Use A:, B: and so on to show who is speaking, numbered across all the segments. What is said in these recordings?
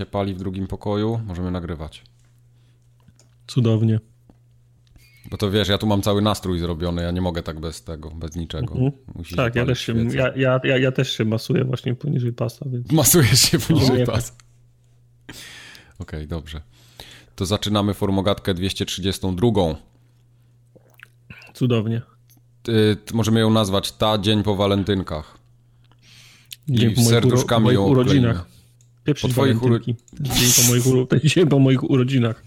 A: Się pali w drugim pokoju, możemy nagrywać.
B: Cudownie.
A: Bo to wiesz, ja tu mam cały nastrój zrobiony, ja nie mogę tak bez tego, bez niczego.
B: Mhm. tak, ja też, się, ja, ja, ja, ja, też się masuję właśnie poniżej pasa. Więc...
A: Masujesz się poniżej pasa. Okej, okay, dobrze. To zaczynamy formogatkę 232.
B: Cudownie.
A: Możemy ją nazwać Ta dzień po walentynkach.
B: Dzień I po serduszkami moich, uro, moich urodzinach. Pieprzyć po twoich urodzinach. Dzień po moich, dzień po moich urodzinach.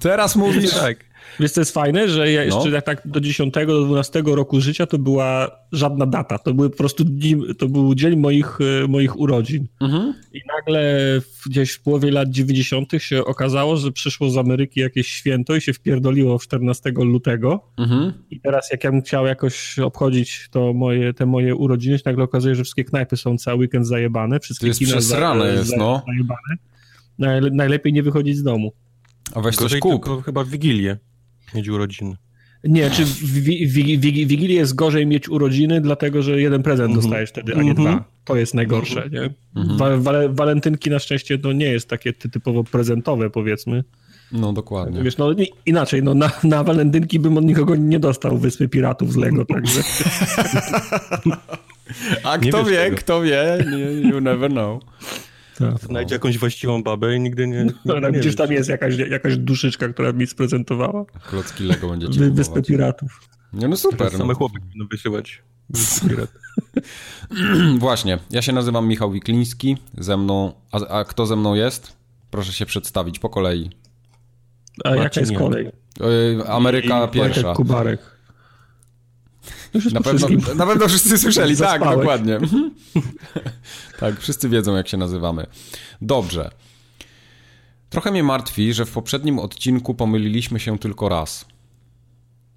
A: Teraz mówisz tak.
B: Wiesz, co jest fajne, że ja jeszcze no. jak tak do 10, do 12 roku życia to była żadna data. To były po prostu dni, to był dzień moich, e, moich urodzin. Mhm. I nagle gdzieś w połowie lat 90. się okazało, że przyszło z Ameryki jakieś święto i się wpierdoliło 14 lutego. Mhm. I teraz jak ja bym chciał jakoś obchodzić to moje, te moje urodziny, to nagle okazuje, że wszystkie knajpy są cały weekend zajebane. Wszystkie to
A: jest kina za, jest, no.
B: zajebane. Najlepiej nie wychodzić z domu.
A: A weź coś kup.
C: Chyba w Wigilię mieć urodziny.
B: Nie, czy w, w, w, w Wigilii jest gorzej mieć urodziny, dlatego że jeden prezent mm -hmm. dostajesz wtedy, a nie mm -hmm. dwa. To jest najgorsze, nie? Mm -hmm. Wa wa walentynki na szczęście to nie jest takie typowo prezentowe, powiedzmy.
A: No dokładnie.
B: Wiesz, no inaczej, no na, na walentynki bym od nikogo nie dostał Wyspy Piratów z Lego, także...
A: a kto wie, tego. kto wie, you never know.
C: Tak. Znajdź jakąś właściwą babę i nigdy nie.
B: No, no, gdzieś tam jest jakaś, jakaś duszyczka, która mi sprezentowała.
A: Klocki Lego będziecie
B: Wy, Wyspę Piratów.
A: Nie, no super.
C: No. Same chłopy będą wysyłać.
A: Właśnie, ja się nazywam Michał Wikliński, ze mną, a, a, kto ze mną jest? Proszę się przedstawić po kolei.
B: A jaka jest kolej?
A: Ameryka I, pierwsza.
B: Kubarek.
A: Na pewno, na pewno wszyscy słyszeli, tak, dokładnie. tak, wszyscy wiedzą, jak się nazywamy. Dobrze. Trochę mnie martwi, że w poprzednim odcinku pomyliliśmy się tylko raz.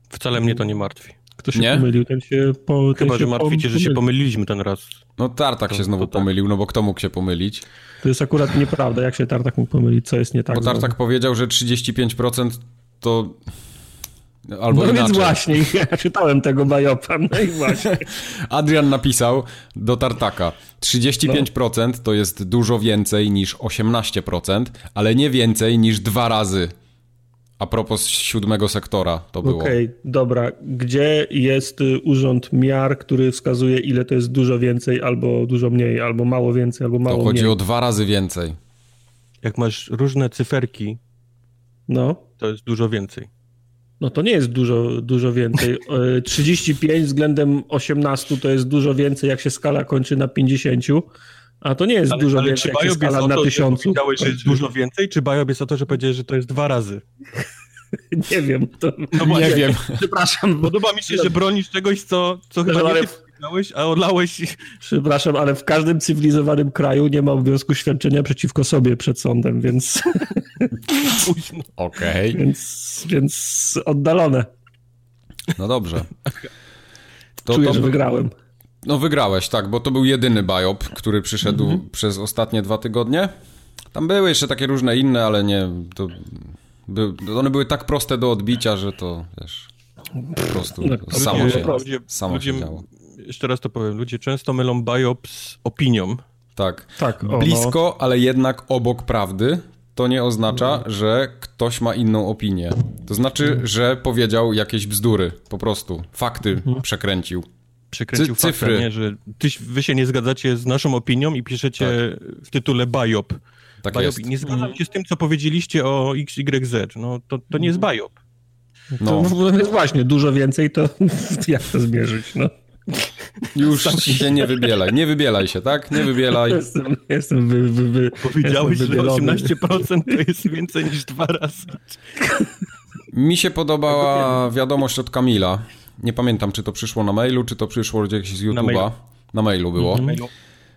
C: Wcale mnie to nie martwi.
B: Kto się nie? pomylił, ten się po,
C: ten Chyba, się że martwicie, że się pomyliliśmy ten raz.
A: No Tartak to, się znowu tak. pomylił, no bo kto mógł się pomylić?
B: To jest akurat nieprawda, jak się Tartak mógł pomylić, co jest nie tak.
A: Bo Tartak znowu. powiedział, że 35% to Albo
B: no
A: inaczej.
B: więc właśnie, ja czytałem tego Bajopa, no i właśnie.
A: Adrian napisał do Tartaka, 35% no. to jest dużo więcej niż 18%, ale nie więcej niż dwa razy. A propos siódmego sektora to było. Okej, okay,
B: dobra. Gdzie jest y, urząd miar, który wskazuje, ile to jest dużo więcej, albo dużo mniej, albo mało więcej, albo mało
A: mniej? To chodzi
B: mniej.
A: o dwa razy więcej.
C: Jak masz różne cyferki,
B: no.
C: to jest dużo więcej.
B: No to nie jest dużo, dużo więcej. 35 względem 18 to jest dużo więcej, jak się skala kończy na 50. A to nie jest ale, dużo ale więcej, jak się skala na 1000. Czy
C: że jest dużo więcej, czy Bajob jest o to, że powiedziałeś, że to jest dwa razy?
B: nie wiem. To...
A: No nie wiem.
B: Przepraszam.
C: Podoba mi się, że bronisz czegoś, co, co chyba nie Dałeś, a odlałeś.
B: Przepraszam, ale w każdym cywilizowanym kraju nie ma obowiązku świadczenia przeciwko sobie przed sądem, więc.
A: Okej.
B: Okay. Więc, więc oddalone.
A: No dobrze.
B: To, Czuję, to... że wygrałem.
A: No wygrałeś, tak, bo to był jedyny biop, który przyszedł mhm. przez ostatnie dwa tygodnie. Tam były jeszcze takie różne inne, ale nie. To, by, one były tak proste do odbicia, że to wiesz. Po prostu no, samo ludzie, się, ludzie, samo ludzie, się działo
C: jeszcze raz to powiem, ludzie często mylą biop z opinią.
A: Tak. tak o, Blisko, no. ale jednak obok prawdy, to nie oznacza, no. że ktoś ma inną opinię. To znaczy, mhm. że powiedział jakieś bzdury, po prostu. Fakty mhm. przekręcił.
C: Przekręcił Cy cyfry. Fakty, nie, że ty, wy się nie zgadzacie z naszą opinią i piszecie tak. w tytule biop.
A: Tak biop. jest.
C: Nie zgadzam się z tym, co powiedzieliście o XYZ. No to, to nie jest mhm. biop.
B: No. To jest właśnie dużo więcej, to jak to zmierzyć, no.
A: Już się nie wybielaj. Nie wybielaj się, tak? Nie wybielaj.
B: Jestem, jestem wy, wy, wy,
C: Powiedziałeś, jestem że 18% to jest więcej niż dwa razy.
A: Mi się podobała wiadomość od Kamila. Nie pamiętam, czy to przyszło na mailu, czy to przyszło gdzieś z YouTube'a. Na mailu. na mailu było. Mhm.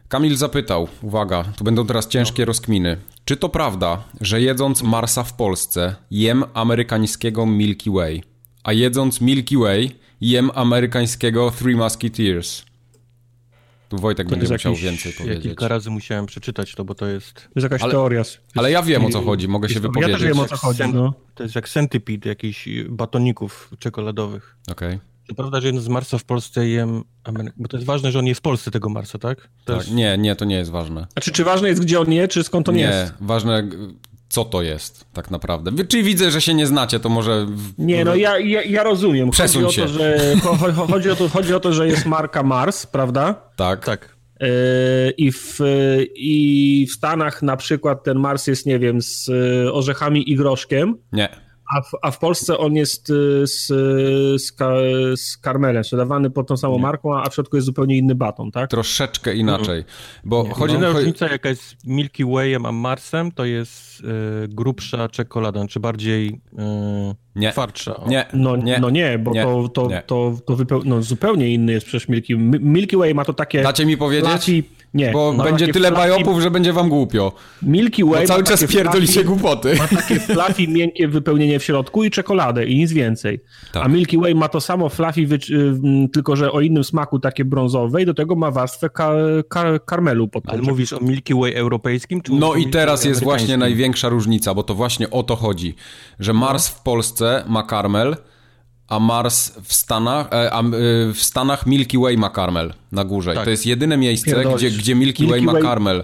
A: Kamil zapytał, uwaga, tu będą teraz ciężkie no. rozkminy. Czy to prawda, że jedząc Marsa w Polsce jem amerykańskiego Milky Way, a jedząc Milky Way jem amerykańskiego Three Musketeers. Tu Wojtek to będzie musiał jakiś, więcej powiedzieć.
C: Ja kilka razy musiałem przeczytać to, bo to jest... To
B: jest jakaś ale, teoria.
A: Ale ja wiem o co chodzi, mogę się wypowiedzieć.
B: Ja też wiem o co chodzi, no.
C: To jest jak centipede jakichś batoników czekoladowych.
A: Okej. Okay.
C: To prawda, że jeden z Marsa w Polsce jem, bo to jest ważne, że on jest w Polsce tego Marsa, tak?
A: tak jest... Nie, nie, to nie jest ważne.
B: Znaczy, czy ważne jest, gdzie on je, czy skąd on
A: nie,
B: jest?
A: Nie, ważne co to jest tak naprawdę. Czyli widzę, że się nie znacie, to może...
B: Nie, no ja, ja, ja rozumiem.
A: Przesuń
B: chodzi
A: się.
B: O to, że, chodzi, o to, chodzi o to, że jest marka Mars, prawda?
A: Tak. Tak.
B: Yy, I w, I w Stanach na przykład ten Mars jest, nie wiem, z orzechami i groszkiem.
A: Nie.
B: A w, a w Polsce on jest y, z, z, z karmelem, sprzedawany pod tą samą nie. marką, a w środku jest zupełnie inny baton, tak?
A: Troszeczkę inaczej. Bo
C: nie,
A: chodzi
C: o różnica jaka jest Milky Wayem a Marsem, to jest y, grubsza czekolada, czy bardziej y, nie. twardsza.
A: O. Nie.
B: No nie, no nie bo nie. to, to, nie. to, to, to no, zupełnie inny jest przecież Milky Milky Way ma to takie...
A: Dacie mi powiedzieć?
B: Nie.
A: Bo będzie tyle fluffy... bajopów, że będzie wam głupio.
B: Milky Way
A: Bo cały czas pierdolicie głupoty.
B: Ma takie fluffy, miękkie wypełnienie w środku i czekoladę i nic więcej. Tak. A Milky Way ma to samo fluffy, wy... tylko że o innym smaku takie brązowe i do tego ma warstwę ka... Ka... karmelu pod
C: Ale mówisz o Milky Way europejskim? Czy
A: no i teraz jest właśnie największa różnica, bo to właśnie o to chodzi, że Mars w Polsce ma karmel, a Mars w Stanach, e, a w Stanach Milky Way ma karmel na górze. Tak. I to jest jedyne miejsce, gdzie, gdzie Milky, Milky Way ma karmel.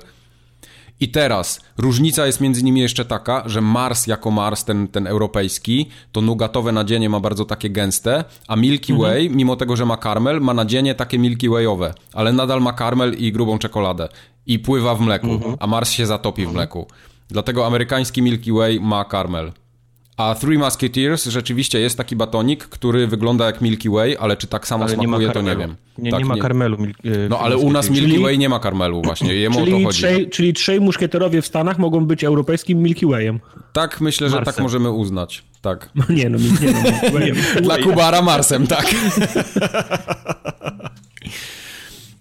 A: I teraz różnica jest między nimi jeszcze taka, że Mars jako Mars, ten, ten europejski, to nugatowe nadzienie ma bardzo takie gęste, a Milky mhm. Way, mimo tego, że ma karmel, ma nadzienie takie Milky Wayowe, ale nadal ma karmel i grubą czekoladę. I pływa w mleku, mhm. a Mars się zatopi w mhm. mleku. Dlatego amerykański Milky Way ma karmel. A Three Musketeers rzeczywiście jest taki batonik, który wygląda jak Milky Way, ale czy tak samo ale smakuje, to nie wiem.
C: Nie,
A: tak,
C: nie ma karmelu.
A: Mil e, no ale u nas Milky czyli, Way nie ma karmelu właśnie, jemu czyli o to chodzi.
B: Trzej, czyli trzej muszkieterowie w Stanach mogą być europejskim Milky Wayem.
A: Tak, myślę, że Marsem. tak możemy uznać. Tak.
B: No nie, no, nie, no.
A: Dla Kubara Marsem, tak.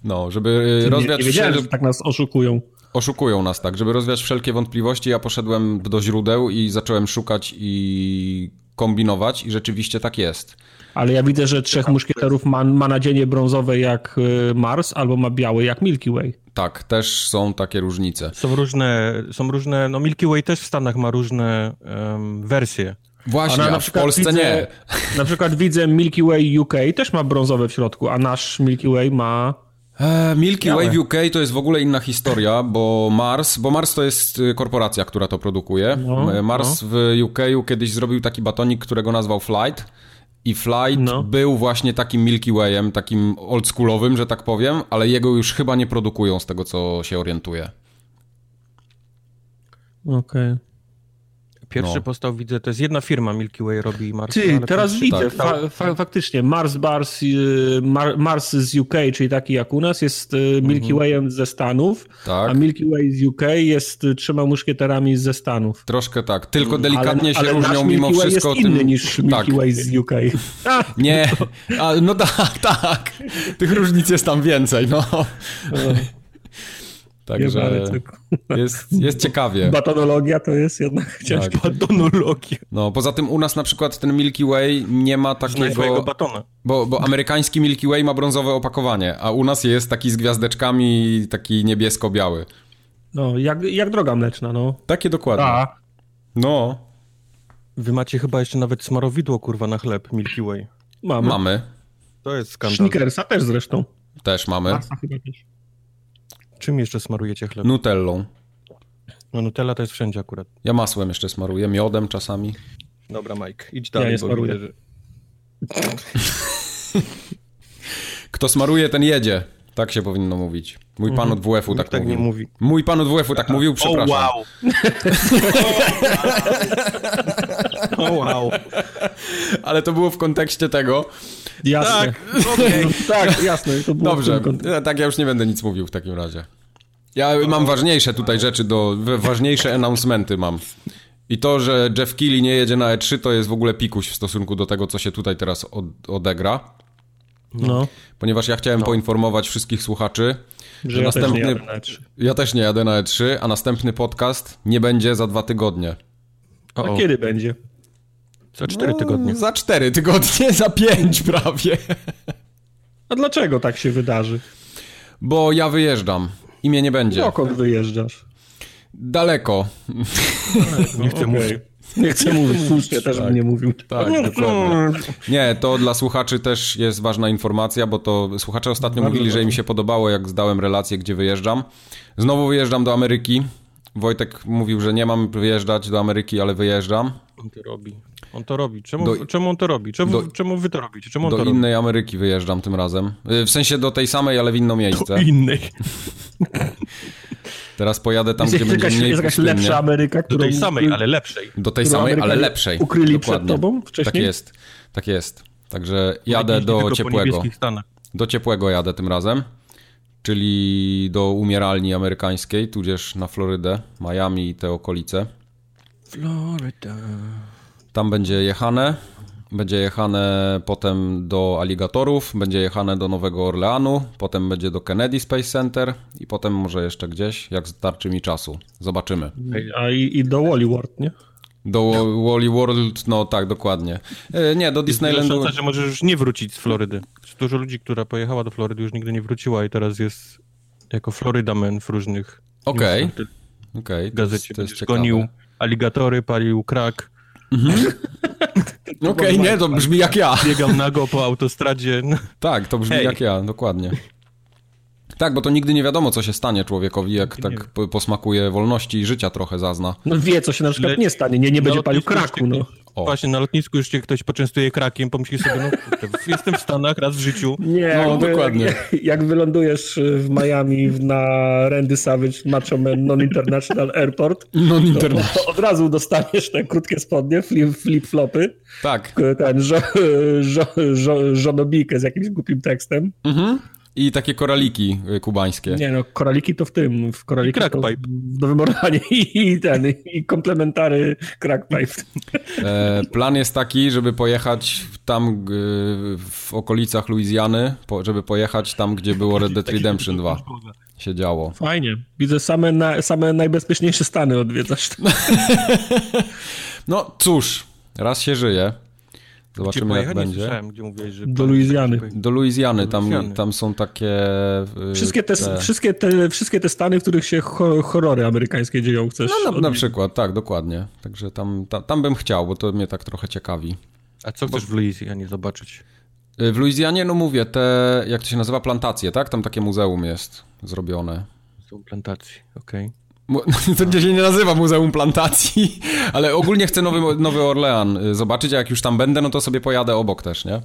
A: No, żeby rozwiać...
B: Nie, nie wiedziałem, że tak nas oszukują.
A: Oszukują nas tak. Żeby rozwiać wszelkie wątpliwości, ja poszedłem do źródeł i zacząłem szukać i kombinować i rzeczywiście tak jest.
B: Ale ja widzę, że trzech muszkieterów ma, ma nadzienie brązowe jak y, Mars albo ma białe jak Milky Way.
A: Tak, też są takie różnice.
C: Są różne, są różne, no Milky Way też w Stanach ma różne um, wersje.
A: Właśnie, a, a w Polsce widzę, nie.
B: Na przykład widzę Milky Way UK też ma brązowe w środku, a nasz Milky Way ma
A: E, Milky Way w UK to jest w ogóle inna historia, bo Mars, bo Mars to jest y, korporacja, która to produkuje. No, e, Mars no. w UK kiedyś zrobił taki batonik, którego nazwał Flight. I Flight no. był właśnie takim Milky Wayem, takim oldschoolowym, że tak powiem, ale jego już chyba nie produkują z tego, co się orientuje.
B: Okej. Okay.
C: Pierwszy no. postał widzę, to jest jedna firma Milky Way robi Mars.
B: Ty, teraz widzę, tak. fa fa faktycznie Mars Bars, y, Mar Mars z UK, czyli taki jak u nas, jest y, Milky mhm. Wayem ze Stanów, tak. a Milky Way z UK jest y, trzema muszkieterami ze Stanów.
A: Troszkę tak, tylko delikatnie ale, się ale różnią mimo
B: Milky
A: wszystko.
B: Way jest tym... inny niż Milky tak. Way z UK.
A: Nie, a, no tak, tak. Tych różnic jest tam więcej, no. Także jest, jest ciekawie.
B: Batonologia to jest jednak ciężka.
C: Tak. Batonologia.
A: No, poza tym u nas na przykład ten Milky Way nie ma takiego...
C: batona.
A: Bo, bo amerykański Milky Way ma brązowe opakowanie, a u nas jest taki z gwiazdeczkami, taki niebiesko-biały.
B: No, jak, jak droga mleczna, no.
A: Takie dokładnie. A. No.
C: Wy macie chyba jeszcze nawet smarowidło, kurwa, na chleb Milky Way.
A: Mamy. Mamy.
C: To jest skandal.
B: Snickersa też zresztą.
A: Też mamy.
B: Masa chyba też.
C: Czym jeszcze smarujecie chleb?
A: Nutellą.
C: No Nutella to jest wszędzie akurat.
A: Ja masłem jeszcze smaruję, miodem czasami.
C: Dobra, Mike, idź dalej. Ja nie
B: smaruję. Że...
A: Kto smaruje, ten jedzie. Tak się powinno mówić. Mój pan mhm. od WF-u tak, tak mówił. Nie mówi. Mój pan od WF-u tak mówił, przepraszam.
C: O wow. o wow.
A: Ale to było w kontekście tego.
B: Jasne.
A: Tak, okay.
B: tak jasne. To było
A: Dobrze, tak ja już nie będę nic mówił w takim razie. Ja mam ważniejsze tutaj rzeczy, do ważniejsze announcementy mam. I to, że Jeff Keighley nie jedzie na E3, to jest w ogóle pikuś w stosunku do tego, co się tutaj teraz od, odegra.
B: No.
A: Ponieważ ja chciałem no. poinformować wszystkich słuchaczy,
B: że, ja następny. Też nie jadę na E3.
A: Ja też nie jadę na E3, a następny podcast nie będzie za dwa tygodnie.
B: A kiedy będzie?
C: Za cztery no, tygodnie.
A: Za cztery tygodnie, za pięć prawie.
B: A dlaczego tak się wydarzy?
A: Bo ja wyjeżdżam i mnie nie będzie.
B: Dokąd wyjeżdżasz?
A: Daleko.
C: Nie chcę okay. mówić.
B: Nie chcę mówić, słusznie też tak, bym nie mówił.
A: Tak, dokładnie. Nie, to dla słuchaczy też jest ważna informacja, bo to słuchacze ostatnio Bardzo mówili, że im się podobało, jak zdałem relację, gdzie wyjeżdżam. Znowu wyjeżdżam do Ameryki. Wojtek mówił, że nie mam wyjeżdżać do Ameryki, ale wyjeżdżam.
C: On to robi. On to robi. Czemu, do, czemu on to robi? Czemu, do, czemu wy to robicie? Czemu on
A: do
C: to
A: innej robi? Ameryki wyjeżdżam tym razem. Y, w sensie do tej samej, ale w inne miejsce.
C: Do innej.
A: Teraz pojadę tam, jest gdzie będzie mniej
B: Jest jakaś lepsza Ameryka,
C: którą... Do tej samej, ale lepszej.
A: Do tej samej, ale lepszej.
B: Ukryli Dokładnie. przed tobą wcześniej?
A: Tak jest. Tak jest. Także jadę do ciepłego. Do ciepłego jadę tym razem. Czyli do umieralni amerykańskiej, tudzież na Florydę, Miami i te okolice.
C: Florida.
A: Tam będzie jechane. Będzie jechane potem do aligatorów, będzie jechane do Nowego Orleanu, potem będzie do Kennedy Space Center i potem może jeszcze gdzieś, jak starczy mi czasu. Zobaczymy.
B: A i, i do Wally World, nie?
A: Do Wally World, no tak, dokładnie. E, nie, do Disneylandu...
C: Jest szansa, że możesz już nie wrócić z Florydy. Dużo ludzi, która pojechała do Florydy już nigdy nie wróciła i teraz jest jako Florida Man w różnych...
A: Okej. Okay. Okay,
C: gazecie. To jest, to jest gonił aligatory, palił krak.
A: Mhm. Okej, okay, nie, to brzmi jak ja.
C: Biegam nago po autostradzie.
A: Tak, to brzmi Hej. jak ja, dokładnie. Tak, bo to nigdy nie wiadomo, co się stanie człowiekowi, jak tak posmakuje wolności i życia trochę zazna.
B: No wie, co się na przykład Le... nie stanie, nie, nie będzie palił kraku, no.
C: O. Właśnie, na lotnisku już cię ktoś poczęstuje krakiem, pomyśli sobie, no jestem w Stanach raz w życiu.
B: Nie, no, dokładnie. Jak, jak, wylądujesz w Miami na Randy Savage Macho Man Non-International Airport,
A: Non-International.
B: od razu dostaniesz te krótkie spodnie, flip-flopy.
A: Tak.
B: Ten żo, żo, żo, żonobikę z jakimś głupim tekstem.
A: Mhm. I takie koraliki y, kubańskie.
B: Nie no, koraliki to w tym, w koraliki to w Nowym Orlanie i, ten, i komplementary crackpipe.
A: E, plan jest taki, żeby pojechać tam w okolicach Luizjany, żeby pojechać tam, gdzie było Red Dead Redemption 2 się działo.
B: Fajnie. Widzę same, na, same najbezpieczniejsze stany odwiedzasz.
A: no cóż, raz się żyje. Zobaczymy jak będzie.
C: Gdzie mówiłeś, że
B: do Luizjany.
A: Do Luizjany, tam, tam są takie...
B: Y, wszystkie te, te... Wszystkie, te, wszystkie te stany, w których się horrory amerykańskie dzieją, chcesz...
A: No na, na przykład, tak, dokładnie. Także tam, tam, tam, bym chciał, bo to mnie tak trochę ciekawi.
C: A co chcesz bo... w Luizjanie zobaczyć?
A: Y, w Luizjanie, no mówię, te, jak to się nazywa, plantacje, tak? Tam takie muzeum jest zrobione.
C: Są plantacje, okej. Okay.
A: To się nie nazywa Muzeum Plantacji, ale ogólnie chcę Nowy, Nowy Orlean y, zobaczyć, a jak już tam będę, no to sobie pojadę obok też, nie?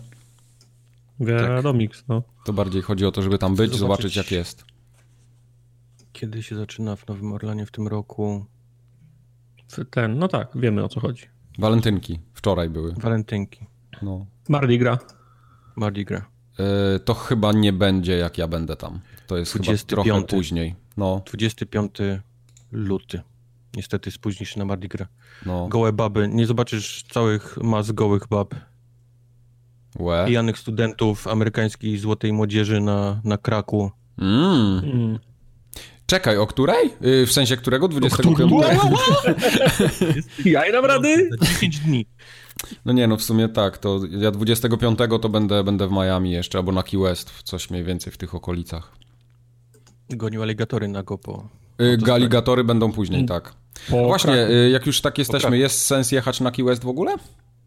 B: Wiadomix, tak. no.
A: To bardziej chodzi o to, żeby tam być, zobaczyć, zobaczyć jak jest.
C: Kiedy się zaczyna w Nowym Orlanie w tym roku?
B: Ten, no tak, wiemy o co chodzi.
A: Walentynki, wczoraj były.
C: Walentynki.
A: No.
B: Mardi Gras.
C: Mardi Gras.
A: Yy, to chyba nie będzie jak ja będę tam. To jest 25. chyba trochę później. No.
C: 25 luty. Niestety spóźnisz się na Mardi Gras. No. Gołe baby. Nie zobaczysz całych mas gołych bab.
A: Łe.
C: Pijanych studentów amerykańskiej złotej młodzieży na, na kraku.
A: Mm. Mm. Czekaj, o której? Y, w sensie którego? 25?
B: ja dam rady?
C: 10 dni.
A: No nie, no w sumie tak, to ja 25 to będę, będę w Miami jeszcze, albo na Key West, coś mniej więcej w tych okolicach.
C: Gonił aligatory na go po
A: galigatory będą później, mm. tak. Po Właśnie, Kraku. Y, jak już tak jesteśmy, jest sens jechać na Key West w ogóle?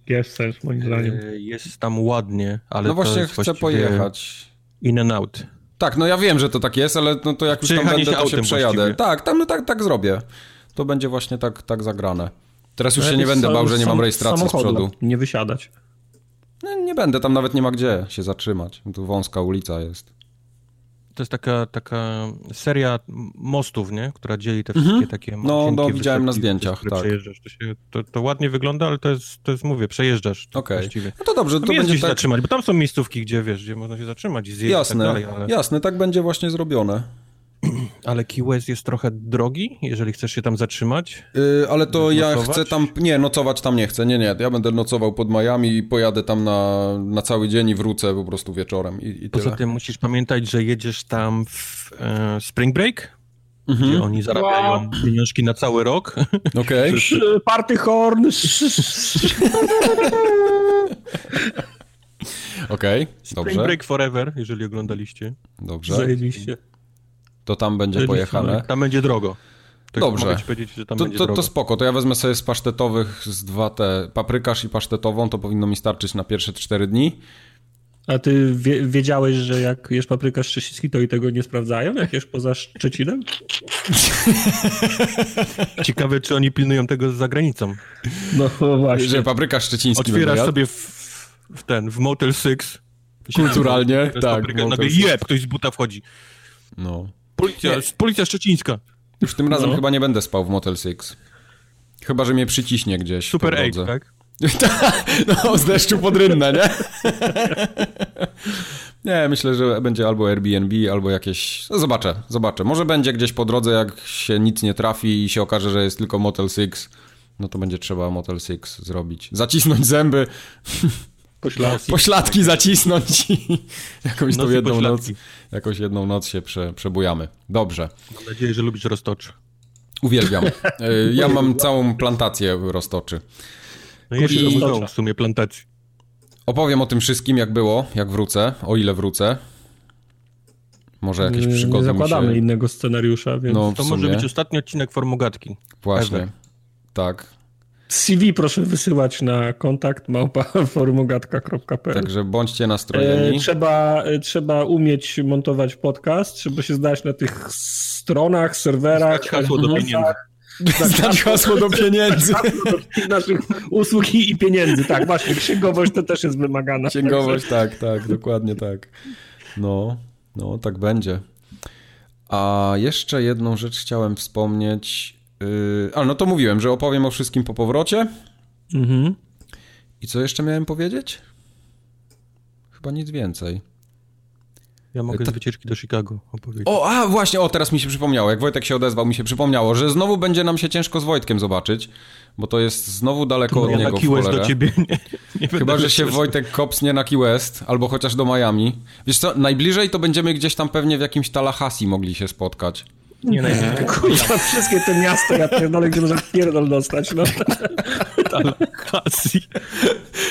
B: Jest sens, moim zdaniem.
C: Y, jest tam ładnie, ale
A: No właśnie, chcę pojechać.
C: In and out.
A: Tak, no ja wiem, że to tak jest, ale no to jak już tam będę, to się przejadę. Właściwie. Tak, tam, no tak, tak zrobię. To będzie właśnie tak, tak zagrane. Teraz już no się nie będę bał, że nie mam rejestracji z przodu.
B: Nie wysiadać.
A: No, nie będę, tam nawet nie ma gdzie się zatrzymać. Tu wąska ulica jest
C: to jest taka, taka seria mostów, nie? która dzieli te wszystkie mhm. takie
A: No, no widziałem na zdjęciach, tak.
C: Przejeżdżasz. To, się, to, to, ładnie wygląda, ale to jest, to jest mówię, przejeżdżasz
A: okay. właściwie. No to dobrze, to,
C: to
A: będzie
C: tak... zatrzymać, bo tam są miejscówki, gdzie wiesz, gdzie można się zatrzymać i zjeść
A: jasne,
C: i tak dalej.
A: Ale... Jasne, tak będzie właśnie zrobione.
C: Ale Key West jest trochę drogi, jeżeli chcesz się tam zatrzymać?
A: Yy, ale to ja chcę tam, nie, nocować tam nie chcę, nie, nie, ja będę nocował pod Miami i pojadę tam na, na cały dzień i wrócę po prostu wieczorem i, i
C: Poza tym musisz pamiętać, że jedziesz tam w e, Spring Break, mhm. gdzie oni zarabiają wow. pieniążki na cały rok.
A: Okej.
B: Okay. Party horn.
A: Okej, okay, dobrze.
C: Spring Break Forever, jeżeli oglądaliście.
A: Dobrze.
B: Zajebiście
A: to tam będzie pojechane.
C: Tam będzie drogo.
A: Tak Dobrze. To, to, to, spoko, to ja wezmę sobie z pasztetowych z dwa te, paprykarz i pasztetową, to powinno mi starczyć na pierwsze cztery dni.
B: A ty wie, wiedziałeś, że jak jesz paprykarz szczeciński, to i tego nie sprawdzają, jak jesz poza Szczecinem?
C: Ciekawe, czy oni pilnują tego za granicą.
A: No właśnie. Że paprykarz szczeciński
C: Otwierasz sobie w, w, ten, w Motel 6.
A: Kulturalnie, tak.
C: Nagle jeb, ktoś z buta wchodzi. No. Policja, policja szczecińska.
A: Już tym razem no. chyba nie będę spał w Motel 6. Chyba, że mnie przyciśnie gdzieś.
C: Super 8, tak?
A: no, z deszczu pod rynnę, nie? nie, myślę, że będzie albo Airbnb, albo jakieś... No, zobaczę, zobaczę. Może będzie gdzieś po drodze, jak się nic nie trafi i się okaże, że jest tylko Motel 6, no to będzie trzeba Motel 6 zrobić. Zacisnąć zęby. Pośladki. Pośladki zacisnąć i jakąś tą jedną pośladki. noc, jakąś jedną noc się prze, przebujamy. Dobrze.
C: Mam nadzieję, że lubisz roztoczy.
A: Uwielbiam. E, ja mam całą plantację roztoczy.
C: No ja się w sumie plantacji.
A: Opowiem o tym wszystkim, jak było, jak wrócę, o ile wrócę. Może jakieś przygody
B: Nie zakładamy się... innego scenariusza, więc... No,
C: to może być ostatni odcinek Formogatki.
A: Właśnie, Ever. tak.
B: CV proszę wysyłać na kontakt małpa.formogatka.pl
A: Także bądźcie nastrojeni.
B: E, trzeba, e, trzeba umieć montować podcast, trzeba się zdać na tych stronach, serwerach,
C: hasło do pieniędzy.
A: Znać hasło do pieniędzy.
B: Naszych usług i pieniędzy, tak, właśnie. Księgowość to też jest wymagana.
A: Księgowość, tak, tak, dokładnie tak. No, no, tak będzie. A jeszcze jedną rzecz chciałem wspomnieć. Yy, a no to mówiłem, że opowiem o wszystkim po powrocie. Mhm. I co jeszcze miałem powiedzieć? Chyba nic więcej.
C: Ja mogę z wycieczki do Chicago opowiedzieć.
A: O, a właśnie, o teraz mi się przypomniało, jak Wojtek się odezwał, mi się przypomniało, że znowu będzie nam się ciężko z Wojtkiem zobaczyć, bo to jest znowu daleko no, od niego
C: na Key West do ciebie nie,
A: nie Chyba, że się Wojtek kopsnie na Key West, albo chociaż do Miami. Wiesz co, najbliżej to będziemy gdzieś tam pewnie w jakimś Tallahassee mogli się spotkać.
B: Nie najlepiej. Kurwa, wszystkie te miasta, ja pierdolę, gdzie można pierdol dostać, no.
C: Tallahassee.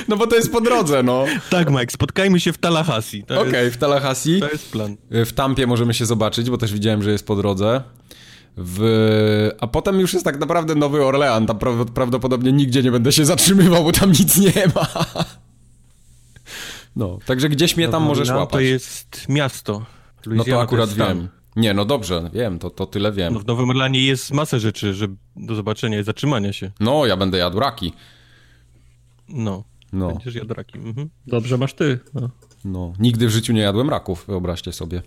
A: No bo to jest po drodze, no.
C: Tak, Mike, spotkajmy się w Tallahassee.
A: Okej, okay, w Tallahassee.
C: To jest plan.
A: W Tampie możemy się zobaczyć, bo też widziałem, że jest po drodze. W... A potem już jest tak naprawdę Nowy Orlean. Tam prawdopodobnie nigdzie nie będę się zatrzymywał, bo tam nic nie ma. No, także gdzieś mnie tam możesz łapać.
C: To jest miasto.
A: Louisiana no to akurat wiem. Nie, no dobrze, wiem, to, to tyle wiem. No
C: w Nowym Orlanie jest masę rzeczy że do zobaczenia i zatrzymania się.
A: No, ja będę jadł raki.
C: No, no. będziesz jadł raki. Mhm.
B: Dobrze masz ty. No.
A: no. Nigdy w życiu nie jadłem raków, wyobraźcie sobie.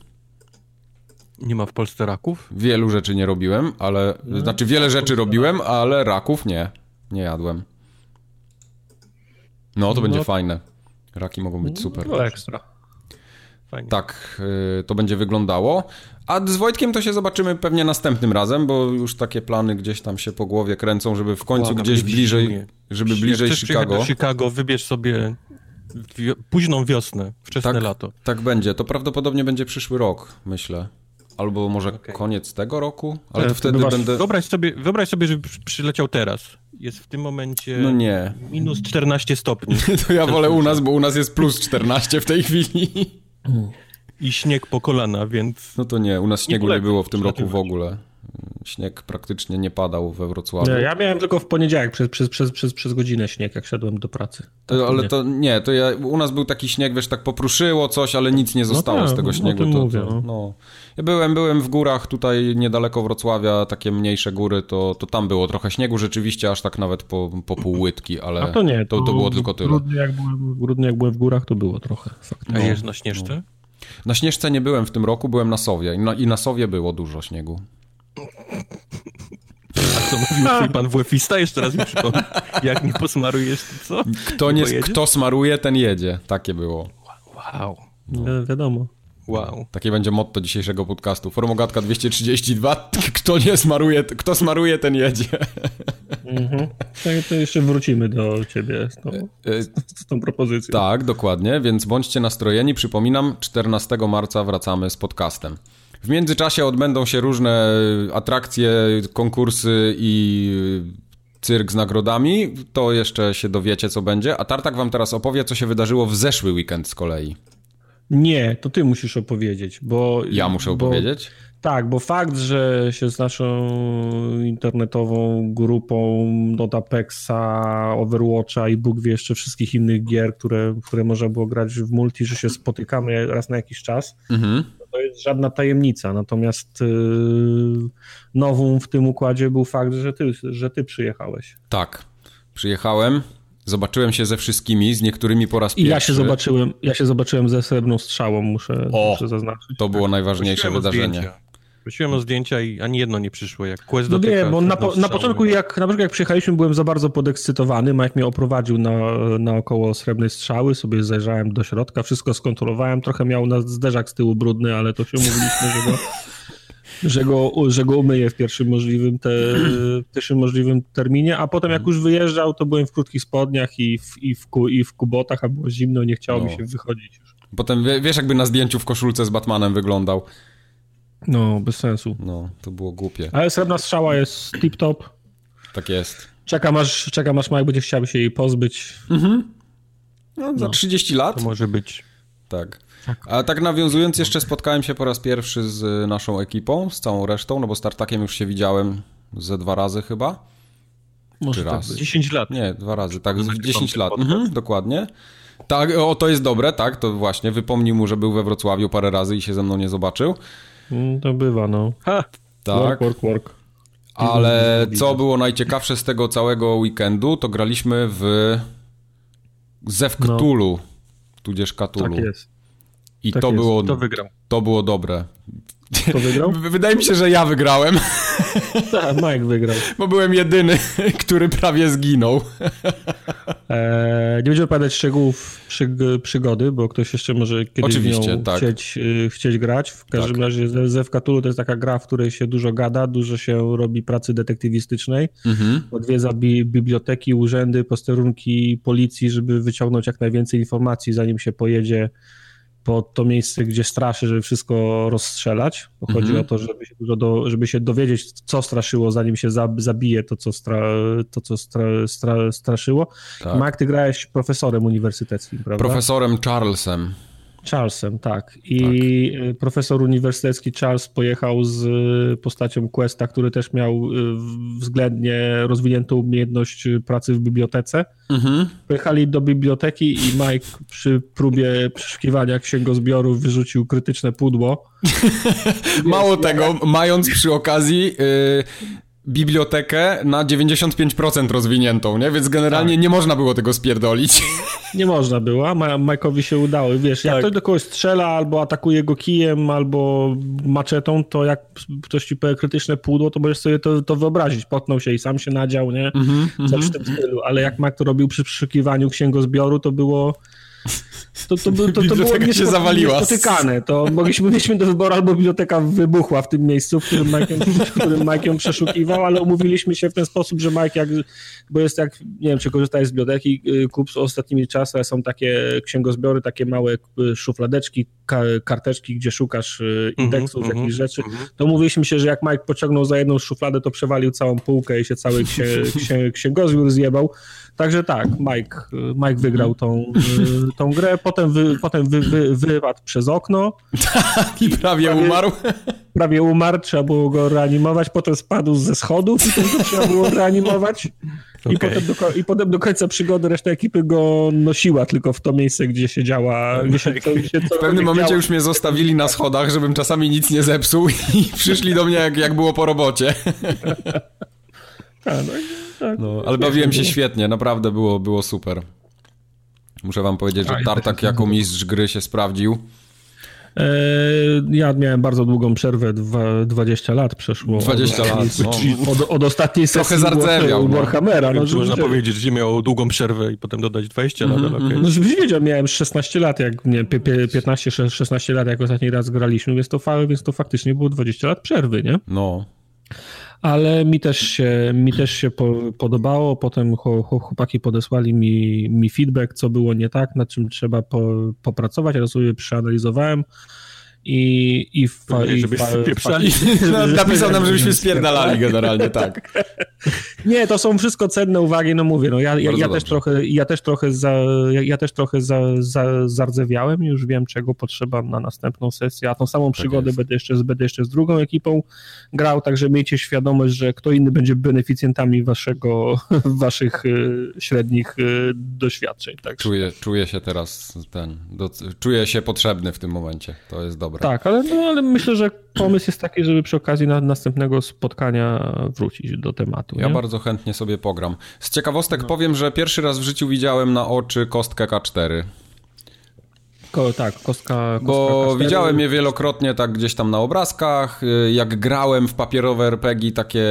C: Nie ma w Polsce raków?
A: Wielu rzeczy nie robiłem, ale... No, znaczy wiele rzeczy robiłem, ale raków nie. Nie jadłem. No, to będzie no. fajne. Raki mogą być super.
B: No ekstra.
A: Fajnie. Tak y, to będzie wyglądało. A z Wojtkiem to się zobaczymy pewnie następnym razem, bo już takie plany gdzieś tam się po głowie kręcą, żeby w końcu gdzieś bliżej, żeby bliżej Chicago.
C: Do Chicago, wybierz sobie późną wiosnę, wczesne
A: tak,
C: lato.
A: Tak będzie. To prawdopodobnie będzie przyszły rok, myślę. Albo może okay. koniec tego roku, ale to wtedy będę...
C: Wyobraź sobie, wyobraź sobie, żeby przyleciał teraz. Jest w tym momencie
A: no nie.
C: minus 14 stopni.
A: to ja wolę u nas, bo u nas jest plus 14 w tej chwili.
C: I śnieg po kolana, więc...
A: No to nie, u nas śniegu nie, nie było w tym roku w ogóle. Śnieg praktycznie nie padał we Wrocławiu. Nie,
B: ja miałem tylko w poniedziałek przez, przez, przez, przez, przez godzinę śnieg, jak szedłem do pracy.
A: Tak, ale to nie, to ja, u nas był taki śnieg, wiesz, tak popruszyło coś, ale nic nie no zostało no tak, z tego śniegu. To, mówię, to, no. Ja byłem, byłem w górach tutaj niedaleko Wrocławia, takie mniejsze góry, to, to tam było trochę śniegu rzeczywiście, aż tak nawet po, po pół łydki, ale A to, nie, to, to było tylko tyle.
B: Grudnie jak, byłem, grudnie jak byłem w górach, to było trochę.
C: Faktycznie. A jest na Śnieżce? No.
A: Na Śnieżce nie byłem w tym roku, byłem na Sowie i na, i na Sowie było dużo śniegu.
C: A co mówił pan WF-ista? Jeszcze raz mi przypomnę. Jak nie posmarujesz, to co?
A: Kto, nie, kto smaruje, ten jedzie. Takie było.
C: Wow.
B: No. Wiadomo.
C: Wow.
A: Takie będzie motto dzisiejszego podcastu. Formogatka 232. Kto nie smaruje, kto smaruje, ten jedzie.
B: Mhm. Tak, to jeszcze wrócimy do ciebie z tą, z, z tą propozycją.
A: Tak, dokładnie, więc bądźcie nastrojeni. Przypominam, 14 marca wracamy z podcastem. W międzyczasie odbędą się różne atrakcje, konkursy i cyrk z nagrodami. To jeszcze się dowiecie, co będzie. A Tartak wam teraz opowie, co się wydarzyło w zeszły weekend z kolei.
B: Nie, to ty musisz opowiedzieć, bo...
A: Ja muszę
B: bo,
A: opowiedzieć?
B: Tak, bo fakt, że się z naszą internetową grupą od Apexa, Overwatcha i Bóg wie jeszcze wszystkich innych gier, które, które można było grać w multi, że się spotykamy raz na jakiś czas, mhm. to jest żadna tajemnica. Natomiast yy, nową w tym układzie był fakt, że ty, że ty przyjechałeś.
A: Tak, przyjechałem. Zobaczyłem się ze wszystkimi, z niektórymi po raz
B: pierwszy. I ja się zobaczyłem, ja się zobaczyłem ze srebrną strzałą, muszę, o, muszę zaznaczyć.
A: To było najważniejsze wydarzenie. Zdjęcia.
C: Prosiłem o zdjęcia i ani jedno nie przyszło, jak quest
B: No nie, bo na, po, na początku jak, na przykład jak przyjechaliśmy byłem za bardzo podekscytowany, Mike mnie oprowadził na, naokoło srebrnej strzały, sobie zajrzałem do środka, wszystko skontrolowałem, trochę miał na zderzak z tyłu brudny, ale to się mówiliśmy, że go, że go, że go umyję w pierwszym możliwym, te, w pierwszym możliwym terminie, a potem jak już wyjeżdżał, to byłem w krótkich spodniach i w, i w, i w kubotach, a było zimno, nie chciało no. mi się wychodzić już.
A: Potem wiesz jakby na zdjęciu w koszulce z Batmanem wyglądał.
B: No, bez sensu.
A: No, to było głupie.
B: Ale srebrna strzała jest tip-top.
A: Tak jest.
B: Czekam aż, czekam aż Mike będzie chciał się jej pozbyć. Mhm.
A: No, za no. 30 lat.
C: To może być.
A: Tak. Tak. A tak nawiązując, jeszcze spotkałem się po raz pierwszy z naszą ekipą, z całą resztą, no bo startakiem już się widziałem ze dwa razy chyba.
B: Może tak raz?
C: 10 lat.
A: Nie, dwa razy, tak, 10 lat. Mhm, dokładnie. Tak, o to jest dobre, tak, to właśnie, wypomnij mu, że był we Wrocławiu parę razy i się ze mną nie zobaczył.
B: Mm, to bywa, no. Ha!
A: Tak.
B: Work, work, work.
A: Ale co było najciekawsze z tego całego weekendu, to graliśmy w Zew Cthulhu, no. tudzież Cthulhu.
B: Tak jest.
A: I tak to jest. było
C: to wygrał.
A: To było dobre.
B: To wygrał?
A: Wydaje mi się, że ja wygrałem.
B: Tak, Mike wygrał.
A: Bo byłem jedyny, który prawie zginął.
B: Eee, nie będziemy opowiadać szczegółów przygody, bo ktoś jeszcze może kiedyś Oczywiście, tak. chcieć, y, chcieć grać. W każdym tak. razie Zew Cthulhu to jest taka gra, w której się dużo gada, dużo się robi pracy detektywistycznej. Mhm. Odwiedza bi biblioteki, urzędy, posterunki policji, żeby wyciągnąć jak najwięcej informacji, zanim się pojedzie pod to miejsce, gdzie straszy, żeby wszystko rozstrzelać. Chodzi mm -hmm. o to, żeby się, do, żeby się dowiedzieć, co straszyło, zanim się zabije to, co, stra, to, co stra, stra, straszyło. Tak. Mark, ty grałeś profesorem uniwersyteckim, prawda?
A: Profesorem Charlesem.
B: Charlesem, tak. I tak. profesor uniwersytecki Charles pojechał z postacią Questa, który też miał y, względnie rozwiniętą umiejętność pracy w bibliotece. Mhm. Pojechali do biblioteki i Mike przy próbie przeszukiwania księgozbiorów wyrzucił krytyczne pudło.
A: Mało tego, mając przy okazji yy, bibliotekę na 95% rozwiniętą, nie? Więc generalnie tak. nie można było tego spierdolić.
B: Nie można było, a Mike'owi się udało. Wiesz, tak. jak ktoś do kogoś strzela, albo atakuje go kijem, albo maczetą, to jak ktoś ci powie krytyczne pudło, to możesz sobie to, to wyobrazić. Potnął się i sam się nadział, nie? Mm -hmm, Coś w tym stylu. Ale jak Mike to robił przy przeszukiwaniu księgozbioru, to było to, to, to, to, to było się zawaliła. niespotykane. To mogliśmy, mieliśmy do wyboru albo biblioteka wybuchła w tym miejscu, w którym Mike, w którym Mike ją przeszukiwał, ale umówiliśmy się w ten sposób, że Mike jak, bo jest jak, nie wiem, czy korzystałeś z biblioteki, y, kup ostatnimi czasy, są takie księgozbiory, takie małe y, szufladeczki, karteczki, gdzie szukasz y, mhm, indeksów, mm -hmm, jakichś rzeczy. Mm -hmm. To umówiliśmy się, że jak Mike pociągnął za jedną szufladę, to przewalił całą półkę i się cały księ, księ, księgozbiór zjebał. Także tak, Mike, Mike wygrał tą, tą grę potem, wy, potem wy, wy, wypadł przez okno.
A: Tak, i prawie, prawie, umarł.
B: Prawie umarł, trzeba było go reanimować, potem spadł ze schodów i to trzeba było reanimować. Okay. I, potem do, I potem do końca przygody reszta ekipy go nosiła tylko w to miejsce, gdzie siedziała. Gdzie się,
A: to, gdzie w pewnym momencie działa. już mnie zostawili na schodach, żebym czasami nic nie zepsuł i przyszli do mnie jak, jak było po robocie. A, no, tak, no, ale bawiłem się świetnie, naprawdę było, było super. Muszę wam powiedzieć, że Tartak jako mistrz gry się sprawdził.
B: E, ja miałem bardzo długą przerwę, 20 lat przeszło.
A: 20 od, lat.
B: No. Od, od, ostatniej
A: sesji Trochę zardzewiał.
B: No. Warhammera. No,
C: no, można powiedzieć, że miał długą przerwę i potem dodać 20 lat. Mm -hmm. okay.
B: No, żebyś wiedział, miałem 16 lat, jak nie, 15-16 lat, jak ostatni raz graliśmy, więc to, więc to faktycznie było 20 lat przerwy, nie?
A: No
B: ale mi też się, mi też się po, podobało. Potem chłopaki podesłali mi, mi feedback, co było nie tak, nad czym trzeba po, popracować. Ja sobie przeanalizowałem i, i, fa,
C: i żeby spieprzali.
A: No, napisał nam, żebyśmy spierdalali generalnie, tak.
B: Nie, to są wszystko cenne uwagi, no mówię, no ja, ja, ja też trochę, ja też trochę, za, ja, też trochę za, za, zardzewiałem, już wiem czego potrzeba na następną sesję, a tą samą tak przygodę tak będę, jeszcze, będę jeszcze z drugą ekipą grał, także miejcie świadomość, że kto inny będzie beneficjentami waszego, waszych y, średnich y, doświadczeń.
A: Także. Czuję, czuję się teraz ten, do, czuję się potrzebny w tym momencie, to jest dobre.
B: Tak, ale, no, ale myślę, że pomysł jest taki, żeby przy okazji na, następnego spotkania wrócić do tematu.
A: Ja bardzo chętnie sobie pogram. Z ciekawostek no. powiem, że pierwszy raz w życiu widziałem na oczy kostkę K4.
B: Ko, tak, kostka, kostka
A: Bo K4. widziałem je wielokrotnie tak gdzieś tam na obrazkach. Jak grałem w papierowe RPG, takie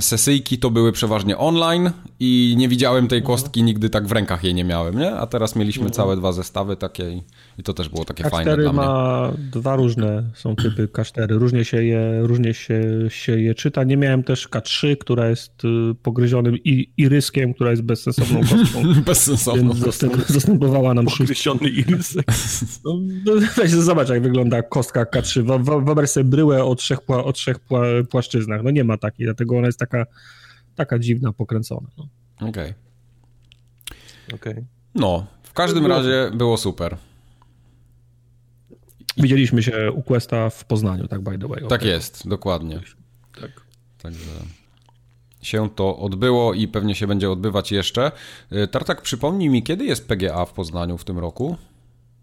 A: sesyjki to były przeważnie online i nie widziałem tej kostki, nigdy tak w rękach jej nie miałem, nie? A teraz mieliśmy mhm. całe dwa zestawy takie i, to też było takie K4 fajne dla
B: mnie. ma dwa różne, są typy K4, różnie się je, różnie się, się je czyta. Nie miałem też K3, która jest y, pogryzionym i, iryskiem, która jest bezsensowną kostką.
A: bezsensowną
B: Więc zastęp, zastępowała nam
C: Pogryziony irysek.
B: No, no, weź zobacz, jak wygląda kostka K3. Wyobraź sobie bryłę o trzech, pła, o trzech pła, płaszczyznach. No nie ma takiej, dlatego ona jest taka, taka dziwna, pokręcona. No.
A: Okej. Okay.
C: Okay.
A: No, w każdym było... razie było super.
B: Widzieliśmy się u Questa w Poznaniu, tak by the way.
A: Tak jest, dokładnie. Tak. Także się to odbyło i pewnie się będzie odbywać jeszcze. Y, Tartak, przypomnij mi, kiedy jest PGA w Poznaniu w tym roku?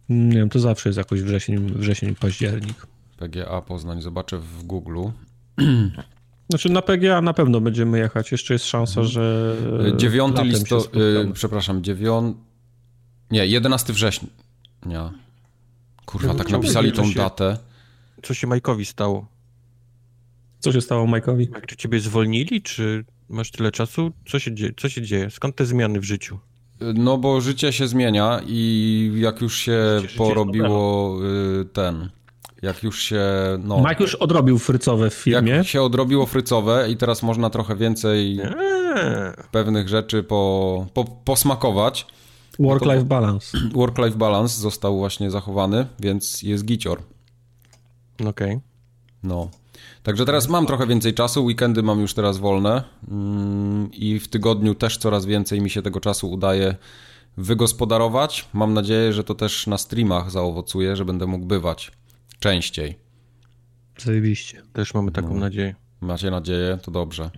B: Nie wiem, to zawsze jest jakoś wrzesień, wrzesień październik.
A: PGA Poznań, zobaczę w Google.
B: Znaczy na PGA na pewno będziemy jechać. Jeszcze jest szansa, mhm. że.
A: 9 listopada. Przepraszam, 9. Nie, 11 września. Kurwa, tak napisali tą się, datę.
C: Co się Majkowi stało?
B: Co się stało Majkowi?
C: Czy ciebie zwolnili, czy masz tyle czasu? Co się dzieje? Co się dzieje? Skąd te zmiany w życiu?
A: No bo życie się zmienia i jak już się życie, porobiło życie ten, jak już się... No,
B: Mike już odrobił frycowe w filmie.
A: Jak się odrobiło frycowe i teraz można trochę więcej eee. pewnych rzeczy po, po, posmakować.
B: Work-life balance.
A: Work-life balance został właśnie zachowany, więc jest gicior.
C: Okej. Okay.
A: No. Także teraz mam trochę więcej czasu, weekendy mam już teraz wolne mm, i w tygodniu też coraz więcej mi się tego czasu udaje wygospodarować. Mam nadzieję, że to też na streamach zaowocuje, że będę mógł bywać częściej.
B: Zajebiście.
C: Też mamy taką no. nadzieję.
A: Macie nadzieję? To dobrze.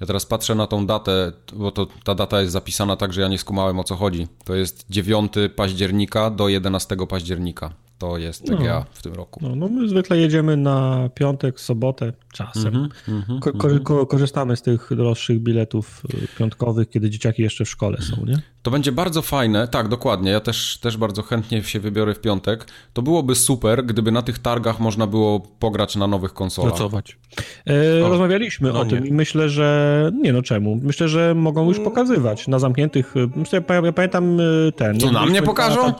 A: Ja teraz patrzę na tą datę, bo to, ta data jest zapisana tak, że ja nie skumałem o co chodzi. To jest 9 października do 11 października to jest TGA no. w tym roku.
B: No, no my zwykle jedziemy na piątek, sobotę czasem. Mm -hmm, ko ko ko korzystamy z tych droższych biletów y, piątkowych, kiedy dzieciaki jeszcze w szkole są, nie?
A: To będzie bardzo fajne, tak, dokładnie. Ja też, też bardzo chętnie się wybiorę w piątek. To byłoby super, gdyby na tych targach można było pograć na nowych konsolach.
C: Pracować.
B: E, rozmawialiśmy no o nie. tym i myślę, że nie no czemu. Myślę, że mogą już mm. pokazywać na zamkniętych. Y, myślę, ja pamiętam y, ten.
A: Co na mnie pokażą? Lata,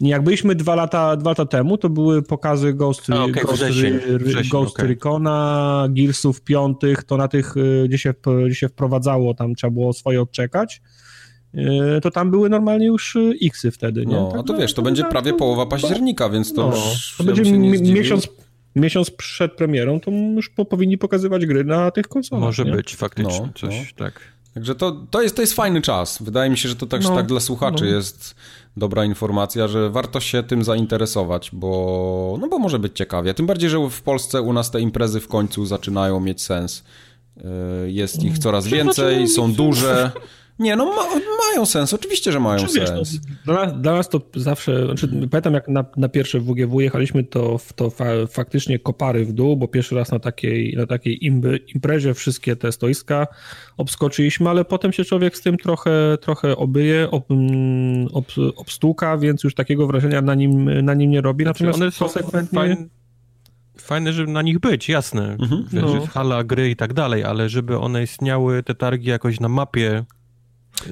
B: jak byliśmy dwa lata, dwa lata temu, to były pokazy Ghost, A, okay, Ghost, wrzesień, wrzesień, Ghost okay. Recona, Gearsów piątych, to na tych, y, gdzie się, gdzie się wprowadzało, tam trzeba było swoje odczekać, y, to tam były normalnie już y, Xy wtedy, nie?
A: No, tak, a to wiesz, to, będzie prawie połowa października, więc to, no,
B: to będzie miesiąc, miesiąc przed premierą, to już po, powinni pokazywać gry na tych konsolach.
C: Może nie? być, faktycznie, no, coś, no. tak.
A: Także to, to, jest, to jest fajny czas. Wydaje mi się, że to też no, tak dla słuchaczy no. jest dobra informacja, że warto się tym zainteresować, bo, no bo może być ciekawie. Tym bardziej, że w Polsce u nas te imprezy w końcu zaczynają mieć sens. Y, jest ich coraz więcej, są duże. Nie, no ma, mają sens, oczywiście, że mają sens. Wiesz,
B: no, dla, nas, dla, nas, to zawsze, znaczy, pamiętam jak na, na pierwsze WGW jechaliśmy, to, to fa, faktycznie kopary w dół, bo pierwszy raz na takiej, na takiej imby, imprezie wszystkie te stoiska obskoczyliśmy, ale potem się człowiek z tym trochę, trochę obyje, ob, mm, ob, obstuka, więc już takiego wrażenia na nim, na nim nie robi.
C: Znaczy, Natomiast one konsekwentnie... Fajne, fajne, żeby na nich być, jasne. Mhm, no. Hala, gry i tak dalej, ale żeby one istniały, te targi jakoś na mapie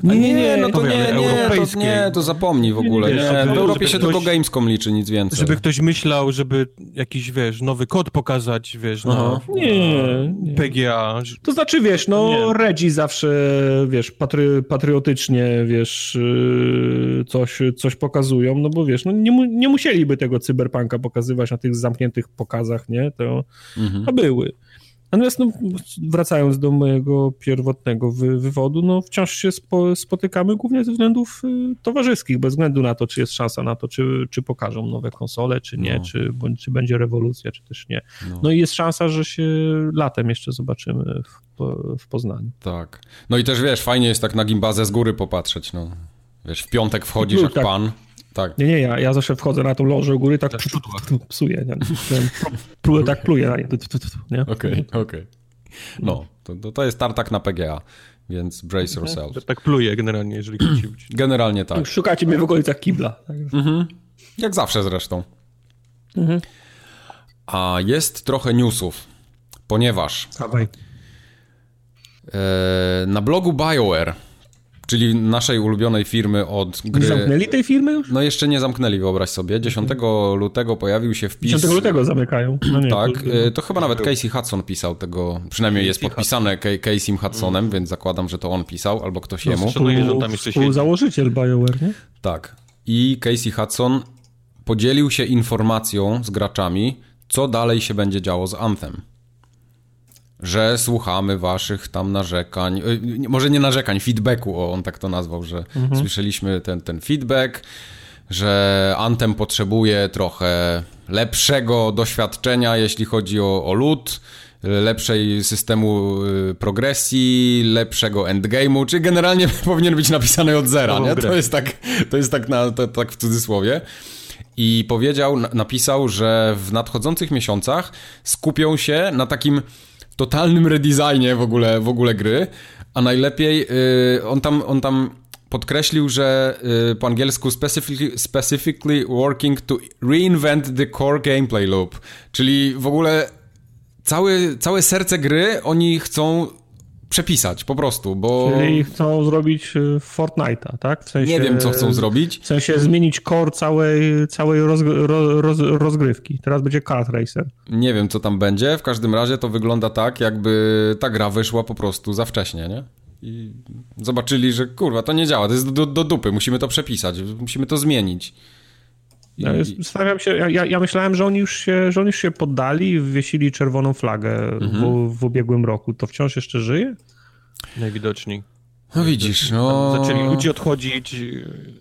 A: Nie, nie, nie, no to nie, nie, to, nie, to zapomnij w ogóle. Nie, nie, w Europie się ktoś, tylko Gamescom liczy, nic więcej.
C: Żeby ktoś myślał, żeby jakiś, wiesz, nowy kod pokazać, wiesz, na,
B: nie,
C: nie. PGA.
B: To znaczy, wiesz, no Redzi zawsze, wiesz, patry, patriotycznie, wiesz, y, coś, coś pokazują, no bo wiesz, no nie, nie musieliby tego cyberpunka pokazywać na tych zamkniętych pokazach, nie? To, mhm. a były. Natomiast no, wracając do mojego pierwotnego wy wywodu, no wciąż się spo spotykamy głównie ze względów y, towarzyskich, bez względu na to, czy jest szansa na to, czy, czy pokażą nowe konsole, czy nie, no. czy, bądź, czy będzie rewolucja, czy też nie. No. no. i jest szansa, że się latem jeszcze zobaczymy w, w Poznaniu.
A: Tak. No i też wiesz, fajnie jest tak na gimbazę z góry popatrzeć, no. Wiesz, w piątek wchodzisz jak tak. pan, tak.
B: Nie, nie, ja, ja zawsze wchodzę na tą lożę u góry tak psuję, nie? Pluję, tak pluję na
A: nie. Okej, okej. No, to, to jest tartak na PGA, więc brace mhm. yourself.
C: Tak pluję generalnie, jeżeli chcecie
A: Generalnie tak.
B: Szukacie mnie w okolicach kibla. Mhm.
A: Jak zawsze zresztą. Mhm. A jest trochę newsów, ponieważ e, na blogu BioWare Czyli naszej ulubionej firmy od
B: gry... Nie zamknęli tej firmy już?
A: No jeszcze nie zamknęli, wyobraź sobie. 10 lutego pojawił się wpis...
B: 10 lutego zamykają.
A: No nie, tak, to... Y, to... chyba nawet Casey Hudson pisał tego, przynajmniej jest podpisane Casey Hudsonem, mm. więc zakładam, że to on pisał, albo ktoś no, jemu.
B: Szanuję, że on tam jeszcze siedzi. założyciel BioWare, nie?
A: Tak. I Casey Hudson podzielił się informacją z graczami, co dalej się będzie działo z Anthem że słuchamy waszych tam narzekań, y, może nie narzekań, feedbacku, o, on tak to nazwał, że mhm. słyszeliśmy ten, ten feedback, że Anthem potrzebuje trochę lepszego doświadczenia, jeśli chodzi o, o lód, lepszej systemu y, progresji, lepszego endgame'u, czy generalnie powinien być napisany od zera, nie? To jest tak, to jest tak, na, to, tak w cudzysłowie. I powiedział, napisał, że w nadchodzących miesiącach skupią się na takim totalnym redesignie w ogóle, w ogóle gry, a najlepiej yy, on tam, on tam podkreślił, że yy, po angielsku specifically, specifically working to reinvent the core gameplay loop, czyli w ogóle całe, całe serce gry oni chcą przepisać po prostu, bo...
B: Czyli chcą zrobić y, Fortnite'a, tak?
A: W sensie, nie wiem, co chcą zrobić.
B: W sensie zmienić core całej, całej roz, roz, rozgrywki. Teraz będzie Kart Racer.
A: Nie wiem, co tam będzie. W każdym razie to wygląda tak, jakby ta gra wyszła po prostu za wcześnie, nie? I zobaczyli, że kurwa, to nie działa, to jest do, do dupy, musimy to przepisać, musimy to zmienić.
B: Ja, stawiam się, ja, ja, myślałem, że oni, już się, że oni już się poddali i wywiesili czerwoną flagę mhm. w, w ubiegłym roku. To wciąż jeszcze żyje?
C: Najwidoczniej.
A: No widzisz, no...
C: Zaczęli ludzie odchodzić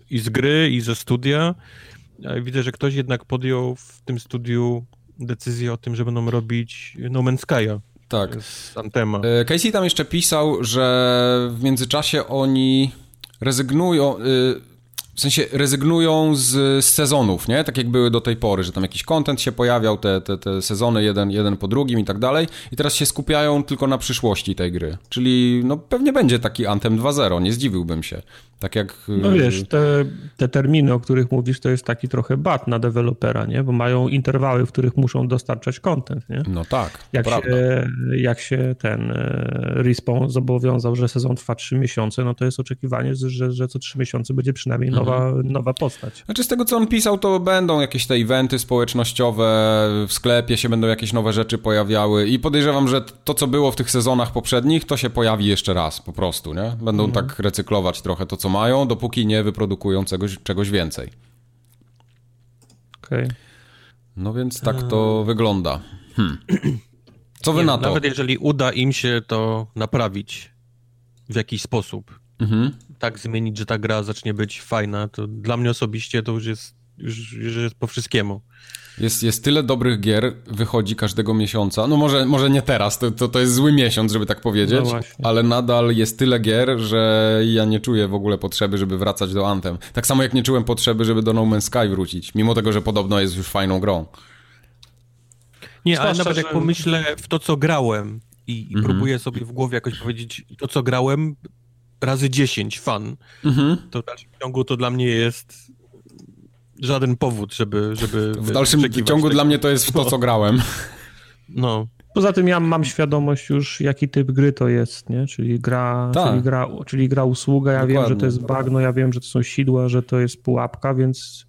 C: i z gry, i ze studia. Widzę, że ktoś jednak podjął w tym studiu decyzję o tym, że będą robić No Man's Sky'a.
A: Tak.
C: Z Antema.
A: E, Casey tam jeszcze pisał, że w międzyczasie oni rezygnują... Y w sensie rezygnują z, z, sezonów, nie? Tak jak były do tej pory, że tam jakiś content się pojawiał, te, te, te sezony jeden, jeden po drugim i tak dalej. I teraz się skupiają tylko na przyszłości tej gry. Czyli no pewnie będzie taki Anthem 2.0, nie zdziwiłbym się. Tak jak...
B: No wiesz, te, te terminy, o których mówisz, to jest taki trochę bat na dewelopera, nie? Bo mają interwały, w których muszą dostarczać content, nie?
A: No tak,
B: jak się, jak się ten e, Respawn zobowiązał, że sezon trwa 3 miesiące, no to jest oczekiwanie, że, że co 3 miesiące będzie przynajmniej mhm. nowa, mhm. nowa postać.
A: Znaczy z tego, co on pisał, to będą jakieś te eventy społecznościowe, w sklepie się będą jakieś nowe rzeczy pojawiały i podejrzewam, że to, co było w tych sezonach poprzednich, to się pojawi jeszcze raz po prostu, nie? Będą mhm. tak recyklować trochę to, co mają, dopóki nie wyprodukują czegoś, czegoś więcej.
B: Okej. Okay.
A: No więc tak to eee. wygląda. Hmm. Co wy nie, na to?
C: Nawet jeżeli uda im się to naprawić w jakiś sposób, mhm. tak zmienić, że ta gra zacznie być fajna, to dla mnie osobiście to już jest, już, już jest po wszystkiemu.
A: Jest, jest tyle dobrych gier, wychodzi każdego miesiąca. No może, może nie teraz, to, to, to jest zły miesiąc, żeby tak powiedzieć, no ale nadal jest tyle gier, że ja nie czuję w ogóle potrzeby, żeby wracać do Anthem. Tak samo jak nie czułem potrzeby, żeby do No Man's Sky wrócić, mimo tego, że podobno jest już fajną grą.
C: Nie, ale nawet że... jak pomyślę w to, co grałem i, i mhm. próbuję sobie w głowie jakoś powiedzieć, to, co grałem razy 10 fan, mhm. to w dalszym ciągu to dla mnie jest żaden powód, żeby... żeby
A: w dalszym ciągu dla mnie to jest w to, co grałem.
C: No.
B: Poza tym ja mam świadomość już, jaki typ gry to jest, nie? Czyli gra, tak. czyli gra, czyli gra usługa. Ja Dokładnie. wiem, że to jest bagno, ja wiem, że to są sidła, że to jest pułapka, więc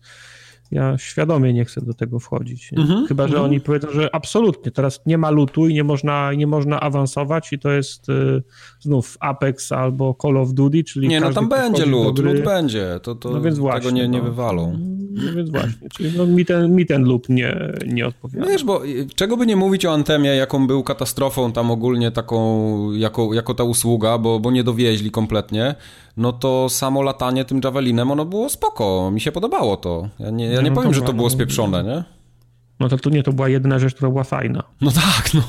B: ja świadomie nie chcę do tego wchodzić. Mm-hmm, Chyba, że mm-hmm. oni powiedzą, że absolutnie, teraz nie ma lutu i nie można, nie można awansować i to jest y, znów Apex albo Call of Duty, czyli
A: Nie, no tam będzie lut, lut będzie, to, to no więc właśnie, tego nie, nie no. wywalą.
B: No więc właśnie, czyli no, mi, ten, mi ten loop nie, nie odpowiada.
A: No wiesz, bo czego by nie mówić o Antemie, jaką był katastrofą tam ogólnie taką, jako, jako ta usługa, bo, bo nie dowieźli kompletnie, no to samo latanie tym Javelinem, ono było spoko, mi się podobało to. Ja nie, ja nie no powiem, że to było spieprzone, nie?
B: No to, to nie, to była jedyna rzecz, która była fajna.
A: No tak, no.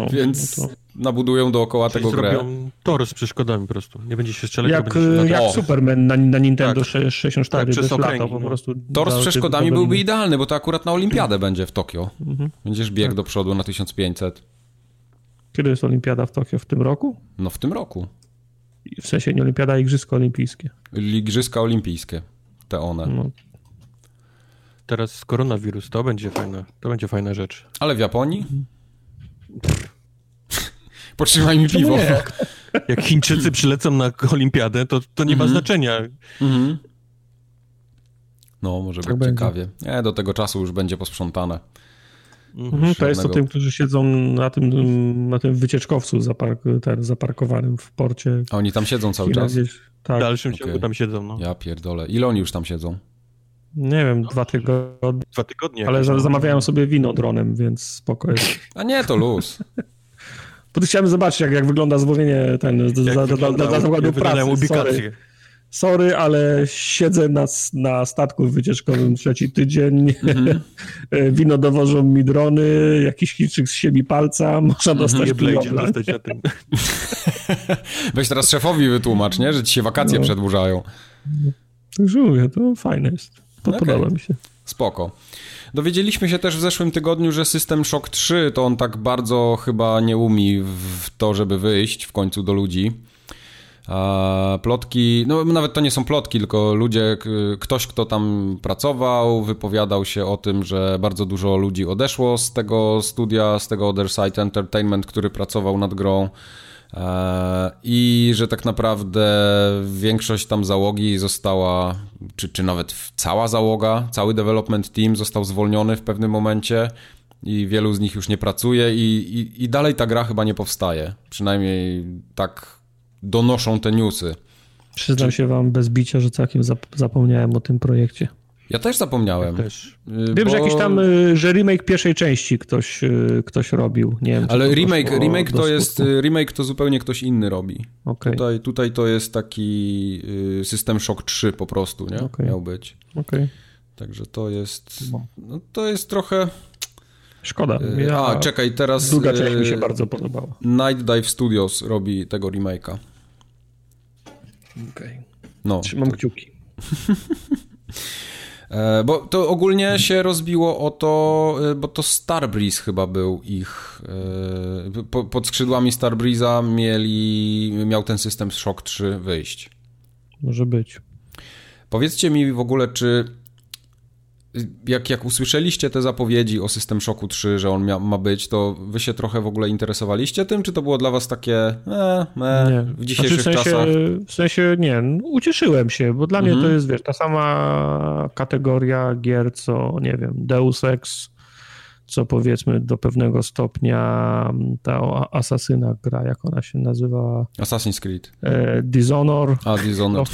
A: no Więc no to... nabudują dookoła Czyli tego grę.
C: tor z przeszkodami po prostu. Nie będzie się strzelać.
B: Jak, jak Superman na, na Nintendo tak. 64 tak, przez lata po no. prostu.
A: Tor z przeszkodami byłby idealny, bo to akurat na olimpiadę będzie w Tokio. Mhm. Będziesz biegł tak. do przodu na 1500.
B: Kiedy jest olimpiada w Tokio? W tym roku?
A: No w tym roku.
B: W sensie nie olimpiada, Igrzyska Olimpijskie.
A: Igrzyska Olimpijskie. Te one. No.
C: Teraz koronawirus, to będzie fajna, to będzie fajna rzecz.
A: Ale w Japonii? Potrzymaj mi piwo.
C: Jak Chińczycy przylecą na olimpiadę, to, to nie mm -hmm. ma mhm. znaczenia. Mm -hmm.
A: No, może tak być będzie. ciekawie. Nie, do tego czasu już będzie posprzątane.
B: Mhm, to jest o tym, którzy siedzą na tym, na tym wycieczkowcu zapark, ten, zaparkowanym w porcie.
A: A oni tam siedzą cały czas? Gdzieś,
C: tak. W dalszym okay. ciągu tam siedzą, no.
A: Ja pierdolę. Ile oni już tam siedzą?
B: Nie wiem, dwa tygodnie.
C: Dwa tygodnie.
B: Ale za, zamawiają sobie wino dronem, więc spokojnie.
A: A nie, to luz.
B: Bo chciałem zobaczyć, jak, jak wygląda zwolnienie ten, za, za, za, za zakładu pracy. Sorry. Sorry, ale siedzę na, na statku wycieczkowym trzeci tydzień. Mm-hmm. Wino dowożą mi drony, jakiś Chińczyk z siebie palca, można mhm. dostać mm-hmm. dostać na tym.
A: Weź teraz szefowi wytłumacz, nie? że ci się wakacje no. przedłużają.
B: Także mówię, to fajne jest. To okay. podoba mi się.
A: Spoko. Dowiedzieliśmy się też w zeszłym tygodniu, że system Shock 3 to on tak bardzo chyba nie umi w to, żeby wyjść w końcu do ludzi. Plotki, no nawet to nie są plotki, tylko ludzie, ktoś, kto tam pracował, wypowiadał się o tym, że bardzo dużo ludzi odeszło z tego studia, z tego Other Side Entertainment, który pracował nad grą. E, I że tak naprawdę większość tam załogi została, czy, czy nawet cała załoga, cały development team został zwolniony w pewnym momencie i wielu z nich już nie pracuje i, i, i dalej ta gra chyba nie powstaje. Przynajmniej tak donoszą te newsy.
B: Przyznam czy... się wam bez bicia, że całkiem zapomniałem o tym projekcie.
A: Ja też zapomniałem. Ja też.
B: Y, Wiem, bo... że jakiś tam, y, że remake pierwszej części ktoś, y, ktoś robił. Nie wiem,
A: Ale remake, remake to jest, remake to zupełnie ktoś inny robi. Okay. Tutaj, tutaj to jest taki system Shock 3 po prostu, nie? Okay. Miał być.
B: Okay.
A: Także to jest, no, no to jest trochę...
B: Szkoda.
A: Ja... A, czekaj, teraz...
B: Druga część mi się bardzo podobała.
A: Night Dive Studios robi tego remake'a.
B: Okej. Okay. No. Trzymam to... kciuki.
A: E, bo to ogólnie się rozbiło o to, e, bo to Starbreeze chyba był ich. E, pod skrzydłami Starbreeza mieli, miał ten system Shock 3 wyjść.
B: Może być.
A: Powiedzcie mi w ogóle, czy jak, jak usłyszeliście te zapowiedzi o System Shocku 3, że on mia, ma być, to wy się trochę w ogóle interesowaliście tym, czy to było dla was takie e, e, w dzisiejszych znaczy, w sensie, czasach?
B: W sensie nie, ucieszyłem się, bo dla mhm. mnie to jest, wiesz, ta sama kategoria gier, co, nie wiem, Deus Ex, co powiedzmy do pewnego stopnia ta Asasyna gra, jak ona się nazywa?
A: Assassin's Creed.
B: E, Dishonor.
A: A, Dishonor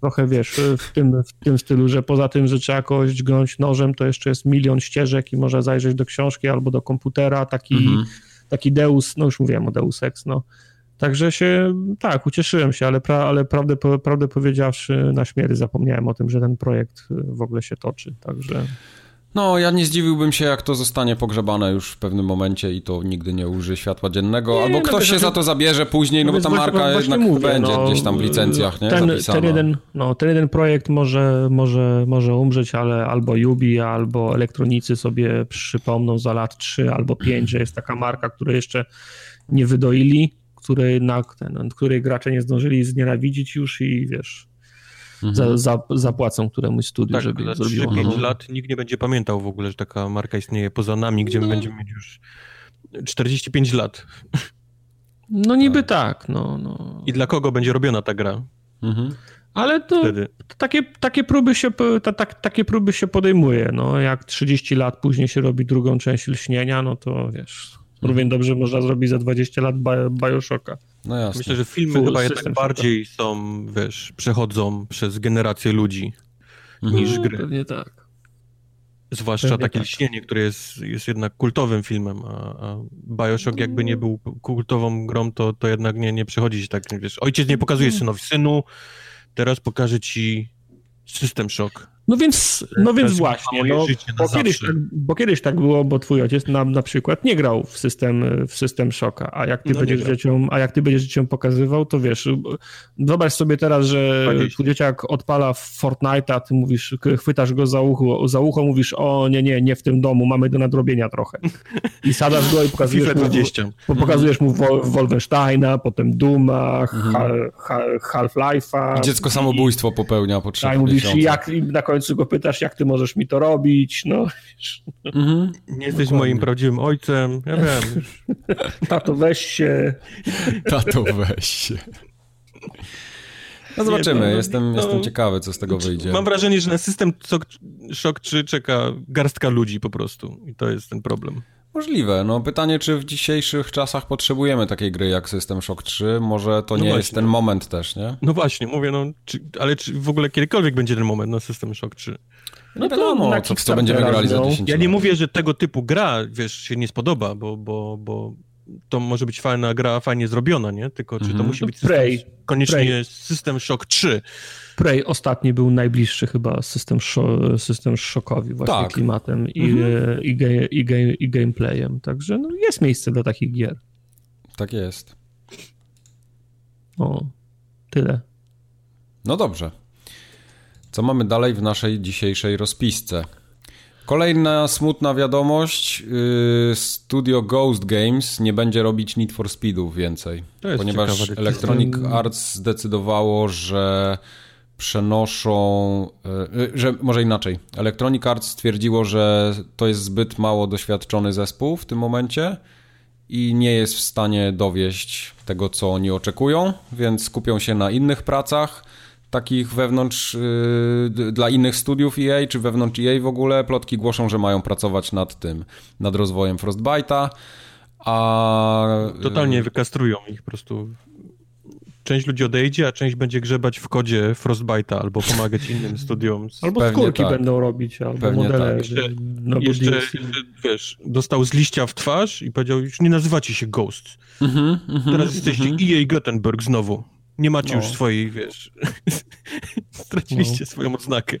B: trochę wiesz, w tym, w tym stylu, że poza tym, że trzeba kogoś dźgnąć nożem, to jeszcze jest milion ścieżek i może zajrzeć do książki albo do komputera, taki, mhm. taki Deus, no już mówiłem o Deus Ex, no. Także się, tak, ucieszyłem się, ale, pra, ale prawdę, prawdę powiedziawszy, na śmierć zapomniałem o tym, że ten projekt w ogóle się toczy, także...
A: No, ja nie zdziwiłbym się, jak to zostanie pogrzebane już w pewnym momencie i to nigdy nie uży światła dziennego, nie, albo no ktoś się za to zabierze później, no, bo ta marka jednak mówię, będzie no, gdzieś tam w licencjach, nie?
B: Ten, ten, jeden, no, ten jeden projekt może, może, może umrzeć, ale albo Yubi, albo elektronicy sobie przypomną za lat 3 albo 5, że jest taka marka, której jeszcze nie wydoili, której, na, ten, której gracze nie zdążyli znienawidzić już i wiesz mhm. za, za, zapłacą któremuś studiu, tak, żeby zrobiło.
C: 5 lat nikt nie będzie pamiętał w ogóle, że taka marka istnieje poza nami, gdzie my no. będziemy mieć już 45 lat.
B: No niby tak, tak no, no.
C: I dla kogo będzie robiona ta gra? Mhm.
B: Ale to, to, takie, takie, próby się, ta, ta, takie próby się podejmuje. No, jak 30 lat później się robi drugą część lśnienia, no to wiesz, równie mhm. dobrze można zrobić za 20 lat Bioshocka.
C: No jasne. Myślę, że filmy Full chyba jednak bardziej są, wiesz, przechodzą przez generację ludzi mhm. niż gry.
B: Pewnie tak.
C: Zwłaszcza Pewnie takie tak. lśnienie, które jest, jest jednak kultowym filmem, a, a Bioshock jakby nie był kultową grą, to, to jednak nie, nie przechodzi się tak, wiesz, ojciec nie pokazuje synowi, synu, teraz pokażę ci System Shock.
B: No więc, no więc właśnie, no, bo, kiedyś tak, bo kiedyś tak było, bo twój ojciec na, na przykład nie grał w system, w system Shocka, a jak ty no będziesz dzieciom, a jak ty będziesz dzieciom pokazywał, to wiesz, wyobraź sobie teraz, że twój dzieciak odpala Fortnite'a, ty mówisz, chwytasz go za ucho, za ucho, mówisz, o nie, nie, nie w tym domu, mamy do nadrobienia trochę. I sadasz go i pokazujesz mu, po, pokazujesz mu Wolfensteina, potem Duma, mhm. Half-Life'a.
A: I dziecko samobójstwo popełnia po trzech tak, mówisz,
B: jak na końcu końcu go pytasz, jak ty możesz mi to robić, no.
C: Mhm. Nie jesteś Dokładnie. moim prawdziwym ojcem, ja wiem.
B: Tato, weź się.
A: Tato, weź się. No zobaczymy, nie, no, jestem, no, jestem ciekawy, co z tego wyjdzie.
C: Mam wrażenie, że na system Shock 3 czeka garstka ludzi po prostu i to jest ten problem.
A: Możliwe. No pytanie, czy w dzisiejszych czasach potrzebujemy takiej gry jak System Shock 3? Może to no nie właśnie. jest ten moment też, nie?
C: No właśnie, mówię, no, czy, ale czy w ogóle kiedykolwiek będzie ten moment na System Shock 3?
A: No, no wiadomo, co, co będziemy grali za 10
C: Ja nie mówię, że tego typu gra, wiesz, się nie spodoba, bo, bo, bo to może być fajna gra, fajnie zrobiona, nie? Tylko czy to mhm. musi być system, Prey. koniecznie Prey. System Shock 3?
B: Prey ostatni był najbliższy chyba system, system Shockowi właśnie tak. klimatem i, mhm. i, i, i, i gameplayem, także no, jest miejsce dla takich gier.
A: Tak jest.
B: O, tyle.
A: No dobrze. Co mamy dalej w naszej dzisiejszej rozpisce? Kolejna smutna wiadomość. Y, studio Ghost Games nie będzie robić Need for Speedów więcej, ponieważ Electronic Arts zdecydowało, że przenoszą, y, y, że może inaczej. Electronic Arts stwierdziło, że to jest zbyt mało doświadczony zespół w tym momencie i nie jest w stanie dowieść tego, co oni oczekują, więc skupią się na innych pracach takich wewnątrz yy, dla innych studiów EA, czy wewnątrz EA w ogóle. Plotki głoszą, że mają pracować nad tym, nad rozwojem Frostbite'a, a...
C: Totalnie wykastrują ich po prostu. Część ludzi odejdzie, a część będzie grzebać w kodzie Frostbite'a albo pomagać innym studiom.
B: Albo Pewnie skórki tak. będą robić, albo Pewnie modele. Tak.
C: Jeszcze, jeszcze, jeszcze, wiesz, dostał z liścia w twarz i powiedział, już nie nazywacie się Ghost. Mm -hmm, mm -hmm, Teraz jesteście mm -hmm. EA Gothenburg znowu. Nie macie no. już swojej, wiesz, straciliście no. swoją odznakę.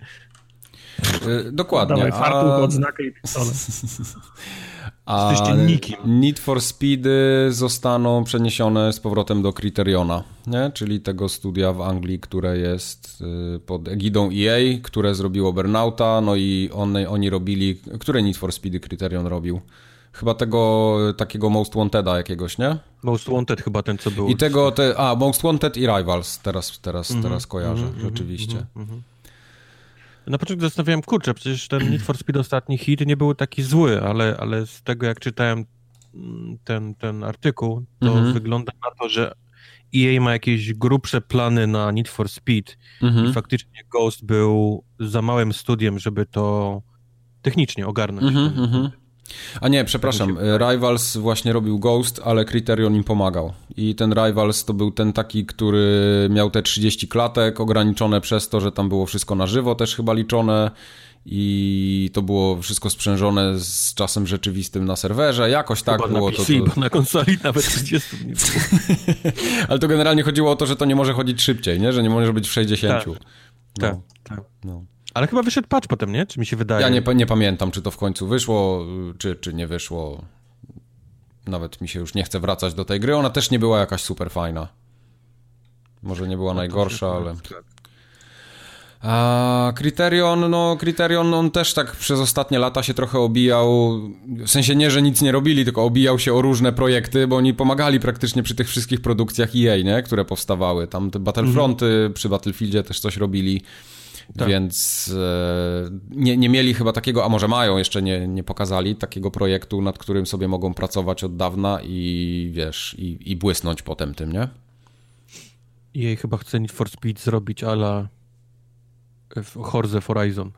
A: Yy, dokładnie.
B: Dawaj fartuch, a... odznakę i pistolet.
A: A Need for Speedy zostaną przeniesione z powrotem do Criteriona, nie? czyli tego studia w Anglii, które jest y, pod egidą EA, które zrobiło Burnouta, no i one, oni robili, które Need for Speedy Criterion robił? Chyba tego takiego Most Wanteda jakiegoś, nie?
C: Most Wanted chyba ten, co był.
A: I tego, te, a, Most Wanted i Rivals teraz, teraz, mm -hmm, teraz kojarzę, mm -hmm, rzeczywiście. Mm -hmm.
C: Na początku zastanawiałem, kurczę, przecież ten Need for Speed ostatni hit nie był taki zły, ale, ale z tego jak czytałem mm, ten, ten artykuł, to mhm. wygląda na to, że EA ma jakieś grubsze plany na Need for Speed mhm. i faktycznie Ghost był za małym studiem, żeby to technicznie ogarnąć. Mhm,
A: a nie, przepraszam, Rivals właśnie robił Ghost, ale Criterion im pomagał. I ten Rivals to był ten taki, który miał te 30 klatek, ograniczone przez to, że tam było wszystko na żywo też chyba liczone i to było wszystko sprzężone z czasem rzeczywistym na serwerze, jakoś tak
C: Chyba
A: było
C: na PC,
A: to.
C: to... Na konsoli nawet 30 nie
A: Ale to generalnie chodziło o to, że to nie może chodzić szybciej, nie? że nie może być w 60. Tak,
C: no. tak. tak. No. Ale chyba wyszedł patch potem, nie? Czy mi się wydaje?
A: Ja nie, nie pamiętam, czy to w końcu wyszło, czy, czy nie wyszło. Nawet mi się już nie chce wracać do tej gry. Ona też nie była jakaś super fajna. Może nie była no najgorsza, ale... Tak. A Criterion, no Criterion on też tak przez ostatnie lata się trochę obijał, w sensie nie, że nic nie robili, tylko obijał się o różne projekty, bo oni pomagali praktycznie przy tych wszystkich produkcjach EA, nie? które powstawały. Tam te Battlefronty, mm. przy Battlefieldzie też coś robili. Tak. Więc e, nie, nie mieli chyba takiego, a może mają, jeszcze nie, nie pokazali takiego projektu, nad którym sobie mogą pracować od dawna i wiesz, i, i błysnąć potem tym, nie?
C: Jej chyba chce Need for Speed zrobić ala Horze Horizon.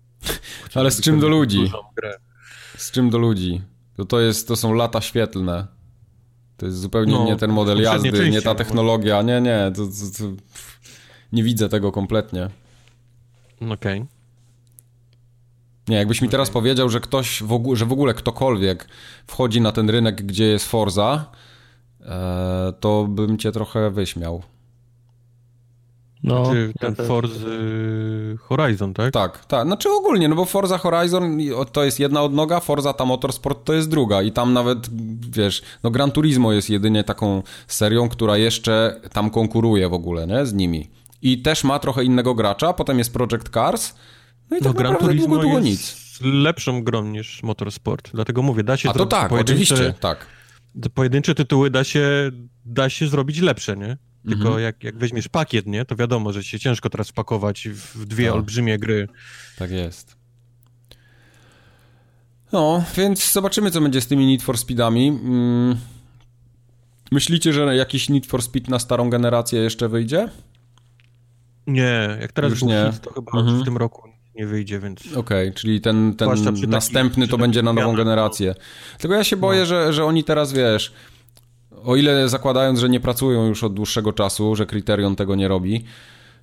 A: Ale z czym do ludzi? Z czym do ludzi? To, to, jest, to są lata świetlne. To jest zupełnie no, nie ten model jazdy, nie ta technologia. Nie, nie, to, to, to, nie widzę tego kompletnie.
C: Okej. Okay.
A: Nie, jakbyś mi okay. teraz powiedział, że ktoś, w ogóle, że w ogóle ktokolwiek wchodzi na ten rynek, gdzie jest Forza, e, to bym cię trochę wyśmiał.
C: No, znaczy ten ja Forza Horizon, tak?
A: Tak, tak. Znaczy ogólnie, no bo Forza Horizon to jest jedna odnoga, Forza ta Motorsport to jest druga i tam nawet, wiesz, no Gran Turismo jest jedynie taką serią, która jeszcze tam konkuruje w ogóle, nie, z nimi. I też ma trochę innego gracza, potem jest Project Cars, no i no, tak Gran Turismo długo, długo nic.
C: lepszą grą niż Motorsport, dlatego mówię, da się...
A: A to tak, oczywiście, tak.
C: Pojedyncze tytuły da się, da się zrobić lepsze, nie? Tylko mhm. jak, jak weźmiesz pakiet, nie, to wiadomo, że się ciężko teraz wpakować w dwie tak. olbrzymie gry.
A: Tak jest. No, więc zobaczymy, co będzie z tymi Need for Speedami. Mm. Myślicie, że jakiś Need for Speed na starą generację jeszcze wyjdzie?
C: Nie, jak teraz Już nie. Hit, to chyba mhm. w tym roku nie wyjdzie, więc...
A: Okej, okay, czyli ten, ten następny to będzie na nową generację. Tylko ja się boję, no. że, że oni teraz, wiesz o ile zakładając, że nie pracują już od dłuższego czasu, że Kryterion tego nie robi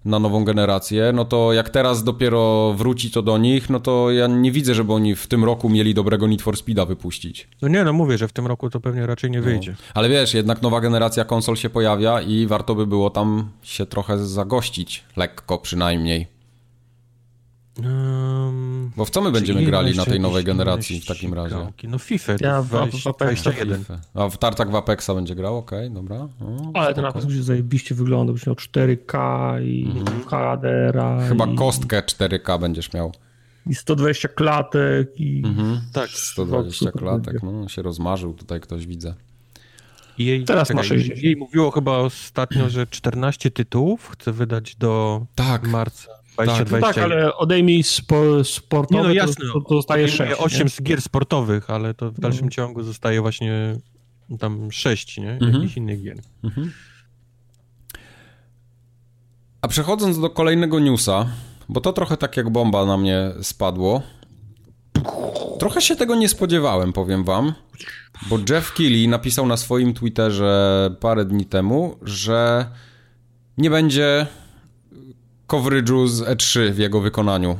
A: na nową generację, no to jak teraz dopiero wróci to do nich, no to ja nie widzę, żeby oni w tym roku mieli dobrego Need for Speeda wypuścić.
C: No nie, no mówię, że w tym roku to pewnie raczej nie no. wyjdzie.
A: Ale wiesz, jednak nowa generacja konsol się pojawia i warto by było tam się trochę zagościć, lekko przynajmniej. Um, Bo w co my będziemy grali na tej nowej generacji w takim razie?
C: No FIFA, ja w, 21.
A: A w tartak w Apexa będzie grał? Okej, okay, dobra.
B: O, Ale ten Apex będzie zajebiście wyglądał, byś miał 4K i mhm. HDR.
A: Chyba
B: i...
A: kostkę 4K będziesz miał.
B: I 120 klatek i... Mhm.
A: Tak. 120 klatek, no się rozmarzył tutaj ktoś, widzę.
C: Jej, Teraz czekaj, ma 60. Jej mówiło chyba ostatnio, że 14 tytułów chce wydać do tak. marca 20,
B: tak, tak, ale odejmij spo, sportowe, nie, no jasne, to, to zostaje 6.
C: 8 nie? gier sportowych, ale to w dalszym mhm. ciągu zostaje właśnie tam 6, nie? Mhm. Jakichś innych gier. Mhm.
A: A przechodząc do kolejnego newsa, bo to trochę tak jak bomba na mnie spadło. Trochę się tego nie spodziewałem, powiem wam, bo Jeff Keighley napisał na swoim Twitterze parę dni temu, że nie będzie coverage'u z E3 w jego wykonaniu.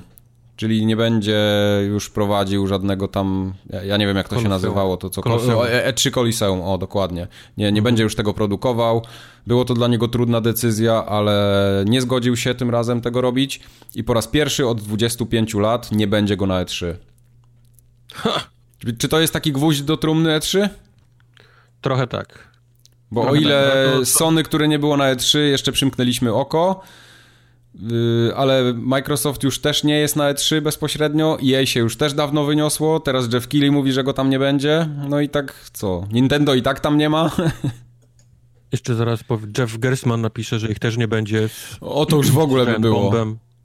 A: Czyli nie będzie już prowadził żadnego tam, ja, ja nie wiem jak to Coliseum. się nazywało, to co, Coliseum. E3 Coliseum, o dokładnie. Nie, nie mhm. będzie już tego produkował. Było to dla niego trudna decyzja, ale nie zgodził się tym razem tego robić i po raz pierwszy od 25 lat nie będzie go na E3. Ha. Czy to jest taki gwóźdź do trumny E3?
C: Trochę tak.
A: Bo Trochę o ile tak. No to... Sony, które nie było na E3, jeszcze przymknęliśmy oko, ale Microsoft już też nie jest na E3 bezpośrednio, EA się już też dawno wyniosło, teraz Jeff Keighley mówi, że go tam nie będzie, no i tak co, Nintendo i tak tam nie ma.
C: Jeszcze zaraz Jeff Gersman napisze, że ich też nie będzie.
A: O, to już w ogóle by było.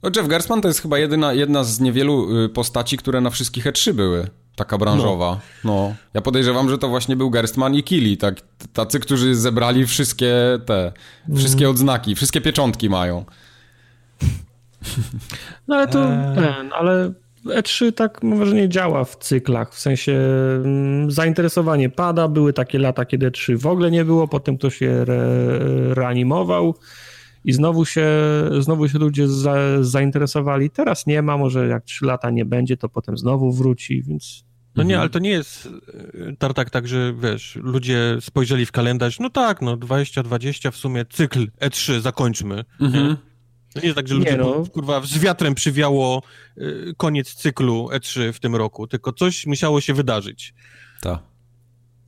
A: No, Jeff Gersman to jest chyba jedyna, jedna z niewielu y, postaci, które na wszystkich E3 były. Taka branżowa. No. no. Ja podejrzewam, że to właśnie był Gerstman i Kili, tak, tacy, którzy zebrali wszystkie te, wszystkie mm. odznaki, wszystkie pieczątki mają.
B: No ale to eee. ten, ale E3 tak mam wrażenie działa w cyklach, w sensie mm, zainteresowanie pada, były takie lata, kiedy E3 w ogóle nie było, potem to się re, reanimował i znowu się, znowu się ludzie za, zainteresowali. Teraz nie ma, może jak 3 lata nie będzie, to potem znowu wróci, więc...
C: No nie, mhm. ale to nie jest e, tartak tak, że wiesz, ludzie spojrzeli w kalendarz, no tak, no 20-20 w sumie cykl E3 zakończmy. Mhm. To nie jest tak, że ludzie, no. kurwa, z wiatrem przywiało y, koniec cyklu E3 w tym roku, tylko coś musiało się wydarzyć.
A: Tak.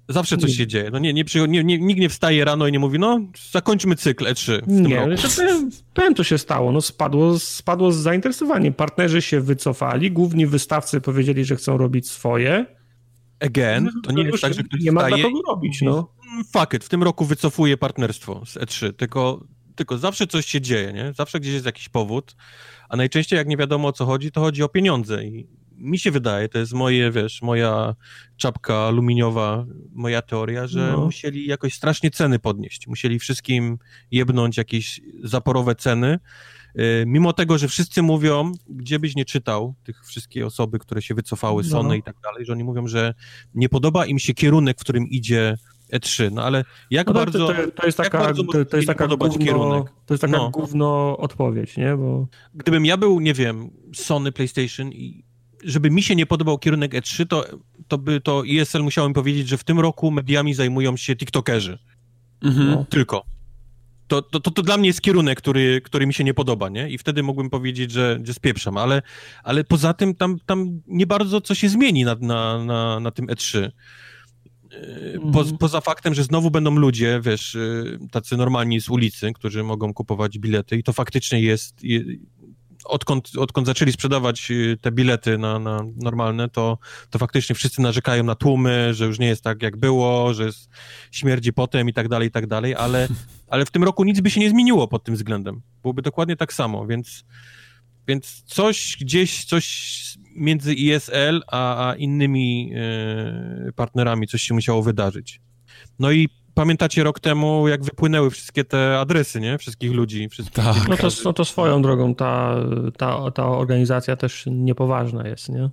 C: Zawsze coś się dzieje. No nie, nie, nie, nie, nikt nie wstaje rano i nie mówi, no zakończmy cykl E3 w
B: nie,
C: tym roku.
B: Nie, powiem, co się stało. No spadło, spadło z zainteresowaniem. Partnerzy się wycofali, główni wystawcy powiedzieli, że chcą robić swoje.
C: Again, to nie jest tak, że ktoś
B: Nie ma dla kogo robić, no.
C: Mm, fuck it, w tym roku wycofuję partnerstwo z E3, tylko tylko zawsze coś się dzieje, nie? Zawsze gdzieś jest jakiś powód, a najczęściej jak nie wiadomo o co chodzi, to chodzi o pieniądze i mi się wydaje, to jest moje, wiesz, moja czapka aluminiowa, moja teoria, że no. musieli jakoś strasznie ceny podnieść. Musieli wszystkim jebnąć jakieś zaporowe ceny, y, mimo tego, że wszyscy mówią, gdzie byś nie czytał, tych wszystkie osoby, które się wycofały, no. Sony i tak dalej, że oni mówią, że nie podoba im się kierunek, w którym idzie E3, no ale jak no bardzo...
B: To, to, jest taka, to, to jest taka gówno, kierunek? To jest taka no. gówno odpowiedź, nie? Bo...
C: Gdybym ja był, nie wiem, Sony, PlayStation i żeby mi się nie podobał kierunek E3, to, to by to ESL musiałem powiedzieć, że w tym roku mediami zajmują się TikTokerzy. Mhm. No, tylko. To, to, to, to, dla mnie jest kierunek, który, który mi się nie podoba, nie? I wtedy mógłbym powiedzieć, że, że spieprzam, ale, ale poza tym tam, tam nie bardzo co się zmieni na, na, na, na tym E3. Po, mhm. poza faktem, że znowu będą ludzie, wiesz, y, tacy normalni z ulicy, którzy mogą kupować bilety i to faktycznie jest, odkąd, odkąd zaczęli sprzedawać y, te bilety na, na normalne, to, to faktycznie wszyscy narzekają na tłumy, że już nie jest tak, jak było, że jest, śmierdzi potem i tak dalej, i tak dalej, ale, ale w tym roku nic by się nie zmieniło pod tym względem. Byłoby dokładnie tak samo, więc, więc coś gdzieś, coś między ISL a, a innymi y, partnerami coś się musiało wydarzyć. No i pamiętacie rok temu, jak wypłynęły wszystkie te adresy, nie? Wszystkich ludzi. Wszystkich
B: tak. No to, no to swoją drogą ta, ta, ta organizacja też niepoważna jest, nie?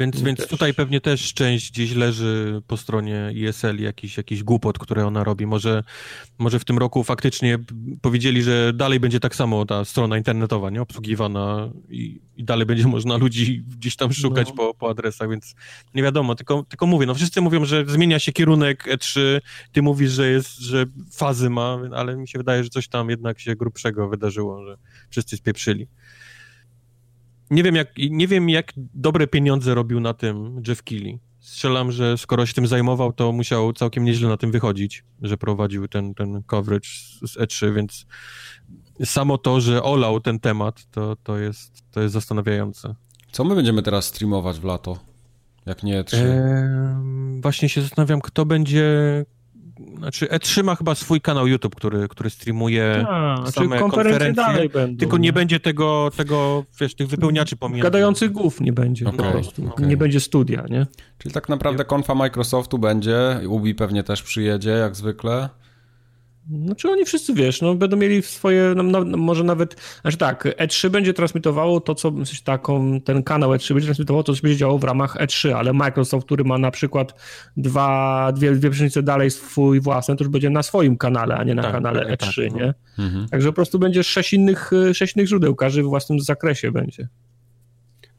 C: Więc, więc tutaj pewnie też część gdzieś leży po stronie ISL jakiś, jakiś głupot, które ona robi. Może, może w tym roku faktycznie powiedzieli, że dalej będzie tak samo ta strona internetowa, nie? Obsługiwana i, i dalej będzie można ludzi gdzieś tam szukać no. po, po adresach, więc nie wiadomo, tylko, tylko mówię, no wszyscy mówią, że zmienia się kierunek E3, ty mówisz, że jest, że fazy ma, ale mi się wydaje, że coś tam jednak się grubszego wydarzyło, że wszyscy spieprzyli. Nie wiem, jak, nie wiem, jak dobre pieniądze robił na tym Jeff Keighley. Strzelam, że skoro się tym zajmował, to musiał całkiem nieźle na tym wychodzić, że prowadził ten, ten coverage z E3, więc samo to, że olał ten temat, to, to, jest, to jest zastanawiające.
A: Co my będziemy teraz streamować w lato? Jak nie E3? Eee,
C: właśnie się zastanawiam, kto będzie znaczy E3 ma chyba swój kanał YouTube, który, który streamuje A, znaczy same konferencje, dalej będą, tylko nie będzie tego, tego, wiesz, tych wypełniaczy pomiędzy.
B: Gadających głów nie będzie okay, po prostu. Okay. Nie będzie studia, nie?
A: Czyli tak naprawdę konfa Microsoftu będzie, Ubi pewnie też przyjedzie, jak zwykle.
B: Znaczy oni wszyscy, wiesz, no będą mieli swoje, no, no, może nawet, znaczy tak, E3 będzie transmitowało to, co, w taką, ten kanał E3 będzie transmitowało to, co będzie działo w ramach E3, ale Microsoft, który ma na przykład dwa, dwie, dwie przecznice dalej swój własny, to już będzie na swoim kanale, a nie na tak, kanale tak, E3, tak, nie? No. Mhm. Także po prostu będzie sześć innych, sześć innych źródeł, każdy w własnym zakresie będzie.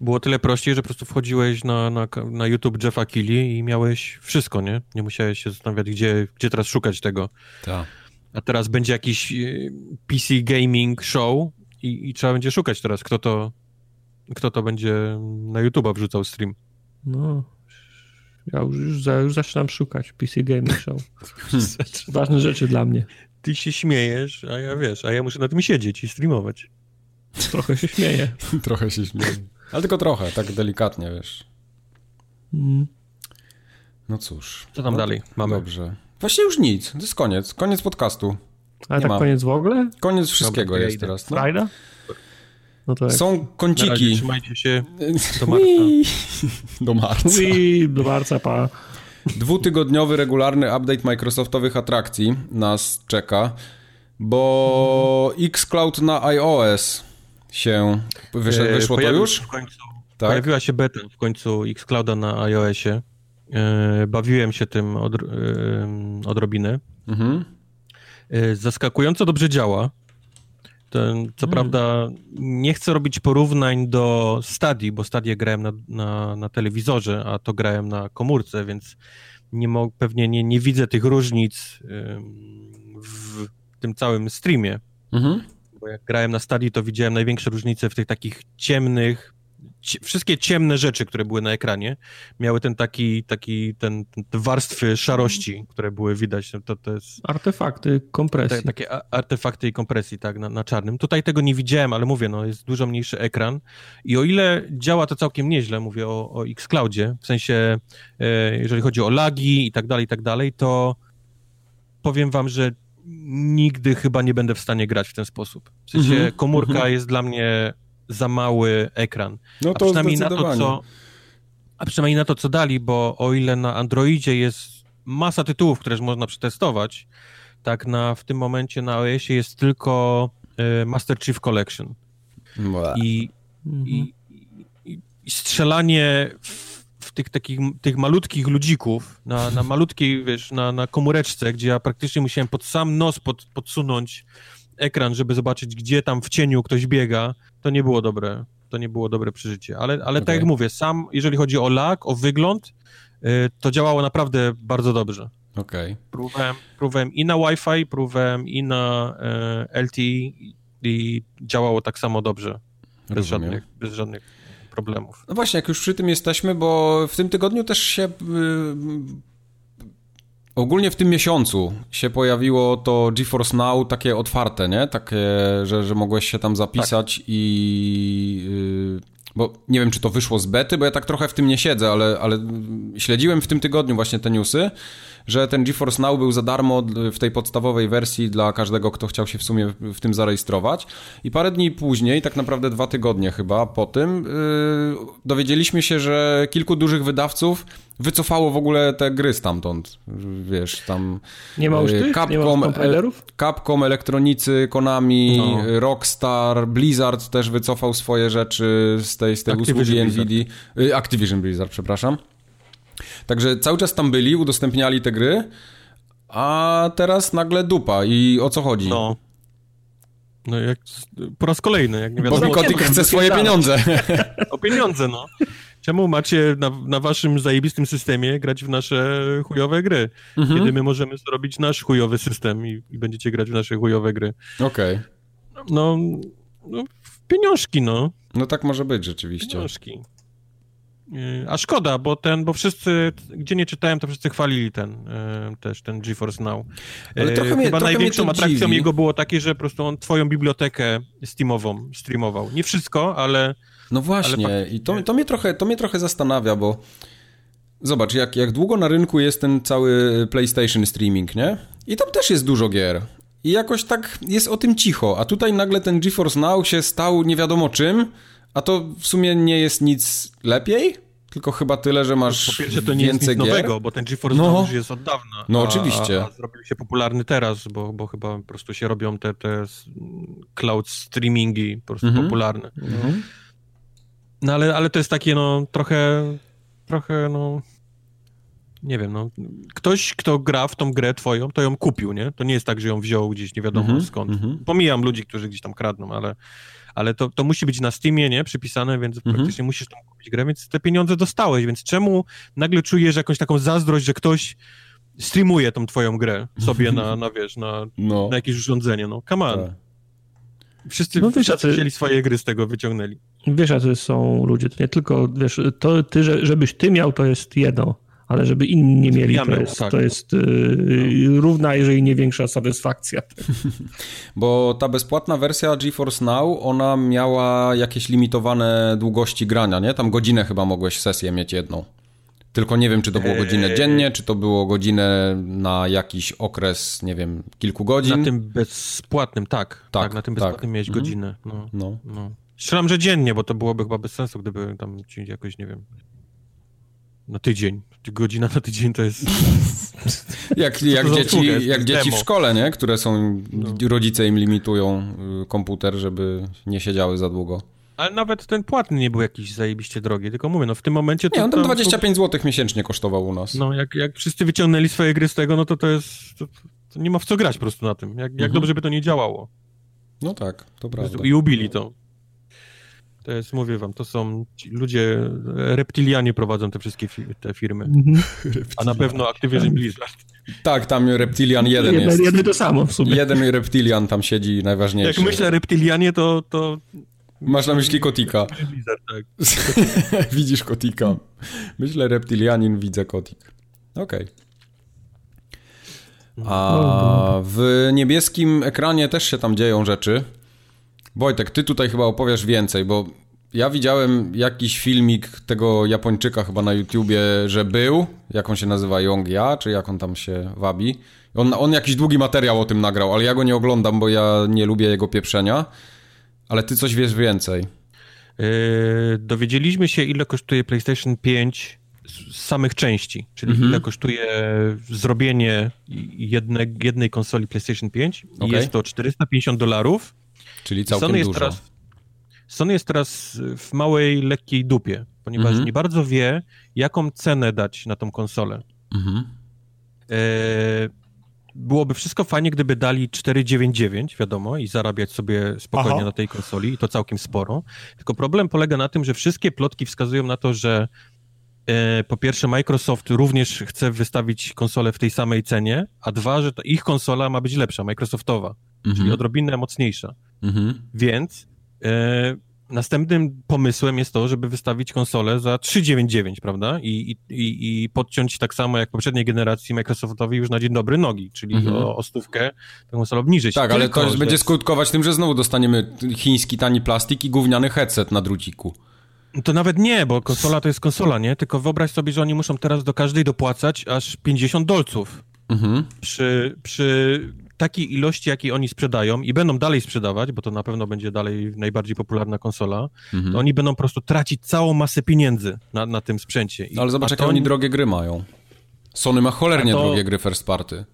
C: Było tyle prościej, że po prostu wchodziłeś na, na, na YouTube Jeffa Keighley i miałeś wszystko, nie? Nie musiałeś się zastanawiać, gdzie, gdzie teraz szukać tego.
A: Tak
C: a teraz będzie jakiś y, PC gaming show i, i, trzeba będzie szukać teraz, kto to, kto to będzie na YouTube'a wrzucał stream.
B: No, ja już, już, za, już zaczynam szukać PC gaming show. Ważne rzeczy dla mnie.
C: Ty się śmiejesz, a ja wiesz, a ja muszę na tym siedzieć i streamować.
B: Trochę się śmieję.
A: trochę się śmieję. Ale tylko trochę, tak delikatnie, wiesz. Mm. No cóż.
C: Co tam
A: no,
C: dalej mamy?
A: Dobrze. Właśnie już nic, to jest koniec, koniec podcastu.
B: Ale tak ma. koniec w ogóle?
A: Koniec wszystkiego Dobra, jest idę. teraz.
B: No. Frajda?
A: No to Są kąciki.
C: trzymajcie się do marca.
A: do marca.
B: do marca, pa.
A: Dwutygodniowy, regularny update Microsoftowych atrakcji nas czeka, bo xCloud na iOS się wyszło, e, wyszło to już?
C: W końcu. Tak? Pojawiła się beta w końcu xClouda na iOSie. E, bawiłem się tym od, e, odrobinę. Mhm. E, zaskakująco dobrze działa. Ten, co hmm. prawda nie chcę robić porównań do Stadii, bo Stadię grałem na, na, na, telewizorze, a to grałem na komórce, więc nie mo, pewnie nie, nie widzę tych różnic w tym całym streamie. Mhm. Bo jak grałem na Stadii, to widziałem największe różnice w tych takich ciemnych, wszystkie ciemne rzeczy, które były na ekranie, miały ten taki, taki ten, ten te warstwy szarości, które były widać. To, to jest...
B: Artefakty kompresji.
C: Te, takie artefakty i kompresji, tak, na, na, czarnym. Tutaj tego nie widziałem, ale mówię, no, jest dużo mniejszy ekran i o ile działa to całkiem nieźle, mówię o, o Xcloudzie, w sensie, e, jeżeli chodzi o lagi i tak dalej, i tak dalej, to powiem wam, że nigdy chyba nie będę w stanie grać w ten sposób. W sensie mhm. komórka mhm. jest dla mnie za mały ekran. No to a przynajmniej na to, co, a przynajmniej na to, co dali, bo o ile na Androidzie jest masa tytułów, które można przetestować, tak na, w tym momencie na OS-ie jest tylko y, Master Chief Collection. I, mhm. i, i, i, strzelanie w, w, tych takich tych malutkich ludzików na, na malutkiej, wiesz, na, na komóreczce, gdzie ja praktycznie musiałem pod sam nos pod, podsunąć ekran, żeby zobaczyć, gdzie tam w cieniu ktoś biega, to nie było dobre. To nie było dobre przeżycie. Ale, ale okay. tak jak mówię, sam, jeżeli chodzi o lag, o wygląd, y, to działało naprawdę bardzo dobrze.
A: Okej. Okay.
C: Próbowałem, próbowałem i na Wi-Fi, próbowałem i na LTE i działało tak samo dobrze. Bez żadnych, bez żadnych problemów.
A: No właśnie, jak już przy tym jesteśmy, bo w tym tygodniu też się y, Ogólnie w tym miesiącu się pojawiło to GeForce Now takie otwarte, nie? Takie, że, że mogłeś się tam zapisać tak. i... Yy, bo nie wiem, czy to wyszło z bety, bo ja tak trochę w tym nie siedzę, ale, ale śledziłem w tym tygodniu właśnie te newsy że ten GeForce Now był za darmo w tej podstawowej wersji dla każdego, kto chciał się w sumie w tym zarejestrować. I parę dni później, tak naprawdę dwa tygodnie chyba po tym, yy, dowiedzieliśmy się, że kilku dużych wydawców wycofało w ogóle te gry stamtąd. Wiesz, tam.
B: Nie ma już yy, tych? Capcom,
A: ma Capcom, Elektronicy, Konami, no. Rockstar, Blizzard też wycofał swoje rzeczy z tej, z tej usługi Nvidia. Yy, Activision Blizzard, przepraszam. Także cały czas tam byli, udostępniali te gry, a teraz nagle dupa. I o co chodzi?
C: No. No jak po raz kolejny, jak nie wiadomo.
A: Bo Mikotik chce swoje pieniądze.
C: O pieniądze, no. Czemu macie na, na, waszym zajebistym systemie grać w nasze chujowe gry, mhm. kiedy my możemy zrobić nasz chujowy system i, i będziecie grać w nasze chujowe gry?
A: Okej. Okay.
C: No, no, pieniążki, no.
A: No tak może być rzeczywiście.
C: Pieniążki. A szkoda, bo ten, bo wszyscy, gdzie nie czytałem, to wszyscy chwalili ten, e, też ten GeForce Now. Ale trochę mnie, Chyba trochę największą atrakcją dziwi. jego było takie, że po prostu on twoją bibliotekę Steamową streamował. Nie wszystko, ale...
A: No właśnie ale... i to, to, mnie trochę, to mnie trochę zastanawia, bo zobacz, jak, jak długo na rynku jest ten cały PlayStation streaming, nie? I tam też jest dużo gier. I jakoś tak jest o tym cicho, a tutaj nagle ten GeForce Now się stał nie wiadomo czym, a to w sumie nie jest nic lepiej? Tylko chyba tyle, że masz Po pierwsze, to nie jest nic gier. nowego,
C: bo ten GeForce no. już jest od dawna.
A: No a, oczywiście. A, a
C: zrobił się popularny teraz, bo, bo chyba po prostu się robią te, te cloud streamingi po prostu mhm. popularne. Mhm. No ale, ale to jest takie no trochę, trochę no nie wiem, no, ktoś, kto gra w tą grę twoją, to ją kupił, nie? To nie jest tak, że ją wziął gdzieś nie wiadomo mm -hmm, skąd. Mm -hmm. Pomijam ludzi, którzy gdzieś tam kradną, ale, ale to, to musi być na Steamie, nie? Przypisane, więc -hmm. praktycznie musisz tam kupić grę, więc te pieniądze dostałeś, więc czemu nagle czujesz jakąś taką zazdrość, że ktoś streamuje tą twoją grę sobie na, na wiesz, na, no. na jakieś urządzenie, no, come on. Tak. Wszyscy, no, wiesz, wzięli swoje gry z tego, wyciągnęli.
B: Wiesz, a to są ludzie, to nie tylko, wiesz, to ty, żebyś ty miał, to jest jedno ale żeby inni nie mieli, to jest, tak. to jest yy, równa, jeżeli nie większa satysfakcja.
A: Bo ta bezpłatna wersja GeForce Now, ona miała jakieś limitowane długości grania, nie? Tam godzinę chyba mogłeś sesję mieć jedną. Tylko nie wiem, czy to było godzinę eee. dziennie, czy to było godzinę na jakiś okres, nie wiem, kilku godzin.
C: Na tym bezpłatnym, tak. Tak, tak na tym tak. bezpłatnym tak. miałeś godzinę. No. no. no. Strzelam, że dziennie, bo to byłoby chyba bez sensu, gdyby tam ci jakoś, nie wiem, na tydzień. Godzina na tydzień to jest...
A: jak jak dzieci, jak dzieci w szkole, nie? Które są... No. Rodzice im limitują y, komputer, żeby nie siedziały za długo.
C: Ale nawet ten płatny nie był jakiś zajebiście drogi, tylko mówię, no w tym momencie...
A: To, nie, on tam 25 to... zł miesięcznie kosztował u nas.
C: No, jak, jak wszyscy wyciągnęli swoje gry z tego, no to to jest... To, to nie ma w co grać po prostu na tym. Jak, jak mhm. dobrze by to nie działało.
A: No tak, to prawda.
C: I ubili to. To jest, mówię wam, to są ludzie, reptilianie prowadzą te wszystkie fi te firmy. Mhm. A na pewno Activision Blizzard.
A: Tak, tam reptilian jeden jest.
B: Jeden to samo w sumie.
A: Jeden reptilian tam siedzi najważniejszy.
C: Jak myślę reptilianie, to... to...
A: Masz na myśli Kotika.
C: Blizzard, tak.
A: Widzisz Kotika. Myślę reptilianin, widzę Kotik. Okej. Okay. A w niebieskim ekranie też się tam dzieją rzeczy. Wojtek, ty tutaj chyba opowiesz więcej, bo Ja widziałem jakiś filmik tego Japończyka chyba na YouTubie, że był, jak on się nazywa, Yong Ja, czy jak on tam się wabi. On, on jakiś długi materiał o tym nagrał, ale ja go nie oglądam, bo ja nie lubię jego pieprzenia. Ale ty coś wiesz więcej.
C: Yy, dowiedzieliśmy się, ile kosztuje PlayStation 5 z samych części, czyli mhm. ile kosztuje zrobienie jedne, jednej konsoli PlayStation 5 okay. jest to 450 dolarów.
A: Czyli całkiem Sony
C: jest Teraz, Sony jest teraz w małej, lekkiej dupie, ponieważ mhm. nie bardzo wie, jaką cenę dać na tą konsolę. Mhm. E, byłoby wszystko fajnie, gdyby dali 499, wiadomo, i zarabiać sobie spokojnie Aha. na tej konsoli, i to całkiem sporo. Tylko problem polega na tym, że wszystkie plotki wskazują na to, że e, po pierwsze Microsoft również chce wystawić konsolę w tej samej cenie, a dwa, że ich konsola ma być lepsza, Microsoftowa, mhm. czyli odrobinę mocniejsza. Mhm. Więc e, Następnym pomysłem jest to, żeby wystawić konsolę za 399, prawda? I, i, i podciąć tak samo jak poprzedniej generacji Microsoftowi już na dzień dobry nogi, czyli mhm. o, o stówkę tę konsolę obniżyć.
A: Tak, ale to że... będzie skutkować tym, że znowu dostaniemy chiński tani plastik i gówniany headset na druciku.
C: To nawet nie, bo konsola to jest konsola, nie? Tylko wyobraź sobie, że oni muszą teraz do każdej dopłacać aż 50 dolców. Mhm. Przy, przy takiej ilości, jakiej oni sprzedają i będą dalej sprzedawać, bo to na pewno będzie dalej najbardziej popularna konsola, mhm. to oni będą po prostu tracić całą masę pieniędzy na, na tym sprzęcie.
A: I, ale zobacz, jakie oni drogie gry mają. Sony ma cholernie to... drogie gry first party.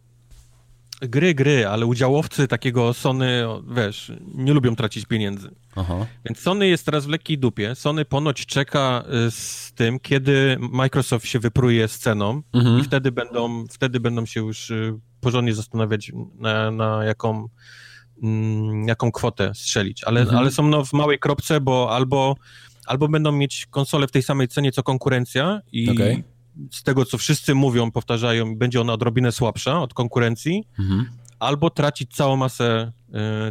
C: Gry, gry, ale udziałowcy takiego Sony, wiesz, nie lubią tracić pieniędzy. Aha. Więc Sony jest teraz w lekkiej dupie. Sony ponoć czeka y, z tym, kiedy Microsoft się wypruje z ceną mhm. i wtedy będą, wtedy będą się już y, porządnie zastanawiać, na, na jaką, mm, jaką kwotę strzelić. Ale, mhm. ale są no w małej kropce, bo albo, albo będą mieć konsole w tej samej cenie co konkurencja i okay. z tego, co wszyscy mówią, powtarzają, będzie ona odrobinę słabsza od konkurencji, mhm. albo tracić całą masę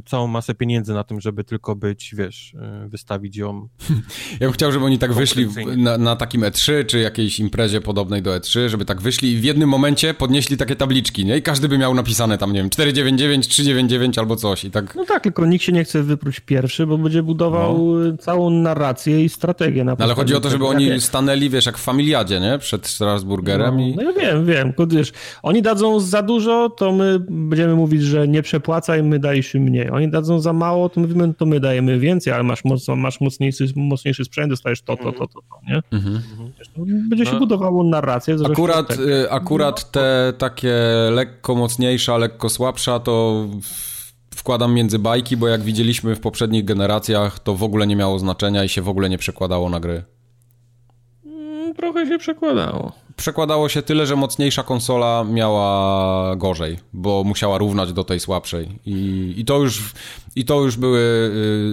C: całą masę pieniędzy na tym, żeby tylko być, wiesz, e, wystawić ją.
A: Ja bym chciał, żeby oni tak wyszli na, na, takim E3, czy jakiejś imprezie podobnej do E3, żeby tak wyszli i w jednym momencie podnieśli takie tabliczki, nie? I każdy by miał napisane tam, nie wiem, 499, 399 albo coś i tak.
B: No tak, tylko nikt się nie chce wypróć pierwszy, bo będzie budował no. całą narrację i strategię na
A: no, Ale chodzi o to, żeby oni stanęli, wiesz, jak w familiadzie, nie? Przed Strasburgerem
B: no,
A: i...
B: No ja wiem, wiem, wiesz, oni dadzą za dużo, to my będziemy mówić, że nie przepłacaj, my dajesz mniej. Oni dadzą za mało, to mówimy, to my dajemy więcej, ale masz, mocno, masz mocniejszy, mocniejszy sprzęt, dostajesz to, to, to, to, to nie? Mhm. Będzie się no. budowało narrację.
A: Akurat, tak. Y, akurat te takie lekko mocniejsze, lekko słabsza, to wkładam między bajki, bo jak widzieliśmy w poprzednich generacjach, to w ogóle nie miało znaczenia i się w ogóle nie przekładało na gry.
B: Mm, trochę się przekładało
A: przekładało się tyle, że mocniejsza konsola miała gorzej, bo musiała równać do tej słabszej. I, i, to, już, i to już były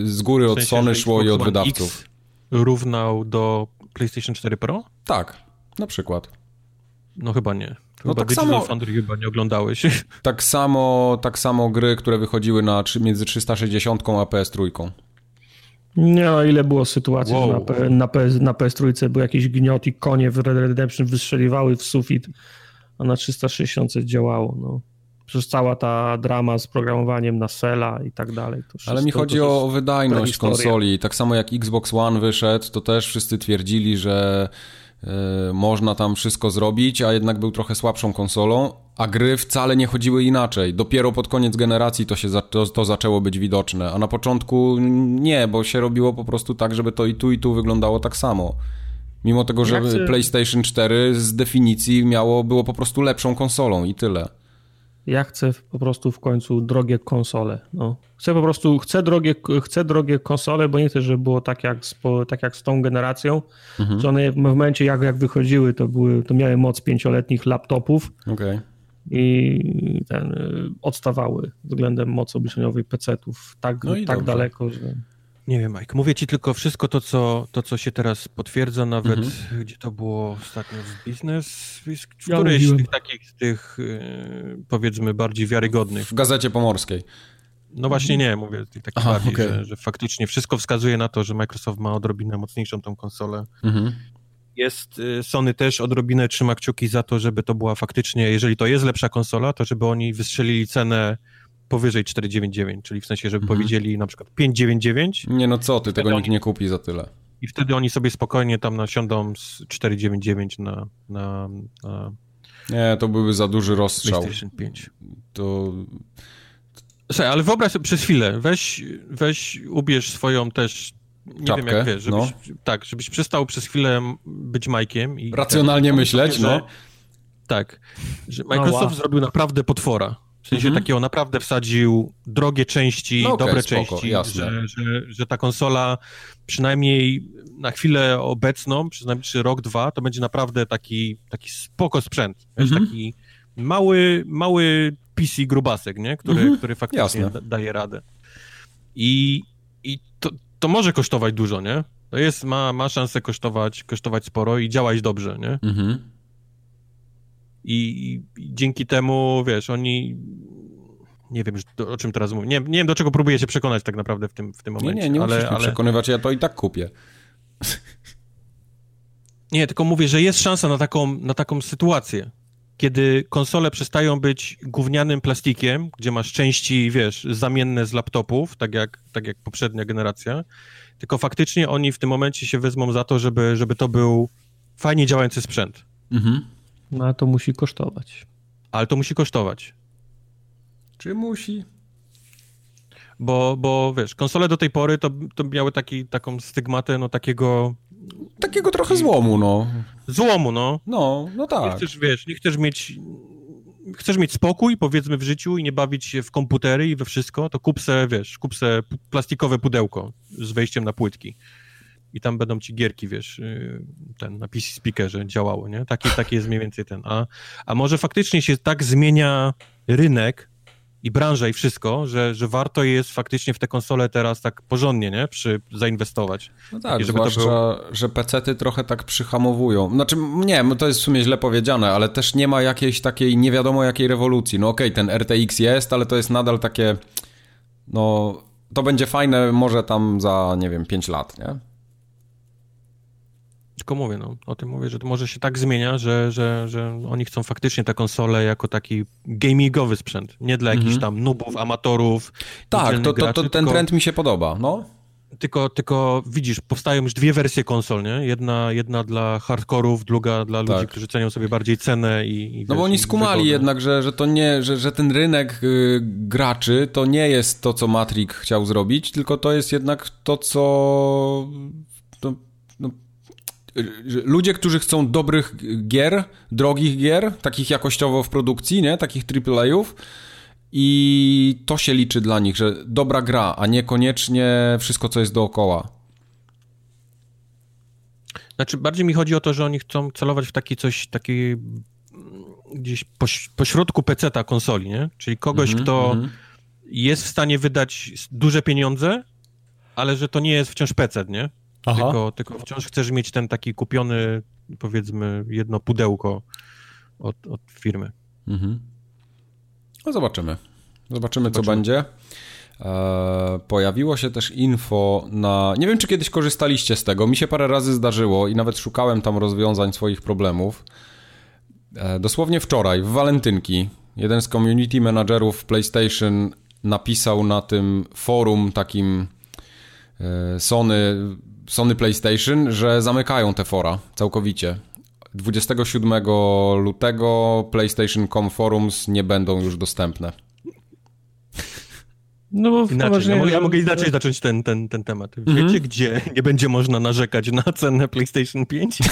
A: y, z góry w sensie, od Sony szło i od wydawców. X
C: równał do PlayStation 4 Pro?
A: Tak, na przykład.
C: No chyba nie. No chyba tak samo, Foundry chyba nie oglądałeś.
A: Tak samo, tak samo gry, które wychodziły na, między 360 a PS3.
B: Nie, no ile było sytuacji, wow. że na, na, PS, na PS3 był jakiś gniot i konie w Red Redemption wystrzeliwały w sufit, a na 360 działało. No. Przecież cała ta drama z programowaniem na Sela i tak dalej.
A: Wszystko, Ale mi chodzi o wydajność konsoli. Tak samo jak Xbox One wyszedł, to też wszyscy twierdzili, że można tam wszystko zrobić, a jednak był trochę słabszą konsolą, a gry wcale nie chodziły inaczej. Dopiero pod koniec generacji to się za, to, to, zaczęło być widoczne, a na początku nie, bo się robiło po prostu tak, żeby to i tu i tu wyglądało tak samo. Mimo tego, że chcę... PlayStation 4 z definicji miało, było po prostu lepszą konsolą i tyle.
B: Ja chcę po prostu w końcu drogie konsole. No. Chcę po prostu, chcę drogie, chcę drogie konsole, bo nie chcę, żeby było tak jak z, tak jak z tą generacją, mhm. że one w momencie jak, jak wychodziły, to, były, to miały moc pięcioletnich laptopów. Okay. I ten, y, odstawały względem mocy obliczeniowej PC-ów tak, no tak daleko, że...
C: Nie wiem, Mike. Mówię ci tylko wszystko to, co, to, co się teraz potwierdza, nawet mhm. gdzie to było ostatnio w biznes, w którejś z tych takich, z tych y, powiedzmy bardziej wiarygodnych.
A: W Gazecie Pomorskiej.
C: No właśnie nie, mówię tak Aha, bardziej, okay. że, że, faktycznie wszystko wskazuje na to, że Microsoft ma odrobinę mocniejszą tą konsolę. Mhm. Jest, y, Sony też odrobinę trzyma kciuki za to, żeby to była faktycznie, jeżeli to jest lepsza konsola, to żeby oni wystrzelili cenę powyżej 499, czyli w sensie, żeby mhm. powiedzieli na przykład 599.
A: Nie no co ty, tego nikt nie kupi za tyle.
C: I wtedy oni sobie spokojnie tam nasiądą z 499 na, na, na
A: nie, to byłby za duży rozstrzał.
C: PlayStation 5.
A: To...
C: Słuchaj, ale wyobraź sobie przez chwilę, weź, weź ubierz swoją też nie Czapkę, wiem jak wiesz, żebyś, no. tak, żebyś przestał przez chwilę być Majkiem. I
A: Racjonalnie tak, myśleć, no. Że,
C: tak, że Microsoft no, wow. zrobił naprawdę potwora. W sensie mhm. takiego naprawdę wsadził drogie części, no okay, dobre spoko, części, że, że, że, ta konsola przynajmniej na chwilę obecną, przez najbliższy rok, dwa, to będzie naprawdę taki, taki spoko sprzęt. Mhm. taki mały, mały PC grubasek, nie? Który, mhm. który faktycznie da, daje radę. I, i to, to może kosztować dużo, nie? To jest, ma, ma szansę kosztować, kosztować sporo i działać dobrze, nie? Mhm. I, I, dzięki temu, wiesz, oni. Nie wiem, o czym teraz mówię. Nie, nie wiem, do czego próbuję się przekonać tak naprawdę w tym, w tym momencie.
A: Nie, nie, nie ale, musisz ale... przekonywać, ja to i tak kupię.
C: Nie, tylko mówię, że jest szansa na taką, na taką sytuację, kiedy konsole przestają być gównianym plastikiem, gdzie masz części, wiesz, zamienne z laptopów, tak jak, tak jak poprzednia generacja, tylko faktycznie oni w tym momencie się wezmą za to, żeby, żeby to był fajnie działający sprzęt. Mhm.
B: No a to musi kosztować.
C: Ale to musi kosztować.
A: Czy musi?
C: Bo, bo wiesz, konsole do tej pory to, to miały taki, taką stygmatę, no takiego...
A: Takiego trochę złomu, no.
C: Złomu, no.
A: No, no tak.
C: Nie chcesz, wiesz, nie chcesz mieć... Chcesz mieć spokój, powiedzmy, w życiu i nie bawić się w komputery i we wszystko, to kup se, wiesz, kup se plastikowe pudełko z wejściem na płytki i tam będą ci gierki, wiesz, y, ten na PC speakerze działało, nie? Taki, taki jest mniej więcej ten. A, a może faktycznie się tak zmienia rynek i branża i wszystko, że, że warto jest faktycznie w te konsole teraz tak porządnie, nie? Przy, zainwestować.
A: No tak, żeby zwłaszcza, było... że pecety trochę tak przyhamowują. Znaczy, nie, to jest w sumie źle powiedziane, ale też nie ma jakiejś takiej nie wiadomo jakiej rewolucji. No okej, okay, ten RTX jest, ale to jest nadal takie, no, to będzie fajne może tam za, nie wiem, 5 lat, nie?
C: Tylko mówię, no, o tym mówię, że to może się tak zmienia, że, że, że oni chcą faktycznie tę konsolę jako taki gamingowy sprzęt, nie dla jakichś mhm. tam nubów, amatorów.
A: Tak, to, to, to, ten tylko, trend mi się podoba, no.
C: Tylko, tylko widzisz, powstają już dwie wersje konsol, nie? Jedna, jedna dla hardkorów, druga dla ludzi, tak. którzy cenią sobie bardziej cenę i... i
A: no bo oni skumali wygodę. jednak, że, że to nie, że, że ten rynek y, graczy to nie jest to, co Matrix chciał zrobić, tylko to jest jednak to, co ludzie, którzy chcą dobrych gier, drogich gier, takich jakościowo w produkcji, nie? Takich AAA-ów i to się liczy dla nich, że dobra gra, a niekoniecznie wszystko, co jest dookoła.
C: Znaczy, bardziej mi chodzi o to, że oni chcą celować w taki coś, taki mm, gdzieś poś, pośrodku peceta konsoli, nie? Czyli kogoś, mm -hmm, kto mm -hmm. jest w stanie wydać duże pieniądze, ale że to nie jest wciąż pecet, nie? Tylko, tylko wciąż chcesz mieć ten taki kupiony, powiedzmy, jedno pudełko od, od firmy. Mhm.
A: No zobaczymy. Zobaczymy, zobaczymy. co będzie. E, pojawiło się też info na. Nie wiem, czy kiedyś korzystaliście z tego. Mi się parę razy zdarzyło i nawet szukałem tam rozwiązań swoich problemów. E, dosłownie wczoraj, w walentynki, jeden z community managerów PlayStation napisał na tym forum takim e, Sony Sony PlayStation, że zamykają te fora całkowicie. 27 lutego PlayStation.com Forums nie będą już dostępne.
C: No bo inaczej, ja, ja mogę inaczej zacząć ten, ten, ten temat. Wiecie, mm -hmm. gdzie nie będzie można narzekać na cenę PlayStation 5?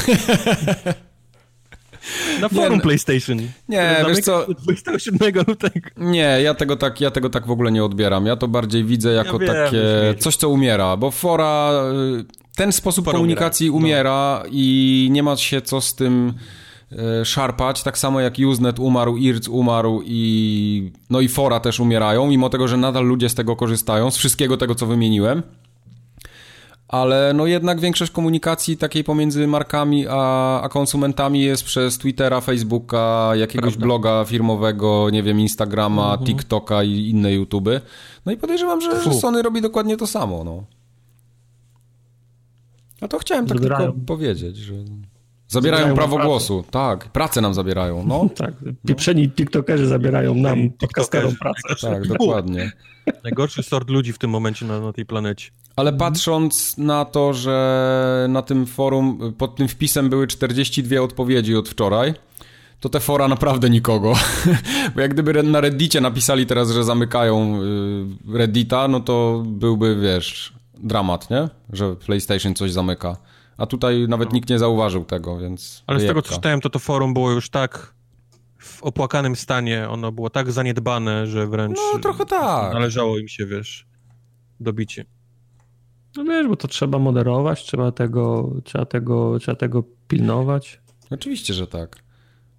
C: Na forum nie, no- PlayStation.
A: Nie, wiesz co...
C: 27 lutego.
A: Nie, ja tego, tak, ja tego tak w ogóle nie odbieram. Ja to bardziej widzę jako ja wiem, takie coś, co umiera, bo fora ten sposób Fora komunikacji umiera, no. i nie ma się co z tym e, szarpać, tak samo jak Usenet umarł, IRC umarł i no i fora też umierają, mimo tego, że nadal ludzie z tego korzystają, z wszystkiego tego, co wymieniłem. Ale no jednak większość komunikacji takiej pomiędzy markami a, a konsumentami jest przez Twittera, Facebooka, jakiegoś Prawda. bloga firmowego, nie wiem, Instagrama, mhm. TikToka i inne YouTube. No i podejrzewam, że, że Sony robi dokładnie to samo, no. No to chciałem tak tylko powiedzieć, że Zabierają, zabierają prawo pracę. głosu, tak. Pracę nam zabierają, no.
B: tak, pieprzeni tiktokerzy zabierają nam, podcasterom pracę.
A: Tak, dokładnie.
C: Najgorszy sort ludzi w tym momencie na, na tej planecie.
A: Ale patrząc na to, że na tym forum, pod tym wpisem były 42 odpowiedzi od wczoraj, to te fora naprawdę nikogo. Bo jak gdyby na Reddicie napisali teraz, że zamykają y, Reddita, no to byłby, wiesz, dramat, nie? Że PlayStation coś zamyka. A tutaj nawet no. nikt nie zauważył tego, więc...
C: Ale z tego, co czytałem, to to forum było już tak w opłakanym stanie, ono było tak zaniedbane, że wręcz...
A: No, trochę tak.
C: Należało im się, wiesz, dobicie.
B: No wiesz, bo to trzeba moderować, trzeba tego, trzeba tego, trzeba tego pilnować.
A: Oczywiście, że tak.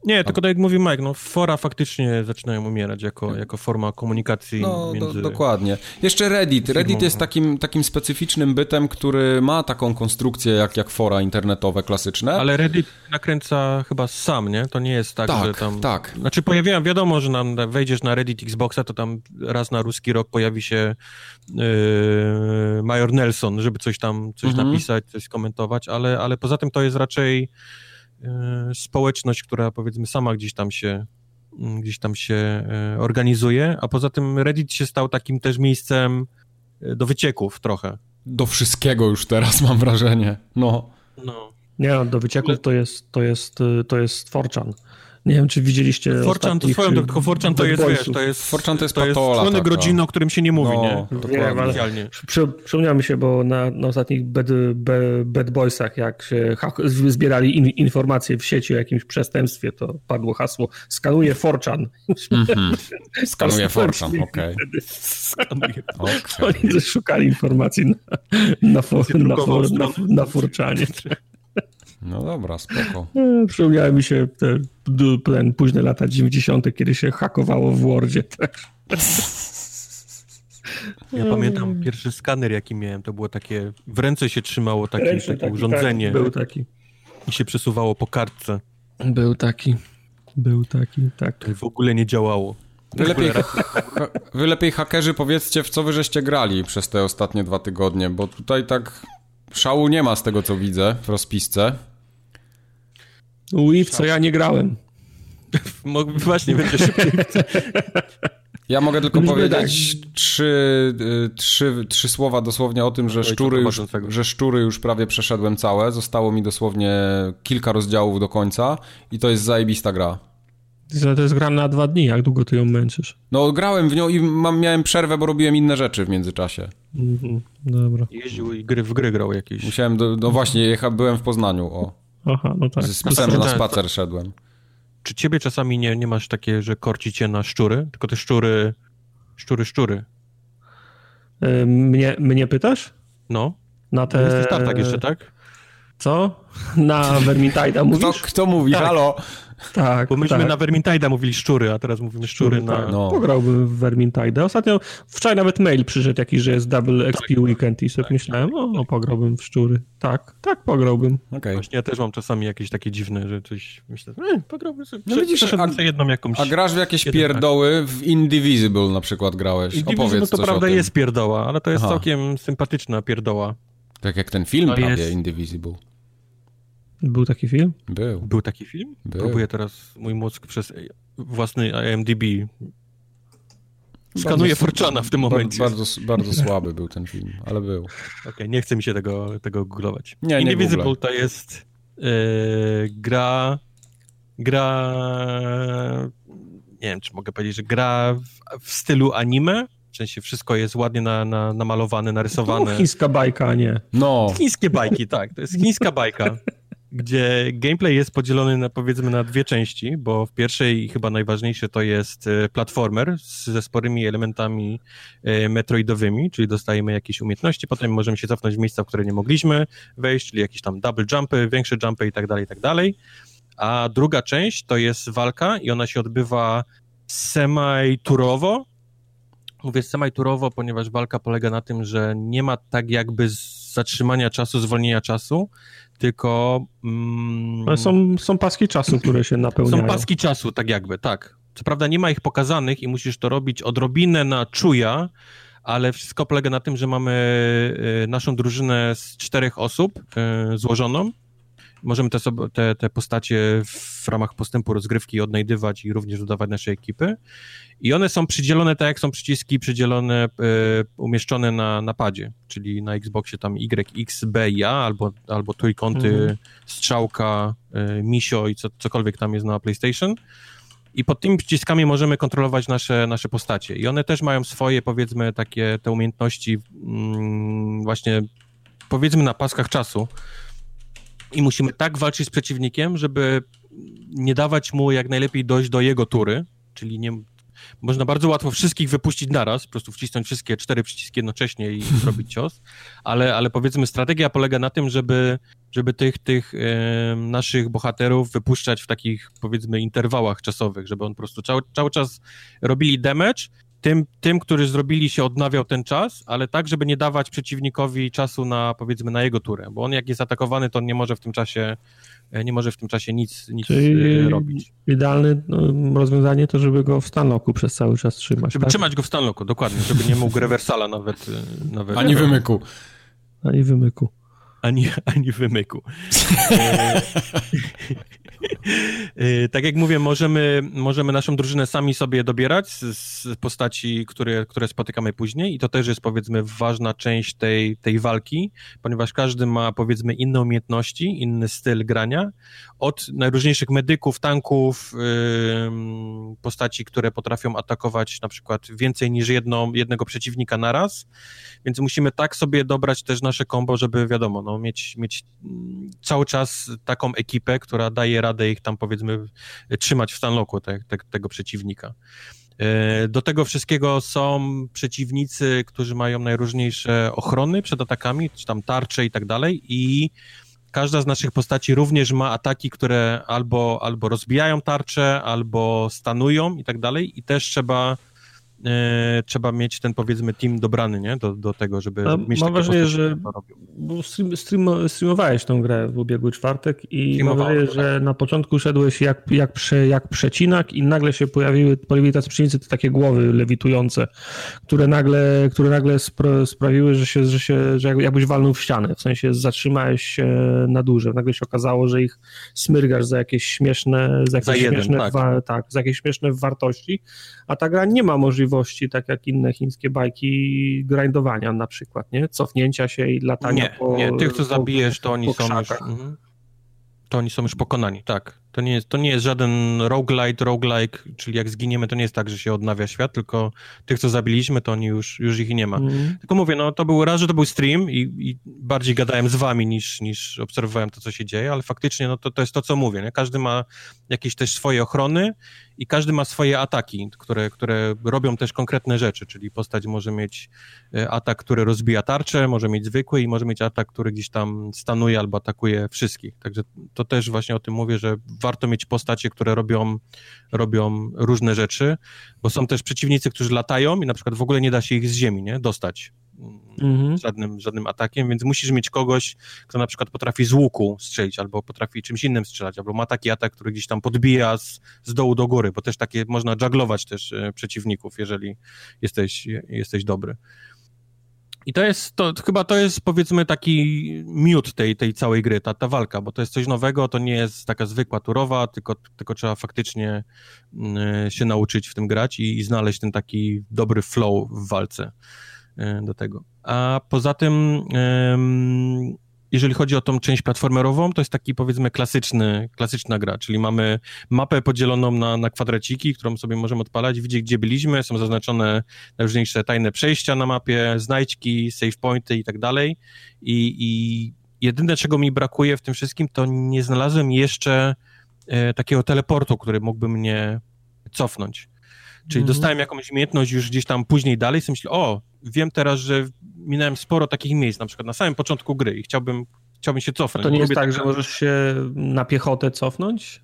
C: Nie, tylko tak jak mówi Mike, no fora faktycznie zaczynają umierać jako, jako forma komunikacji no, między...
A: Do, dokładnie. Jeszcze Reddit. Reddit jest takim, takim specyficznym bytem, który ma taką konstrukcję jak, jak fora internetowe klasyczne.
C: Ale Reddit nakręca chyba sam, nie? To nie jest tak,
A: tak
C: że tam...
A: tak.
C: Znaczy pojawiają, wiadomo, że nam wejdziesz na Reddit Xboxa, to tam raz na ruski rok pojawi się yy, Major Nelson, żeby coś tam coś mhm. napisać, coś skomentować, ale, ale poza tym to jest raczej społeczność, która powiedzmy sama gdzieś tam się mm, gdzieś tam się e, organizuje, a poza tym Reddit się stał takim też miejscem e, do wycieków trochę.
A: Do wszystkiego już teraz mam wrażenie, no.
B: No. Nie, do wycieków to jest, to jest, to jest Forchan. Nie wiem, czy widzieliście
C: Forchan to swoją tylko Forchan to jest, wiesz, to jest...
A: Forchan to jest to patola.
C: To jest członek o którym się nie mówi, no, nie?
B: Przy, przypomniał mi się, bo na, na ostatnich bad, bad, bad Boysach, jak się zbierali in, informacje w sieci o jakimś przestępstwie, to padło hasło skanuje Forchan. Mm -hmm.
A: Skanuje Forchan, okej.
B: Okay. Oni szukali informacji na, na, for, na, for, na, na Forchanie.
A: No dobra, spoko.
B: E, przypomniały mi się te, ten późne lata 90., kiedy się hakowało w Wordzie. Tak.
C: Ja pamiętam pierwszy skaner, jaki miałem, to było takie, w ręce się trzymało takie, Ręce, takie taki, urządzenie. Tak,
B: był taki.
C: I się przesuwało po kartce.
B: Był taki, był taki, tak.
C: To w ogóle nie działało.
A: Wy lepiej, wy lepiej hakerzy powiedzcie, w co wy żeście grali przez te ostatnie dwa tygodnie, bo tutaj tak szału nie ma z tego, co widzę w rozpisce.
B: Wii, w co ja nie grałem.
C: Właśnie, będzie szybciej.
A: Ja mogę tylko powiedzieć tak. trzy, y, trzy, trzy słowa dosłownie o tym, że szczury, już, że szczury już prawie przeszedłem całe. Zostało mi dosłownie kilka rozdziałów do końca i to jest zajebista gra.
B: To jest gra na dwa dni, jak długo ty ją męczysz?
A: No grałem w nią i mam, miałem przerwę, bo robiłem inne rzeczy w międzyczasie.
B: Mhm, dobra.
C: Jeździł i gry w gry grał jakieś.
A: Musiałem, do, no właśnie, jecha, byłem w Poznaniu, o.
B: Aha, no tak.
A: Z psem na spacer szedłem.
C: Czy ciebie czasami nie, nie masz takie, że korci cię na szczury? Tylko te szczury, szczury, szczury.
B: Mnie, mnie pytasz?
C: No.
B: Na te... Jesteś
C: tartak jeszcze, tak?
B: Co? Na Vermintide'a mówisz?
A: Kto, kto mówi? Tak. Halo?
B: Tak,
C: Bo myśmy
B: tak.
C: na Vermintide'a mówili szczury, a teraz mówimy szczury, szczury na... Tak.
B: No. Pograłbym w Vermintide. Ostatnio, wczoraj nawet mail przyszedł jakiś, że jest Double XP tak, Weekend i sobie tak, myślałem, o, no, pograłbym w szczury. Tak, tak pograłbym.
C: Okay. Właśnie ja też mam czasami jakieś takie dziwne, że coś myślę, e, pograłbym sobie, no widzisz, a, jedną jakąś...
A: A grasz w jakieś pierdoły, w Indivisible na przykład grałeś.
C: Indivisible Opowiedz to prawda jest pierdoła, ale to jest Aha. całkiem sympatyczna pierdoła.
A: Tak jak ten film prawie, jest... Indivisible.
B: Był taki film?
A: Był.
C: Był taki film? Był. Próbuję teraz mój mózg przez własny IMDb. Skanuję Forczana w tym momencie.
A: Bardzo, bardzo słaby był ten film, ale był.
C: Okej, okay, nie chcę mi się tego, tego googlować.
A: Nie, nie
C: Invisible to jest yy, gra gra nie wiem, czy mogę powiedzieć, że gra w, w stylu anime, w sensie wszystko jest ładnie na, na, namalowane, narysowane.
B: No, chińska bajka, a nie.
A: No.
C: Chińskie bajki, tak. To jest chińska bajka gdzie gameplay jest podzielony na powiedzmy na dwie części, bo w pierwszej chyba najważniejsze to jest e, platformer ze sporymi elementami e, metroidowymi, czyli dostajemy jakieś umiejętności, potem możemy się cofnąć w miejsca, w które nie mogliśmy wejść, czyli jakieś tam double jumpy, większe jumpy i tak dalej, i tak dalej. A druga część to jest walka i ona się odbywa semi-turowo. Mówię semi-turowo, ponieważ walka polega na tym, że nie ma tak jakby zatrzymania czasu, zwolnienia czasu, tylko...
B: Mm, Ale są, są paski czasu, które się napełniają.
C: Są paski czasu, tak jakby, tak. Co prawda nie ma ich pokazanych i musisz to robić odrobinę na czuja, ale wszystko polega na tym, że mamy y, naszą drużynę z czterech osób y, złożoną możemy te, te, te postacie w ramach postępu rozgrywki odnajdywać i również dodawać naszej ekipy. I one są przydzielone tak, jak są przyciski przydzielone, y, umieszczone na, na padzie, czyli na Xboxie tam Y, X, B i A, albo, albo trójkąty, mhm. strzałka, y, misio i co, cokolwiek tam jest na PlayStation. I pod tymi przyciskami możemy kontrolować nasze, nasze postacie. I one też mają swoje, powiedzmy, takie te umiejętności mm, właśnie, powiedzmy, na paskach czasu. I musimy tak walczyć z przeciwnikiem, żeby nie dawać mu jak najlepiej dojść do jego tury, czyli nie, można bardzo łatwo wszystkich wypuścić naraz, po prostu wcisnąć wszystkie cztery przyciski jednocześnie i zrobić cios, ale, ale powiedzmy strategia polega na tym, żeby, żeby tych, tych naszych bohaterów wypuszczać w takich powiedzmy interwałach czasowych, żeby on po prostu cały, cały czas robili damage, tym, tym, którzy zrobili się odnawiał ten czas, ale tak, żeby nie dawać przeciwnikowi czasu na, powiedzmy, na jego turę, bo on jak jest atakowany, to on nie może w tym czasie E, nie może w tym czasie nic, nic Czyli e, robić.
B: Idealne no, rozwiązanie to, żeby go w stanloku przez cały czas trzymać.
C: Żeby tak? trzymać go w stanloku, dokładnie, żeby nie mógł rewersala nawet. E, nawet
A: Ani wymyku.
B: Ani wymyku.
C: Ani, ani wymyku. Y, tak jak mówię, możemy, możemy naszą drużynę sami sobie dobierać z, z, postaci, które, które spotykamy później i to też jest powiedzmy ważna część tej, tej walki, ponieważ każdy ma powiedzmy inne umiejętności, inny styl grania, od najróżniejszych medyków, tanków, yy, postaci, które potrafią atakować na przykład więcej niż jedno, jednego przeciwnika naraz, więc musimy tak sobie dobrać też nasze kombo, żeby wiadomo, no, mieć, mieć mm, cały czas taką ekipę, która daje radę ich tam powiedzmy trzymać w stanloku te, te, tego przeciwnika. E, do tego wszystkiego są przeciwnicy, którzy mają najróżniejsze ochrony przed atakami, czy tam tarcze i tak dalej i każda z naszych postaci również ma ataki, które albo, albo rozbijają tarczę, albo stanują i tak dalej i też trzeba e, trzeba mieć ten powiedzmy team dobrany, nie? Do, do tego, żeby, żeby mieć
B: Mam wrażenie, że bo stream, stream, streamowałeś tą grę w ubiegły czwartek i mam wrażenie, tak. że na początku szedłeś jak, jak, prze, jak przecinak i nagle się pojawiły, pojawili tacy przeciwnicy, te takie głowy lewitujące, które nagle, które nagle spra sprawiły, że się, że się, że jakbyś walnął w ścianę, w sensie zatrzymałeś się na dłużej. Nagle się okazało, że ich smyrgasz za jakieś śmieszne, za jakieś za jeden, śmieszne, tak. Wa, tak, za jakieś śmieszne wartości, a ta gra nie ma możliwości, tak jak inne chińskie bajki, grindowania na przykład, nie? Cofnięcia się i latania
C: nie,
B: po...
C: Nie, tych, co zabijesz, to oni są już... Mhm. To oni są już pokonani, tak. To nie jest, to nie jest żaden roguelite, roguelike, czyli jak zginiemy, to nie jest tak, że się odnawia świat, tylko tych, co zabiliśmy, to oni już, już ich nie ma. Mm. Tylko mówię, no to był raz, że to był stream i, i, bardziej gadałem z wami niż, niż obserwowałem to, co się dzieje, ale faktycznie no to, to jest to, co mówię, nie? Każdy ma jakieś też swoje ochrony i każdy ma swoje ataki, które, które robią też konkretne rzeczy, czyli postać może mieć e, atak, który rozbija tarczę, może mieć zwykły i może mieć atak, który gdzieś tam stanuje albo atakuje wszystkich. Także to też właśnie o tym mówię, że warto mieć postacie, które robią, robią różne rzeczy, bo są też przeciwnicy, którzy latają i na przykład w ogóle nie da się ich z ziemi nie? dostać mhm. żadnym, żadnym atakiem, więc musisz mieć kogoś, kto na przykład potrafi z łuku strzelić, albo potrafi czymś innym strzelać, albo ma taki atak, który gdzieś tam podbija z, z dołu do góry, bo też takie można jugglować też e, przeciwników, jeżeli jesteś, jesteś dobry. I to jest, to, chyba to jest powiedzmy taki miód tej, tej całej gry, ta, ta walka, bo to jest coś nowego, to nie jest taka zwykła turowa, tylko, tylko trzeba faktycznie y, się nauczyć w tym grać i, i znaleźć ten taki dobry flow w walce do tego. A poza tym jeżeli chodzi o tą część platformerową, to jest taki powiedzmy klasyczny, klasyczna gra, czyli mamy mapę podzieloną na, na kwadraciki, którą sobie możemy odpalać, widzieć gdzie byliśmy, są zaznaczone najróżniejsze tajne przejścia na mapie, znajdźki, save pointy i tak dalej i, i jedyne czego mi brakuje w tym wszystkim, to nie znalazłem jeszcze e, takiego teleportu, który mógłby mnie cofnąć. Czyli -hmm. dostałem jakąś umiejętność już gdzieś tam później dalej, sobie myślę, o, wiem teraz, że minąłem sporo takich miejsc, na przykład na samym początku gry i chciałbym, chciałbym się cofnąć.
B: To nie jest tak, że możesz się na piechotę cofnąć?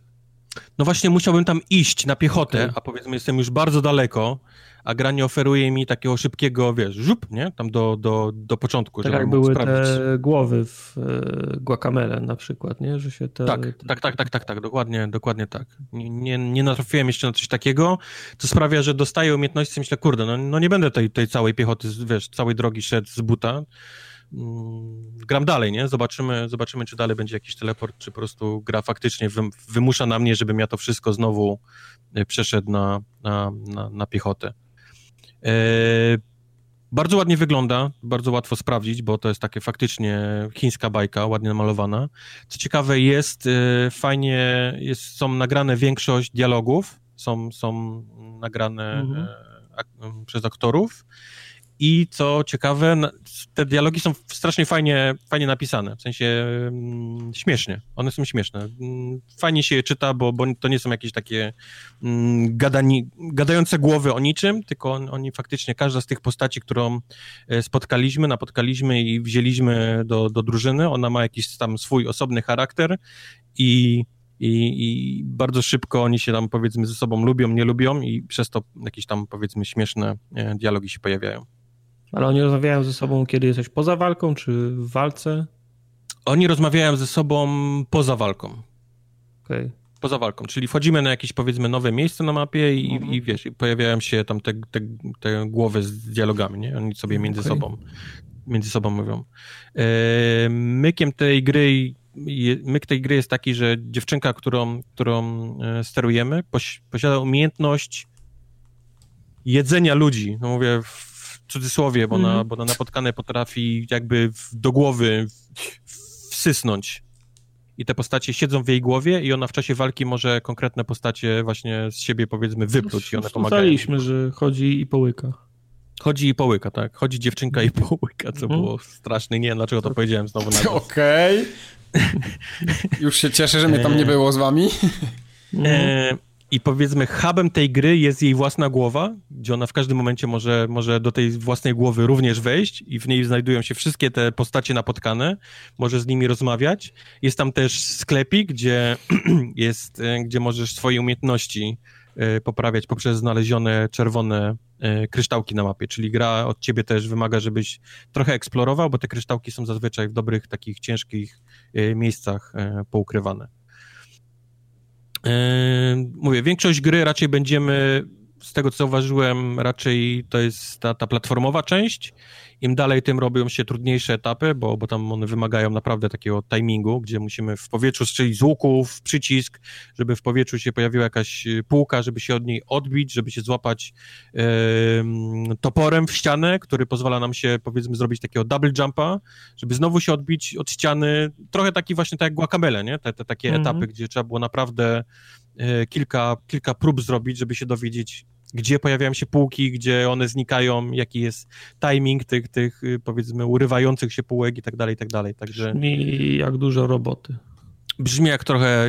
C: No właśnie musiałbym tam iść na piechotę, okay. a powiedzmy jestem już bardzo daleko, a gra nie oferuje mi takiego szybkiego, wiesz, żup, nie? Tam do, do, do początku.
B: Tak jak były te głowy w e, Guacamele na przykład, nie? Że się te...
C: Tak, tak, tak, tak, tak, tak, dokładnie, dokładnie tak. Nie, nie, nie natrafiłem jeszcze na coś takiego, co sprawia, że dostaję umiejętności i myślę, kurde, no, no nie będę tej, tej całej piechoty, wiesz, całej drogi szedł z buta, mm, gram dalej, nie? Zobaczymy, zobaczymy, czy dalej będzie jakiś teleport, czy po prostu gra faktycznie wymusza na mnie, żebym ja to wszystko znowu y, przeszedł na, na, na, na piechotę. E, bardzo ładnie wygląda, bardzo łatwo sprawdzić, bo to jest takie faktycznie chińska bajka, ładnie namalowana. Co ciekawe jest, y, fajnie jest, są nagrane większość dialogów, są, są nagrane mhm. E, przez aktorów i co ciekawe, te dialogi są strasznie fajnie, fajnie napisane, w sensie mm, śmiesznie. One są śmieszne. Mm, fajnie się je czyta, bo, bo to nie są jakieś takie mm, gadani, gadające głowy o niczym, tylko on, oni faktycznie, każda z tych postaci, którą e, spotkaliśmy, napotkaliśmy i wzięliśmy do, do drużyny, ona ma jakiś tam swój osobny charakter i i, i, bardzo szybko oni się tam powiedzmy ze sobą lubią, nie lubią i przez to jakieś tam powiedzmy śmieszne e, dialogi się pojawiają.
B: Ale oni rozmawiają ze sobą, kiedy jesteś poza walką, czy w walce?
C: Oni rozmawiają ze sobą poza walką.
B: Okej. Okay.
C: Poza walką, czyli wchodzimy na jakieś powiedzmy nowe miejsce na mapie i, mhm. i wiesz, i pojawiają się tam te, te, te, głowy z dialogami, nie? Oni sobie między okay. sobą między sobą mówią. E, mykiem tej gry myk tej gry jest taki, że dziewczynka, którą, którą e, sterujemy, posiada umiejętność jedzenia ludzi. No mówię w cudzysłowie, bo, mm. na, mhm. bo na napotkane potrafi jakby do głowy wsysnąć. I te postacie siedzą w jej głowie i ona w czasie walki może konkretne postacie właśnie z siebie powiedzmy wypluć i one pomagają.
B: Ustaliliśmy, że chodzi i połyka.
C: Chodzi i połyka, tak. Chodzi dziewczynka i połyka, co mm. było straszne. Nie wiem, dlaczego to powiedziałem znowu na
A: Okej. Okay. Już się cieszę, że mnie tam nie było z wami.
C: E, i powiedzmy, hubem tej gry jest jej własna głowa, gdzie ona w każdym momencie może, może do tej własnej głowy również wejść i w niej znajdują się wszystkie te postacie napotkane, może z nimi rozmawiać. Jest tam też sklepik, gdzie, jest, e, gdzie możesz swoje umiejętności e, poprawiać poprzez znalezione czerwone e, kryształki na mapie, czyli gra od ciebie też wymaga, żebyś trochę eksplorował, bo te kryształki są zazwyczaj w dobrych, takich ciężkich miejscach poukrywane. Yy, mówię, większość gry raczej będziemy, z tego co zauważyłem, raczej to jest ta, ta platformowa część im dalej, tym robią się trudniejsze etapy, bo, bo tam one wymagają naprawdę takiego timingu, gdzie musimy w powietrzu strzelić z łuków, przycisk, żeby w powietrzu się pojawiła jakaś y, półka, żeby się od niej odbić, żeby się złapać yy, toporem w ścianę, który pozwala nam się, powiedzmy, zrobić takiego double jumpa, żeby znowu się odbić od ściany. Trochę taki właśnie tak jak guacamele, nie? Te, te takie -hmm. etapy, gdzie trzeba było naprawdę yy, kilka, kilka prób zrobić, żeby się dowiedzieć, gdzie pojawiają się półki, gdzie one znikają, jaki jest timing tych, tych y, powiedzmy urywających się półek i tak dalej, i tak dalej. Także...
B: Brzmi jak dużo roboty.
C: Brzmi jak trochę,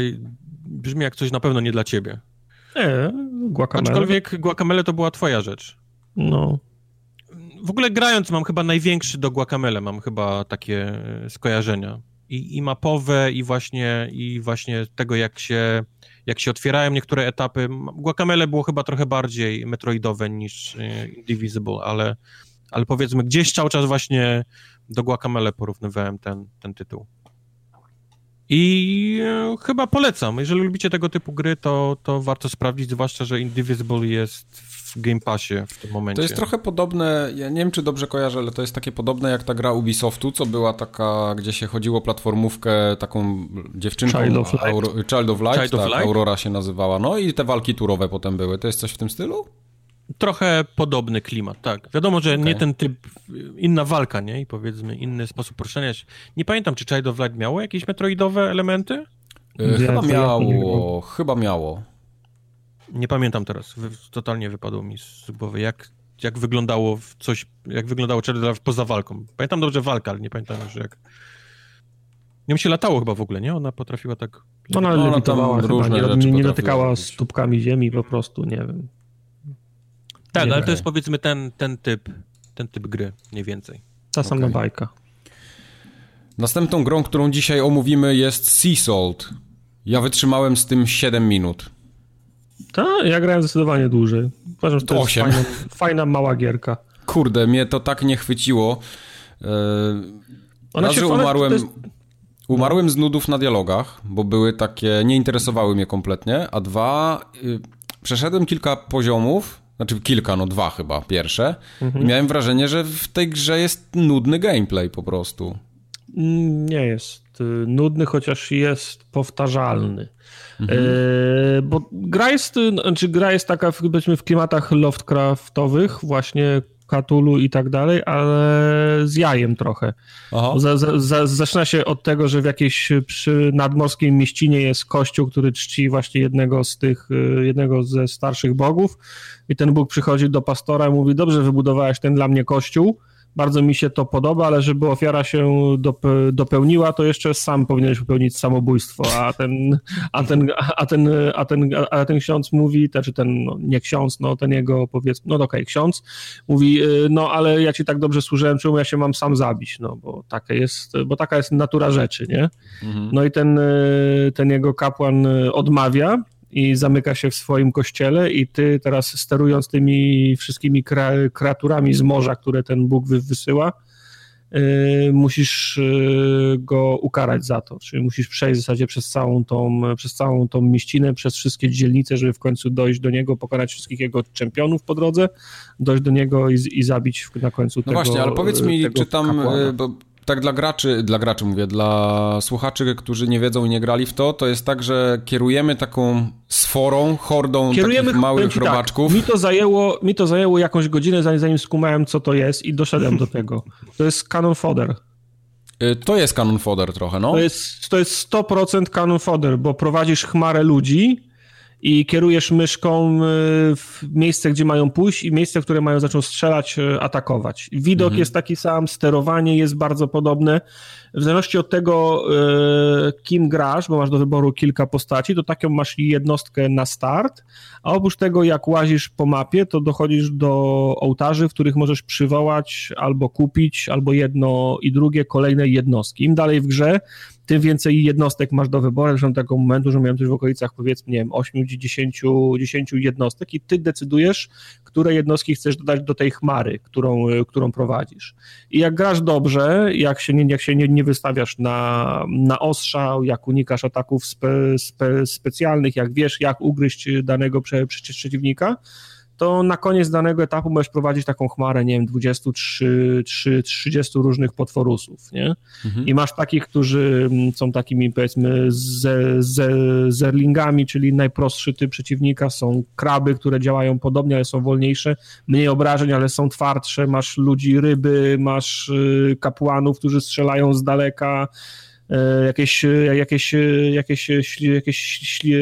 C: brzmi jak coś na pewno nie dla ciebie.
B: Nie, guacamele.
C: Aczkolwiek guacamele to była twoja rzecz.
B: No.
C: W ogóle grając mam chyba największy do guacamele, mam chyba takie skojarzenia. I, i mapowe, i właśnie, i właśnie tego, jak się jak się otwierają niektóre etapy. Guacamele było chyba trochę bardziej metroidowe niż e, Indivisible, ale, ale powiedzmy gdzieś cały czas właśnie do Guacamele porównywałem ten, ten tytuł. I e, chyba polecam. Jeżeli lubicie tego typu gry, to, to warto sprawdzić, zwłaszcza, że Indivisible jest w Game Passie w tym momencie.
A: To jest trochę podobne, ja nie wiem czy dobrze kojarzę, ale to jest takie podobne jak ta gra Ubisoftu, co była taka, gdzie się chodziło platformówkę taką dziewczynką.
B: Child of Light.
A: Auro, Child of Light, Child tak, of Light? Aurora się nazywała. No i te walki turowe potem były. To jest coś w tym stylu?
C: Trochę podobny klimat, tak. Wiadomo, że okay. nie ten typ, inna walka, nie? I powiedzmy inny sposób poruszania się. Nie pamiętam, czy Child of Light miało jakieś metroidowe elementy?
A: Yy, chyba miało, chyba miało.
C: Nie pamiętam teraz, totalnie wypadło mi z głowy, jak, jak wyglądało coś, jak wyglądało Child poza walką. Pamiętam dobrze walkę, ale nie pamiętam już jak... Nią się latało chyba w ogóle, nie? Ona potrafiła tak...
B: Ona, no, tam różne nie, rzeczy nie dotykała stópkami ziemi po prostu, nie wiem.
C: Tak, nie ale wiem. to jest powiedzmy ten, ten typ, ten typ gry, mniej więcej.
B: Ta okay. sama bajka.
A: Następną grą, którą dzisiaj omówimy jest Sea Salt. Ja wytrzymałem z tym 7 minut.
B: Tak, ja grałem zdecydowanie dłużej. Uważam, że to, to jest fajna, fajna, mała gierka.
A: Kurde, mnie to tak nie chwyciło. Yy, Ona raz, się, że umarłem, jest... umarłem z nudów na dialogach, bo były takie, nie interesowały mnie kompletnie, a dwa, yy, przeszedłem kilka poziomów znaczy kilka, no dwa chyba, pierwsze. Mhm. I miałem wrażenie, że w tej grze jest nudny gameplay po prostu.
B: Nie jest y, nudny, chociaż jest powtarzalny. Mhm. E, bo gra jest, znaczy gra jest taka powiedzmy w klimatach Lovecraftowych, właśnie Katulu i tak dalej, ale z jajem trochę. Za, za, zaczyna się od tego, że w jakiejś przy nadmorskiej mieścinie jest kościół, który czci właśnie jednego z tych, y, jednego ze starszych bogów i ten Bóg przychodzi do pastora i mówi, dobrze wybudowałeś ten dla mnie kościół, bardzo mi się to podoba, ale żeby ofiara się dopełniła, to jeszcze sam powinieneś popełnić samobójstwo, a ten, a ten, a ten, a ten, a ten ksiądz mówi, znaczy ten, no, nie ksiądz, no ten jego powiedzmy, no okej, okay, ksiądz mówi, y, no ale ja ci tak dobrze służyłem, czemu ja się mam sam zabić, no bo taka jest, bo taka jest natura rzeczy, nie? Mhm. No i ten, y, ten jego kapłan y, odmawia, i zamyka się w swoim kościele i ty teraz sterując tymi wszystkimi kreaturami z morza, które ten Bóg wysyła, yy, musisz yy, go ukarać za to, czyli musisz przejść w zasadzie przez całą tą, przez całą tą mieścinę, przez wszystkie dzielnice, żeby w końcu dojść do niego, pokonać wszystkich jego czempionów po drodze, dojść do niego i, i zabić na końcu no tego No
A: właśnie, ale powiedz mi, czy tam, yy, bo tak dla graczy, dla graczy mówię, dla słuchaczy, którzy nie wiedzą i nie grali w to, to jest tak, że kierujemy taką sforą, hordą kierujemy, takich małych tak, robaczków.
B: Mi, to zajęło, mi to zajęło jakąś godzinę, zanim, zanim skumałem, co to jest i doszedłem do tego. To jest Canon Fodder.
A: Y, to jest Canon Fodder trochę, no.
B: To jest, to jest 100% Canon Fodder, bo prowadzisz chmarę ludzi, i kierujesz myszką y, w miejsce, gdzie mają pójść i miejsce, w które mają zacząć strzelać, y, atakować. Widok mhm. jest taki sam, sterowanie jest bardzo podobne. W zależności od tego, y, kim grasz, bo masz do wyboru kilka postaci, to taką masz jednostkę na start, a oprócz tego, jak łazisz po mapie, to dochodzisz do ołtarzy, w których możesz przywołać albo kupić, albo jedno i drugie kolejne jednostki. Im dalej w grze, tym więcej jednostek masz do wyboru, zresztą tego momentu, że miałem coś w okolicach powiedzmy, nie wiem, 8, 10, 10 jednostek i ty decydujesz, które jednostki chcesz dodać do tej chmary, którą, którą prowadzisz. I jak grasz dobrze, jak się nie, jak się nie, nie wystawiasz na, na ostrzał, jak unikasz ataków spe, spe, specjalnych, jak wiesz, jak ugryźć danego prze, przeciwnika, to na koniec danego etapu możesz prowadzić taką chmarę, nie wiem, 23, 30 różnych potworusów, nie? Mhm. I masz takich, którzy mm, są takimi, powiedzmy, ze, ze, zerlingami, czyli najprostszy typ przeciwnika, są kraby, które działają podobnie, ale są wolniejsze, mniej obrażeń, ale są twardsze, masz ludzi ryby, masz y, kapłanów, którzy strzelają z daleka, y, jakieś, jakieś, jakieś, jakieś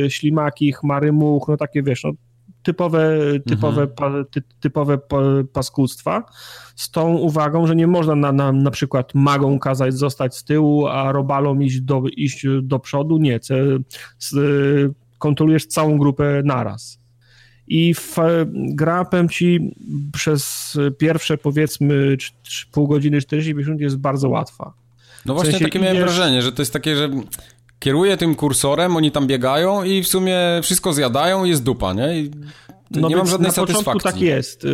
B: ślimaki, chmary much, no takie wiesz, no typowe, typowe, mhm. pa, ty, typowe paskudztwa, z tą uwagą, że nie można na, na, na przykład magą kazać zostać z tyłu, a robalom iść do, iść do przodu, nie, kontrolujesz całą grupę naraz. I w, gra, powiem ci, przez pierwsze powiedzmy pół godziny, 40 minut jest bardzo łatwa.
A: No właśnie w sensie takie miałem wrażenie, że to jest takie, że kieruje tym kursorem, oni tam biegają i w sumie wszystko zjadają i jest dupa, nie? I no nie mam żadnej
B: na
A: satysfakcji.
B: początku tak jest. Y,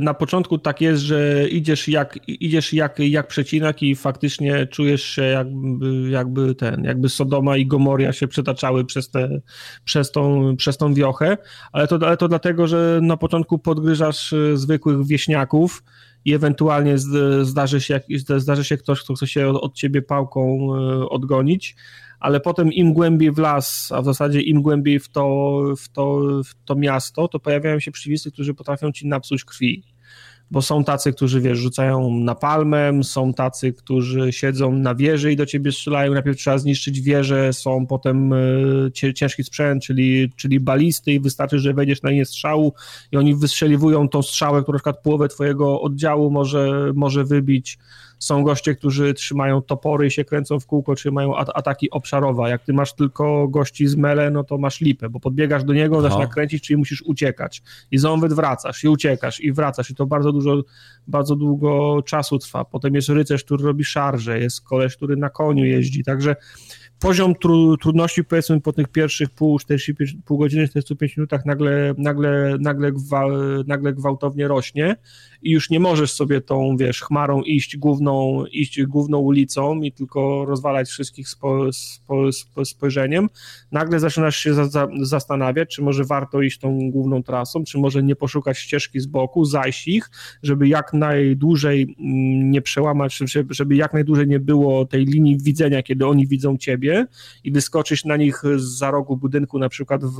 B: na początku tak jest, że idziesz jak, idziesz jak, jak przecinak i faktycznie czujesz się jakby, jakby ten, jakby Sodoma i Gomoria się przetaczały przez, te, przez, tą, przez tą wiochę, ale to, ale to dlatego, że na początku podgryzasz y, zwykłych wieśniaków, i ewentualnie zdarzy się, zdarzy się ktoś, kto chce się od ciebie pałką y, odgonić, ale potem im głębiej w las, a w zasadzie im głębiej w to, w to, w to miasto, to pojawiają się przeciwnicy, którzy potrafią ci napsuć krwi. Bo są tacy, którzy wiesz, rzucają napalmem, są tacy, którzy siedzą na wieży i do ciebie strzelają. Najpierw trzeba zniszczyć wieżę, są potem y, ciężki sprzęt, czyli, czyli balisty, i wystarczy, że wejdziesz na nie strzału i oni wystrzeliwują tą strzałę, która na przykład połowę twojego oddziału może, może wybić są goście, którzy trzymają topory i się kręcą w kółko, czy mają ataki obszarowe. Jak ty masz tylko gości z mele, no to masz lipę, bo podbiegasz do niego, zaczyna kręcić, czyli musisz uciekać. I znowu wracasz i uciekasz i wracasz i to bardzo dużo, bardzo długo czasu trwa. Potem jest rycerz, który robi szarże, jest koleś, który na koniu jeździ, także poziom tru, trudności, powiedzmy, po tych pierwszych pół, 45, pół godziny, 45 minutach nagle, nagle, nagle, nagle gwałtownie rośnie i już nie możesz sobie tą, wiesz, chmarą iść główną, iść główną ulicą i tylko rozwalać wszystkich spo, spo, spo, spojrzeniem, nagle zaczynasz się za, za, zastanawiać, czy może warto iść tą główną trasą, czy może nie poszukać ścieżki z boku, zajść ich, żeby jak najdłużej mm, nie przełamać, żeby jak najdłużej nie było tej linii widzenia, kiedy oni widzą ciebie i wyskoczyć na nich za rogu budynku na przykład w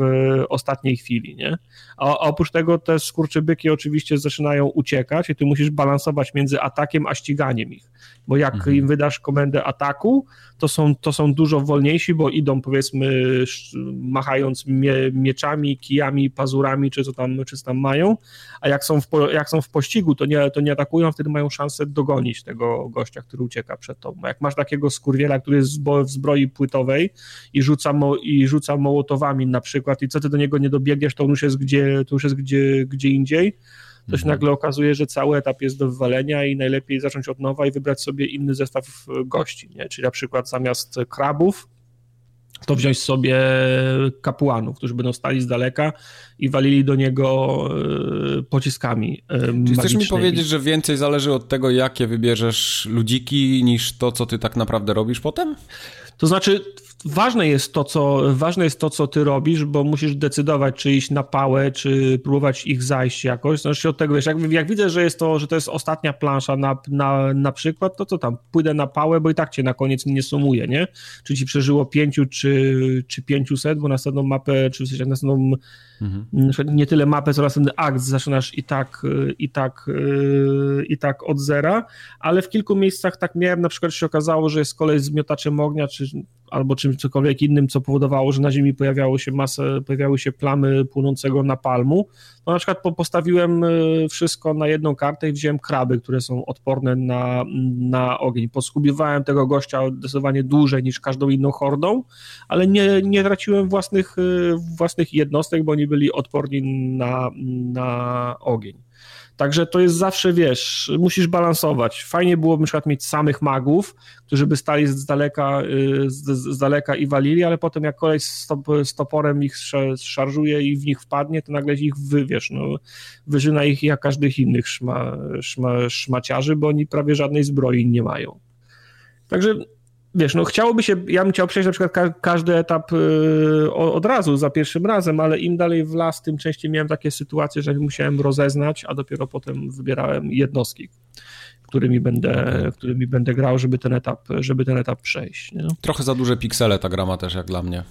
B: ostatniej chwili, nie? A, a oprócz tego te skurczybyki oczywiście zaczynają uciekać, uciekać i ty musisz balansować między atakiem a ściganiem ich, bo jak mhm. im wydasz komendę ataku, to są, to są dużo wolniejsi, bo idą powiedzmy machając mie, mieczami, kijami, pazurami, czy co tam, czy co tam mają, a jak są, w, jak są w pościgu, to nie, to nie atakują, wtedy mają szansę dogonić tego gościa, który ucieka przed tobą. Jak masz takiego skurwiela, który jest w zbroi płytowej i rzuca, mo, i rzuca mołotowami na przykład i co ty do niego nie dobiegniesz, to on już jest gdzie, to już jest gdzie, gdzie indziej, to się mhm. nagle okazuje, że cały etap jest do wywalenia i najlepiej zacząć od nowa i wybrać sobie inny zestaw gości, nie? czyli na przykład zamiast krabów to wziąć sobie kapłanów, którzy będą stali z daleka i walili do niego e, pociskami
A: e, Czy chcesz mi powiedzieć, że więcej zależy od tego, jakie wybierzesz ludziki, niż to, co ty tak naprawdę robisz potem?
B: To znaczy, ważne jest to, co, ważne jest to, co ty robisz, bo musisz decydować, czy iść na pałę, czy próbować ich zajść jakoś. Zależy od tego, wiesz, jak, jak, widzę, że jest to, że to jest ostatnia plansza na, na, na przykład, to co tam, pójdę na pałę, bo i tak cię na koniec nie sumuje, nie? Czy ci przeżyło pięciu, czy, czy pięciuset, bo następną mapę, czy w sensie następną Mhm. Nie tyle mapę, co następny akt zaczynasz i tak, i tak, i tak od zera, ale w kilku miejscach tak miałem, na przykład się okazało, że jest kolej z miotaczem ognia, czy, albo czymś cokolwiek innym, co powodowało, że na ziemi pojawiało się masę, pojawiały się plamy płynącego napalmu, to na przykład postawiłem y, wszystko na jedną kartę i wziąłem kraby, które są odporne na, na ogień. Poskubiwałem tego gościa zdecydowanie dłużej niż każdą inną hordą, ale nie, nie traciłem własnych, y, własnych jednostek, bo oni byli odporni na, na ogień. Także to jest zawsze, wiesz, musisz balansować. Fajnie byłoby na przykład mieć samych magów, którzy by stali z daleka, y, z, z daleka i walili, ale potem jak kolej z, toporem ich szarżuje i w nich wpadnie, to nagle ich wywiesz, no, wyżyna ich jak każdych innych szma, szma, szmaciarzy, bo oni prawie żadnej zbroi nie mają. Także wiesz, no chciałoby się, ja bym chciał przejść na przykład ka każdy etap yy, od razu, za pierwszym razem, ale im dalej w las, tym częściej miałem takie sytuacje, że musiałem rozeznać, a dopiero potem wybierałem jednostki, którymi będę, którymi będę grał, żeby ten etap, żeby ten etap przejść. Nie?
A: Trochę za duże piksele ta grama też jak dla mnie.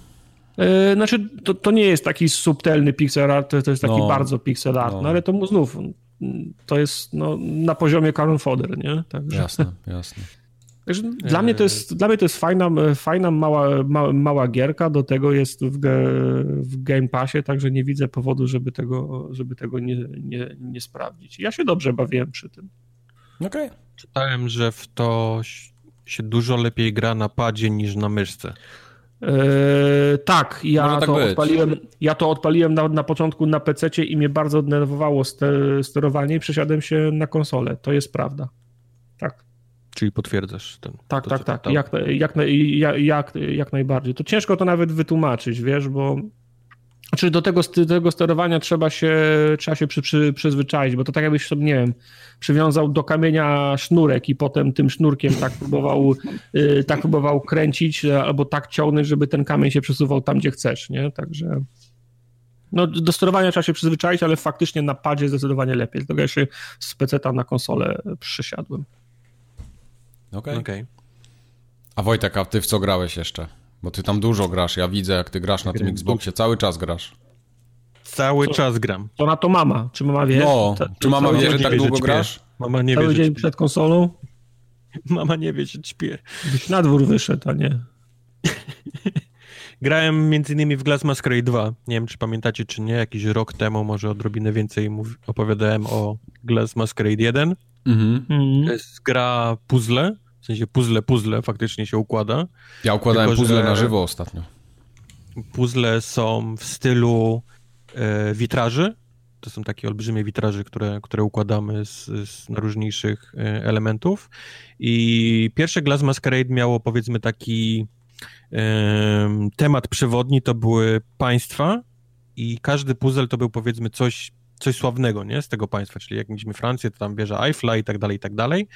B: Yy, znaczy, to, to nie jest taki subtelny pixel art, to jest taki no, bardzo pixel art, no. no ale to znów, to jest no, na poziomie Caron Fodder, nie?
A: Także... Jasne, jasne.
B: Także dla mnie to jest, dla mnie to jest fajna, fajna mała, ma, mała gierka, do tego jest w, w Game Passie, także nie widzę powodu, żeby tego, żeby tego nie, nie, nie sprawdzić. Ja się dobrze bawiłem przy tym.
C: Okej. Okay. Czytałem, że w to się dużo lepiej gra na padzie niż na myszce.
B: Eee, tak, ja tak to, odpaliłem, ja to odpaliłem na, na początku na PC i mnie bardzo denerwowało sterowanie i przesiadłem się na konsolę. To jest prawda. Tak.
C: Czyli potwierdzasz ten.
B: Tak, to, tak, tak. Tam... Jak, jak, jak, jak, najbardziej. To ciężko to nawet wytłumaczyć, wiesz, bo czy do tego, do tego sterowania trzeba się, trzeba się przy, przy, przyzwyczaić, bo to tak jakbyś sobie, nie wiem, przywiązał do kamienia sznurek i potem tym sznurkiem tak próbował, yy, tak próbował kręcić albo tak ciągnąć, żeby ten kamień się przesuwał tam, gdzie chcesz, nie? Także no, do sterowania trzeba się przyzwyczaić, ale faktycznie na padzie zdecydowanie lepiej. Dlatego ja się z PC na konsolę przysiadłem.
A: Okej. Okay. okay. A Wojtek, a ty w co grałeś jeszcze? Bo ty tam dużo grasz, ja widzę jak ty grasz na tym Xboxie, cały czas grasz.
C: Cały co, czas gram.
B: To na to mama. Czy mama wie?
A: No, czy mama wie, że tak długo grasz?
B: Mama nie cały wie, dzień przed konsolą?
C: Mama nie wie, że śpię.
B: Byś na dwór wyszedł, a nie.
C: Grałem między innymi w Glass Masquerade 2. Nie wiem, czy pamiętacie, czy nie. Jakiś rok temu, może odrobinę więcej opowiadałem o Glass Masquerade 1. Mhm. To jest gra puzzle, w sensie puzzle, puzzle faktycznie się układa.
A: Ja układałem Tylko, puzzle na żywo ostatnio.
C: Puzzle są w stylu e, witraży. To są takie olbrzymie witraży, które, które układamy z, z najróżniejszych e, elementów. I pierwsze Glass Masquerade miało powiedzmy taki temat przewodni to były państwa i każdy puzzle to był powiedzmy coś, coś sławnego, nie? Z tego państwa, czyli jak mieliśmy Francję, to tam wieża Eiffla i tak dalej, i tak dalej.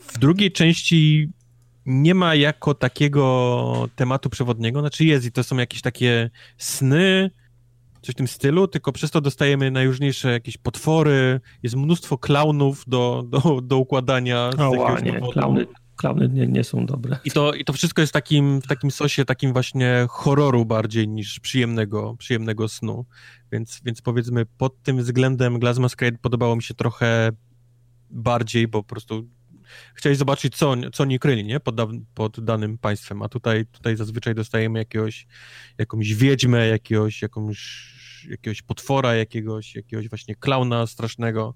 C: W drugiej części nie ma jako takiego tematu przewodniego, znaczy jest i to są jakieś takie sny, coś w tym stylu, tylko przez to dostajemy najróżniejsze jakieś potwory, jest mnóstwo klaunów do, do, do układania.
B: O, ładnie, klauny, klauny nie, nie są dobre.
C: I to, I to wszystko jest takim, w takim sosie takim właśnie horroru bardziej niż przyjemnego, przyjemnego snu. Więc, więc powiedzmy pod tym względem Glass Masquerade podobało mi się trochę bardziej, bo po prostu chcieli zobaczyć, co, co oni kryli, nie? Pod, pod danym państwem, a tutaj, tutaj zazwyczaj dostajemy jakiegoś, jakąś wiedźmę, jakiegoś, jakąś jakiegoś potwora, jakiegoś, jakiegoś właśnie klauna strasznego,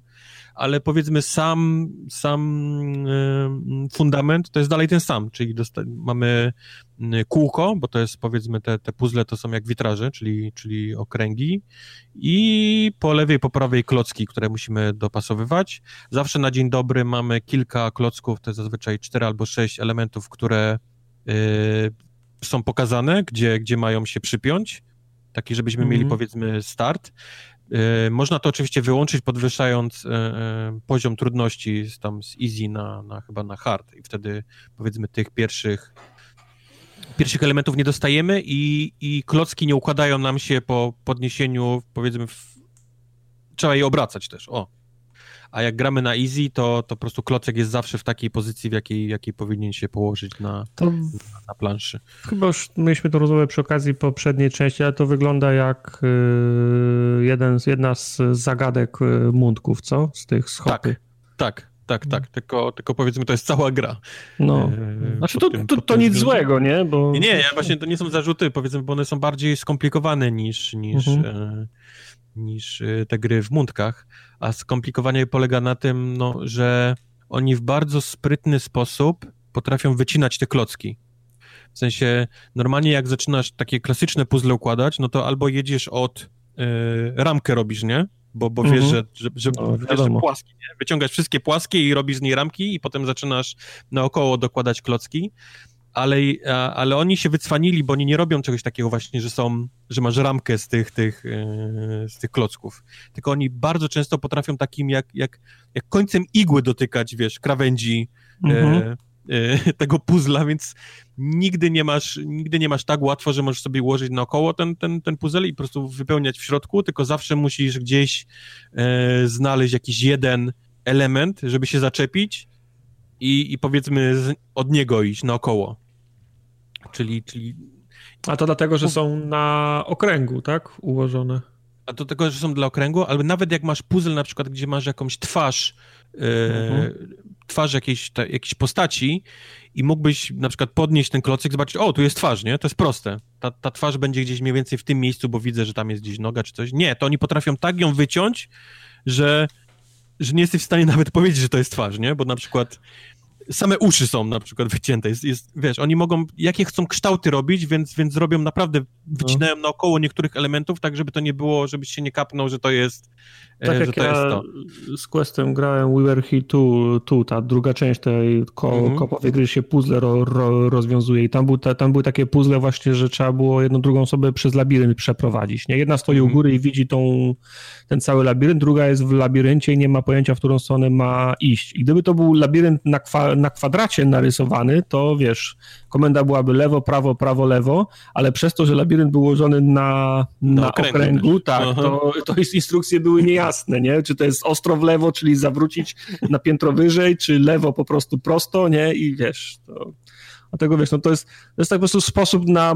C: ale powiedzmy sam, sam fundament to jest dalej ten sam, czyli mamy kółko, bo to jest powiedzmy te, te puzzle to są jak witraże, czyli, czyli okręgi. I po lewej, po prawej klocki, które musimy dopasowywać. Zawsze na dzień dobry mamy kilka klocków, to jest zazwyczaj cztery albo sześć elementów, które y, są pokazane, gdzie, gdzie mają się przypiąć taki, żebyśmy mm -hmm. mieli mhm. powiedzmy start. Y, można to oczywiście wyłączyć, podwyższając y, poziom trudności z, tam z easy na, na chyba na hard i wtedy powiedzmy tych pierwszych pierwszych elementów nie dostajemy i, i klocki nie układają nam się po podniesieniu, powiedzmy, w... trzeba je obracać też, o, a jak gramy na easy, to, to po prostu klocek jest zawsze w takiej pozycji, w jakiej, jakiej powinien się położyć na, to... na, na planszy.
B: Chyba już mieliśmy to rozmowę przy okazji poprzedniej części, ale to wygląda jak y, jeden, jedna z zagadek y, mundków, co? Z tych schopy.
C: Tak, tak. Tak, tak, tylko, tylko powiedzmy, to jest cała gra.
B: No. E, znaczy, to, tym, to, to nic złego, nie? Bo...
C: Nie, nie, właśnie to nie są zarzuty, powiedzmy, bo one są bardziej skomplikowane niż, niż, mhm. e, niż e, te gry w mundkach, a skomplikowanie polega na tym, no, że oni w bardzo sprytny sposób potrafią wycinać te klocki. W sensie, normalnie jak zaczynasz takie klasyczne puzzle układać, no to albo jedziesz od y, ramkę robisz, nie? Bo, bo wiesz, mhm. że, że, że, no, wiesz, że płaski, nie? Wyciągasz wszystkie płaskie i robisz z niej ramki i potem zaczynasz naokoło dokładać klocki ale, ale oni się wycwanili, bo oni nie robią czegoś takiego właśnie, że są, że masz ramkę z tych, tych, e, z tych klocków, tylko oni bardzo często potrafią takim jak, jak, jak końcem igły dotykać, wiesz, krawędzi e, mhm. e, tego puzla, więc nigdy nie masz, nigdy nie masz tak łatwo, że możesz sobie ułożyć naokoło ten, ten, ten puzzle i po prostu wypełniać w środku, tylko zawsze musisz gdzieś e, znaleźć jakiś jeden element, żeby się zaczepić i, i powiedzmy od niego iść naokoło. Czyli, czyli...
B: A to dlatego, że są na okręgu, tak? Ułożone.
C: A to tego, że są dla okręgu, ale nawet jak masz puzzle na przykład, gdzie masz jakąś twarz, yy, mhm. twarz jakiejś, ta, jakiejś postaci i mógłbyś na przykład podnieść ten klocek, zobaczyć, o, tu jest twarz, nie? To jest proste. Ta, ta twarz będzie gdzieś mniej więcej w tym miejscu, bo widzę, że tam jest gdzieś noga czy coś. Nie, to oni potrafią tak ją wyciąć, że, że nie jesteś w stanie nawet powiedzieć, że to jest twarz, nie? Bo na przykład same uszy są na przykład wycięte. Jest, jest, wiesz, oni mogą, jakie chcą kształty robić, więc, więc robią naprawdę, wycinają no. naokoło niektórych elementów, tak żeby to nie było, żebyś się nie kapnął, że to jest
B: e, tak że jak to ja jest to. z Questem grałem We Were Here 2, ta druga część tej ko, mm -hmm. kopowej gry się puzzle ro, ro, rozwiązuje i tam, był ta, tam były takie puzzle właśnie, że trzeba było jedną drugą osobę przez labirynt przeprowadzić. Nie? Jedna stoi mm -hmm. u mhm. góry i widzi tą, ten cały labirynt, druga jest w labiryncie i nie ma pojęcia, w którą stronę ma iść. I gdyby to był labirynt na, kwa, na kwadracie narysowany, to wiesz, komenda byłaby lewo, prawo, prawo, lewo, ale przez to, że labirynt był ułożony na, na, na okręgu, okręgu tak, to, to instrukcje były niejasne, nie? Czy to jest ostro w lewo, czyli zawrócić na piętro wyżej, czy lewo po prostu prosto, nie? I wiesz, to... Dlatego wiesz, no to jest, to jest tak po prostu sposób na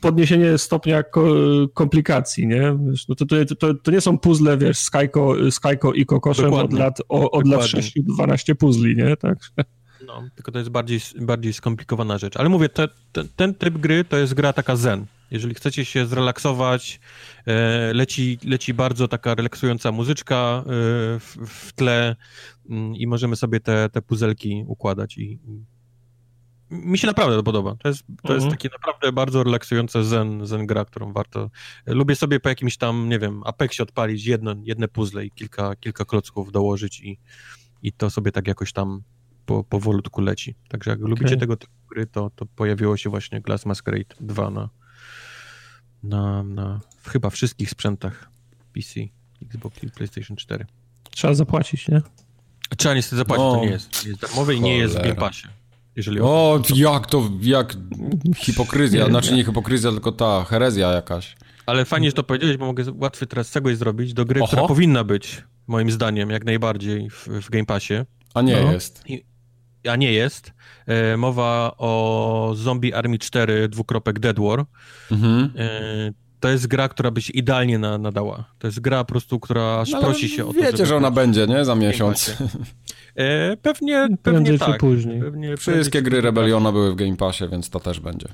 B: podniesienie stopnia komplikacji, nie? Wiesz, no to, to, to, to nie są puzzle, wiesz, Skyko, Skyko i Kokoszem od lat, o, od lat 6-12 puzli, nie? Tak.
C: No, tylko to jest bardziej, bardziej skomplikowana rzecz. Ale mówię, te, te, ten tryb gry to jest gra taka zen. Jeżeli chcecie się zrelaksować, e, leci, leci bardzo taka relaksująca muzyczka e, w, w, tle mm, i możemy sobie te, te puzelki układać i, mi się naprawdę to podoba. To jest, to jest mhm. takie naprawdę bardzo relaksujące zen, zen gra, którą warto... Lubię sobie po jakimś tam, nie wiem, Apexie odpalić jedno, jedne puzzle i kilka, kilka klocków dołożyć i, i to sobie tak jakoś tam po, powolutku leci. Także jak okay. lubicie tego typu gry, to, to pojawiło się właśnie Glass Masquerade 2 na, na, na chyba wszystkich sprzętach PC, Xbox i PlayStation 4.
B: Trzeba zapłacić, nie?
C: Trzeba niestety zapłacić, to nie jest, nie jest darmowe i nie jest w Game Passie.
A: Jeżeli o, jak to, jak hipokryzja, nie, znaczy nie hipokryzja, tylko ta herezja jakaś.
C: Ale fajnie, że to powiedziałeś, bo mogę łatwiej teraz czegoś zrobić do gry, Oho. która powinna być, moim zdaniem, jak najbardziej w, w Game Passie.
A: A nie no. jest. I,
C: a nie jest. E, mowa o Zombie Army 4 dwukropek Dead War. Mhm. E, to jest gra, która by się idealnie na, nadała. To jest gra po prostu, która aż no, prosi się o
A: to, Wiecie, że ona będzie, nie? Za miesiąc.
C: E, pewnie, pewnie tak.
B: później.
A: Pewnie, Wszystkie gry Rebeliona były w Game Passie, więc to też będzie.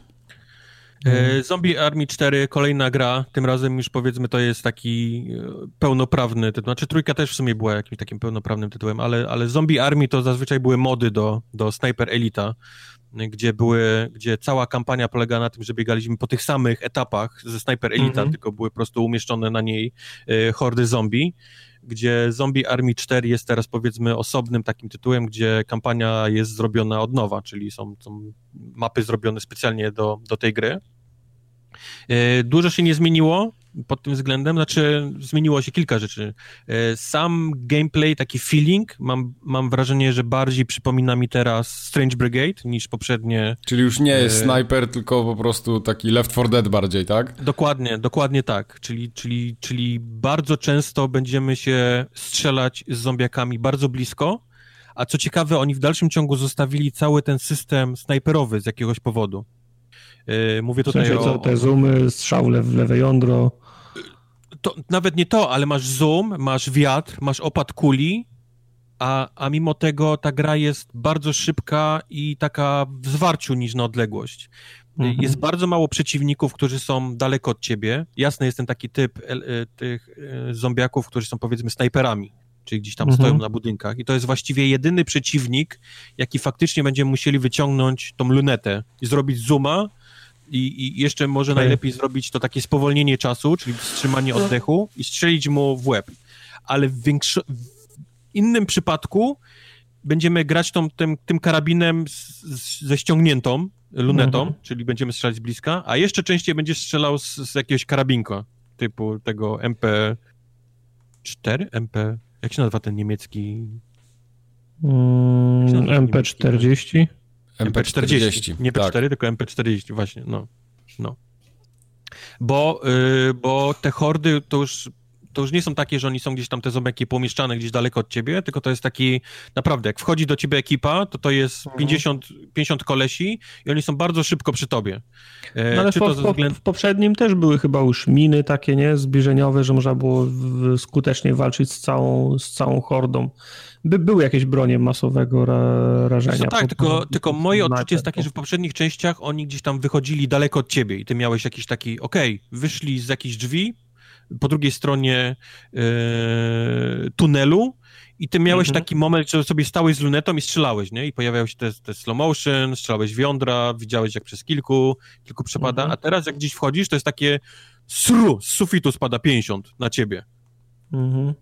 C: E, Zombie Army 4, kolejna gra, tym razem już powiedzmy to jest taki e, pełnoprawny tytuł, znaczy trójka też w sumie była jakimś takim pełnoprawnym tytułem, ale, ale Zombie Army to zazwyczaj były mody do, do Sniper Elita, gdzie były, gdzie cała kampania polega na tym, że biegaliśmy po tych samych etapach ze Sniper Elita, mm -hmm. tylko były po prostu umieszczone na niej e, hordy zombie gdzie Zombie Army 4 jest teraz powiedzmy osobnym takim tytułem, gdzie kampania jest zrobiona od nowa, czyli są, są mapy zrobione specjalnie do, do tej gry. E, dużo się nie zmieniło pod tym względem, znaczy zmieniło się kilka rzeczy. E, sam gameplay, taki feeling, mam, mam wrażenie, że bardziej przypomina mi teraz Strange Brigade niż poprzednie.
A: Czyli już nie jest e, sniper, tylko po prostu taki Left 4 Dead bardziej, tak?
C: Dokładnie, dokładnie tak. Czyli, czyli, czyli bardzo często będziemy się strzelać z zombiakami bardzo blisko, a co ciekawe, oni w dalszym ciągu zostawili cały ten system snajperowy z jakiegoś powodu.
B: Yy, mówię tutaj w sensie, o... co, te zoomy, strzał w lewe jądro?
C: To, nawet nie to, ale masz zoom, masz wiatr, masz opad kuli, a, a mimo tego ta gra jest bardzo szybka i taka w zwarciu niż na odległość. Mhm. Jest bardzo mało przeciwników, którzy są daleko od ciebie. Jasny jest ten taki typ e, e, tych e, zombiaków, którzy są powiedzmy snajperami, czyli gdzieś tam mhm. stoją na budynkach. I to jest właściwie jedyny przeciwnik, jaki faktycznie będziemy musieli wyciągnąć tą lunetę i zrobić zooma i, i jeszcze może najlepiej zrobić to takie spowolnienie czasu, czyli wstrzymanie oddechu i strzelić mu w łeb. Ale w, większo- w innym przypadku będziemy grać tą, tym, tym karabinem z, z, ze ściągniętą lunetą, mhm. czyli będziemy strzelać z bliska, a jeszcze częściej będziesz strzelał z, z jakiegoś karabinka, typu tego MP4? MP... Jak się nazywa ten niemiecki?
B: Mm, MP40?
C: MP40. Nie P4, tak. tylko MP40, właśnie, no. no. Bo, yy, bo te hordy to już to już nie są takie, że oni są gdzieś tam te zombie pomieszczane gdzieś daleko od ciebie, tylko to jest taki, naprawdę, jak wchodzi do ciebie ekipa, to to jest mhm. 50, 50 kolesi i oni są bardzo szybko przy tobie.
B: E, no ale w, względu... w, poprzednim też były chyba już miny takie, nie, zbliżeniowe, że można było skutecznie walczyć z całą, z całą hordą. By były jakieś bronie masowego ra, rażenia. No
C: tak, po, tylko, po, tylko moje odczucie jest takie, że w poprzednich częściach oni gdzieś tam wychodzili daleko od ciebie i ty miałeś jakiś taki, okej, okay, wyszli z jakichś drzwi, po drugiej stronie e, tunelu i ty miałeś mhm. taki moment, że sobie stałeś z lunetą i strzelałeś, nie? I pojawiały się te, te slow motion, strzelałeś w jądra, widziałeś jak przez kilku, kilku przepada, mhm. a teraz jak gdzieś wchodzisz, to jest takie sru, z sufitu spada 50 na ciebie. Mhm. Mm,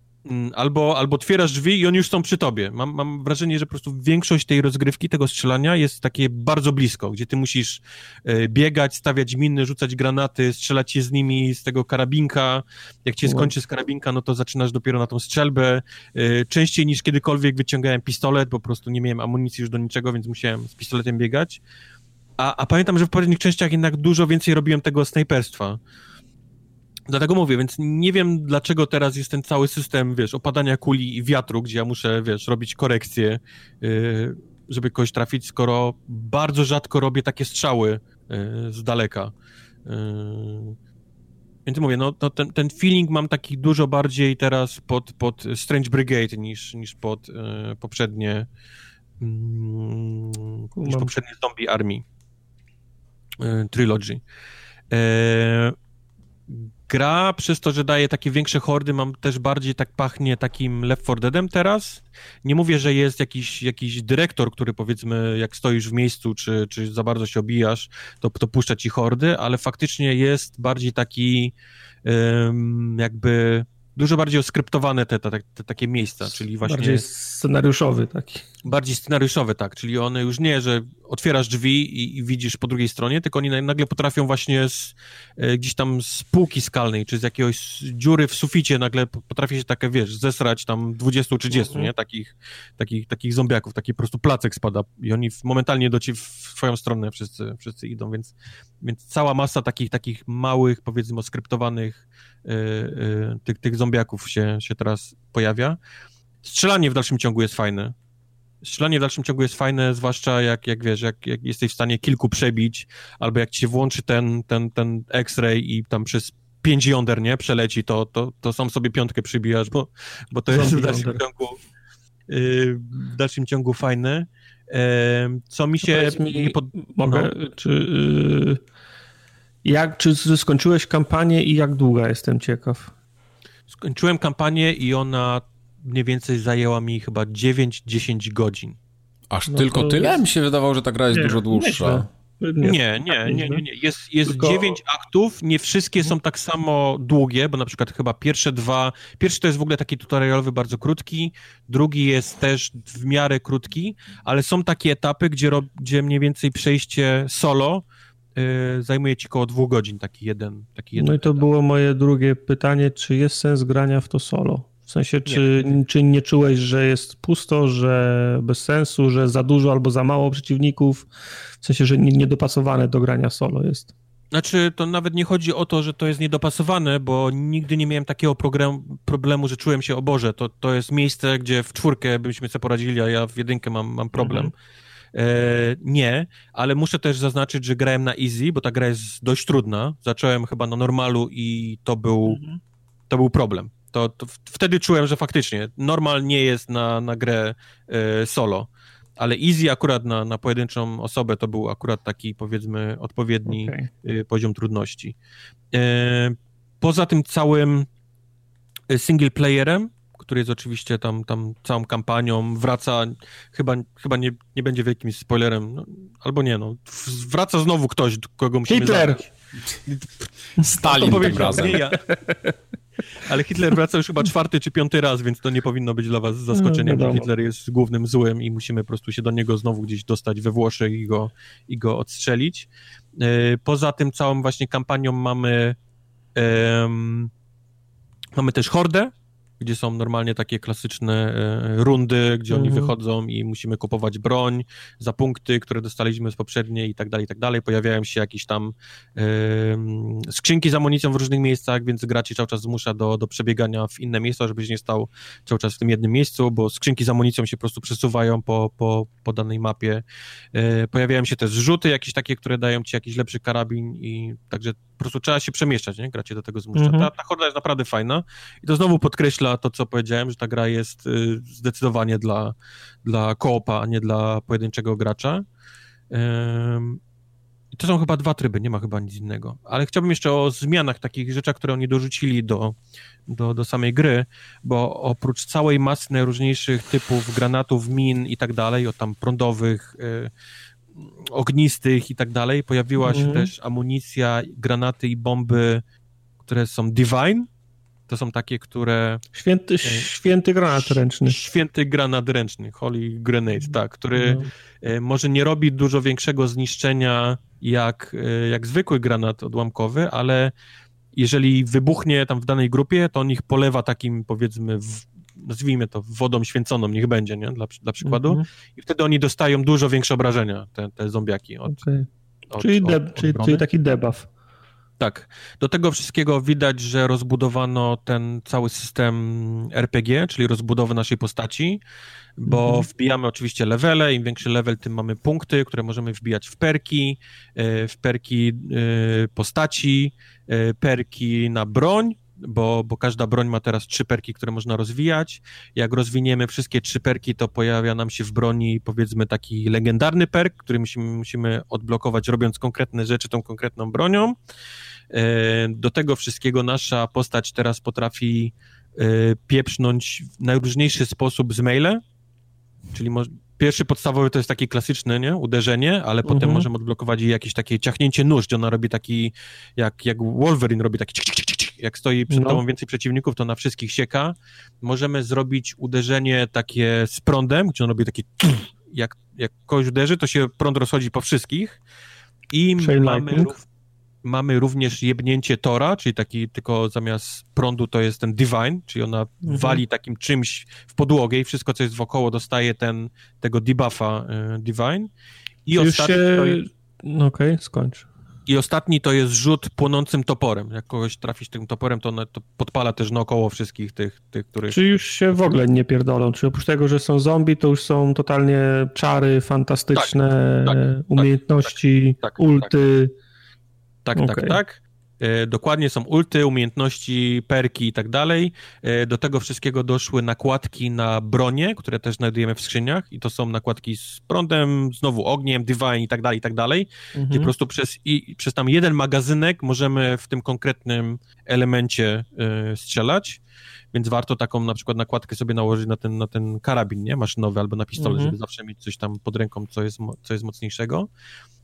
C: albo, albo otwierasz drzwi i oni już są przy tobie. Mam, mam wrażenie, że po prostu większość tej rozgrywki, tego strzelania jest takie bardzo blisko, gdzie ty musisz e, biegać, stawiać miny, rzucać granaty, strzelać się z nimi z tego karabinka. Jak cię skończy z karabinka, no to zaczynasz dopiero na tą strzelbę. E, częściej niż kiedykolwiek wyciągałem pistolet, po prostu nie miałem amunicji już do niczego, więc musiałem z pistoletem biegać. A, a pamiętam, że w poprzednich częściach jednak dużo więcej robiłem tego snajperstwa. Dlatego mówię, więc nie wiem, dlaczego teraz jest ten cały system, wiesz, opadania kuli i wiatru, gdzie ja muszę, wiesz, robić korekcje, yy, żeby kogoś trafić, skoro bardzo rzadko robię takie strzały yy, z daleka. Yy. Więc mówię, no ten, ten feeling mam taki dużo bardziej teraz pod, pod Strange Brigade niż, niż pod yy, poprzednie mm, niż poprzednie Zombie Army yy, Trilogy. Yy, gra, przez to, że daje takie większe hordy, mam też bardziej tak pachnie takim Left 4 Deadem teraz. Nie mówię, że jest jakiś, jakiś dyrektor, który powiedzmy, jak stoisz w miejscu, czy, czy za bardzo się obijasz, to, to puszcza ci hordy, ale faktycznie jest bardziej taki um, jakby Dużo bardziej oskryptowane te, te, te, takie miejsca, czyli właśnie...
B: Bardziej scenariuszowy taki.
C: Bardziej scenariuszowy, tak, czyli one już nie, że otwierasz drzwi i, i widzisz po drugiej stronie, tylko oni nagle potrafią właśnie z, e, gdzieś tam z półki skalnej, czy z jakiegoś dziury w suficie nagle potrafi się takie, wiesz, zesrać tam 20-30, mhm. nie, takich, takich, takich zombiaków, taki po prostu placek spada i oni momentalnie do ciebie w swoją stronę wszyscy, wszyscy idą, więc, więc cała masa takich, takich małych, powiedzmy, oskryptowanych tych, tych zombiaków się, się teraz pojawia. Strzelanie w dalszym ciągu jest fajne. Strzelanie w dalszym ciągu jest fajne, zwłaszcza jak, jak wiesz, jak, jak jesteś w stanie kilku przebić, albo jak ci się włączy ten, ten, ten X-ray i tam przez pięć jąder, nie, przeleci, to, to, to sam sobie piątkę przybijasz, bo, bo to jest w dalszym ciągu y, w dalszym ciągu fajne. Co mi się
B: mi, nie pod... Mogę, no. czy jak, czy skończyłeś kampanię i jak długa jestem ciekaw?
C: Skończyłem kampanię i ona mniej więcej zajęła mi chyba 9-10 godzin.
A: Aż no tylko tyle? Jest... Mi się wydawało, że ta gra jest nie, dużo dłuższa.
C: Nie, nie, nie, nie, nie, nie. Jest, jest Tylko... 9 aktów, nie wszystkie są tak samo długie, bo na przykład chyba pierwsze dwa, pierwszy to jest w ogóle taki tutorialowy, bardzo krótki, drugi jest też w miarę krótki, ale są takie etapy, gdzie, gdzie mniej więcej przejście solo yy, zajmuje ci około dwóch godzin taki jeden, taki jeden
B: No i to etap. było moje drugie pytanie, czy jest sens grania w to solo? W sensie, czy nie. czy nie czułeś, że jest pusto, że bez sensu, że za dużo albo za mało przeciwników? W sensie, że niedopasowane do grania solo jest.
C: Znaczy, to nawet nie chodzi o to, że to jest niedopasowane, bo nigdy nie miałem takiego program, problemu, że czułem się, o Boże, to, to jest miejsce, gdzie w czwórkę byśmy sobie poradzili, a ja w jedynkę mam, mam problem. Mhm. E, nie, ale muszę też zaznaczyć, że grałem na easy, bo ta gra jest dość trudna. Zacząłem chyba na normalu i to był, mhm. to był problem. To, to wtedy czułem, że faktycznie normal nie jest na, na grę e, solo, ale easy akurat na, na pojedynczą osobę to był akurat taki powiedzmy odpowiedni okay. E, poziom trudności. Poza tym całym single playerem który jest oczywiście tam, tam całą kampanią, wraca, chyba, chyba nie, nie będzie wielkim spoilerem, no, albo nie, no, wraca znowu ktoś, kogo musimy
B: Hitler! Zabrać.
A: Stalin tym razem. Nie ja.
C: Ale Hitler wraca już chyba czwarty czy piąty raz, więc to nie powinno być dla was zaskoczeniem, no, że Hitler jest głównym złym i musimy po prostu się do niego znowu gdzieś dostać we Włoszech i go, i go odstrzelić. E, poza tym całą właśnie kampanią mamy um, mamy też Hordę, gdzie są normalnie takie klasyczne e, rundy, gdzie oni mhm. wychodzą i musimy kupować broń za punkty, które dostaliśmy z poprzedniej i tak dalej, i tak dalej. Pojawiają się jakieś tam y, skrzynki z amunicją w różnych miejscach, więc gracz cały czas zmusza do, do przebiegania w inne miejsca, żebyś nie stał cały czas w tym jednym miejscu, bo skrzynki z amunicją się po prostu przesuwają po, po, po danej mapie. Y, pojawiają się też zrzuty jakieś takie, które dają ci jakiś lepszy karabin i także po prostu trzeba się przemieszczać, nie? Gracie do tego zmusza. Mhm. Ta, ta horda jest naprawdę fajna i to znowu podkreśla to, co powiedziałem, że ta gra jest y, zdecydowanie dla, dla koopa, a nie dla pojedynczego gracza. I to są chyba dwa tryby, nie ma chyba nic innego. Ale chciałbym jeszcze o zmianach, takich rzeczach, które oni dorzucili do, do, do samej gry, bo oprócz całej masy najróżniejszych typów granatów, min i tak dalej, od tam prądowych, y, ognistych i tak dalej, pojawiła się mm. też amunicja, granaty i bomby, które są divine, to są takie, które...
B: Święty, e, święty granat ręczny.
C: Święty granat ręczny, Holy Grenade, tak, który no. E, może nie robi dużo większego zniszczenia jak, e, jak zwykły granat odłamkowy, ale jeżeli wybuchnie tam w danej grupie, to on ich polewa takim, powiedzmy, w, nazwijmy to wodą święconą, niech będzie, nie? Dla, dla przykładu. Mm -hmm. I wtedy oni dostają dużo większe obrażenia, te, te zombiaki. Od,
B: okay. od, czyli, de, od, czyli, czyli taki debuff.
C: Tak. Do tego wszystkiego widać, że rozbudowano ten cały system RPG, czyli rozbudowę naszej postaci, bo mhm. wbijamy oczywiście levele, im większy level, tym mamy punkty, które możemy wbijać w perki, e, w perki e, postaci, e, perki na broń, bo, bo każda broń ma teraz trzy perki, które można rozwijać. Jak rozwiniemy wszystkie trzy perki, to pojawia nam się w broni powiedzmy taki legendarny perk, który musimy, musimy odblokować robiąc konkretne rzeczy tą konkretną bronią. E, do tego wszystkiego nasza postać teraz potrafi e, pieprznąć w najróżniejszy sposób z maile, czyli Pierwszy podstawowy to jest taki klasyczny, nie? Uderzenie, ale potem mhm. możemy odblokować jakieś takie ciachnięcie nóż, gdzie ona robi taki, jak, jak Wolverine robi taki jak stoi przed no. tobą więcej przeciwników, to na wszystkich sieka. Możemy zrobić uderzenie takie z prądem, gdzie on robi taki jak, jak kogoś uderzy, to się prąd rozchodzi po wszystkich. I mamy, mamy również jebnięcie Tora, czyli taki tylko zamiast prądu to jest ten Divine, czyli ona mhm. wali takim czymś w podłogę i wszystko, co jest wokoło, dostaje ten, tego debuffa y, Divine.
B: I ostatni... Się... No okej, okay, skończ.
C: I ostatni to jest rzut płonącym toporem. Jak kogoś trafić tym toporem, to, to podpala też naokoło wszystkich tych, tych, których...
B: Czy już się w ogóle nie pierdolą? Czy oprócz tego, że są zombie, to już są totalnie czary, fantastyczne tak, tak, tak umiejętności, tak, tak, ulty...
C: Tak, okay. tak, tak. E, dokładnie są ulty, umiejętności, perki i tak dalej. E, do tego wszystkiego doszły nakładki na bronie, które też znajdujemy w skrzyniach i to są nakładki z prądem, znowu ogniem, divine i tak dalej, i tak dalej. Mhm. Gdzie po prostu przez, i, przez tam jeden magazynek możemy w tym konkretnym elemencie y, strzelać więc warto taką na przykład nakładkę sobie nałożyć na ten, na ten karabin, nie, maszynowy albo na pistolet, mhm. żeby zawsze mieć coś tam pod ręką, co jest, co jest mocniejszego.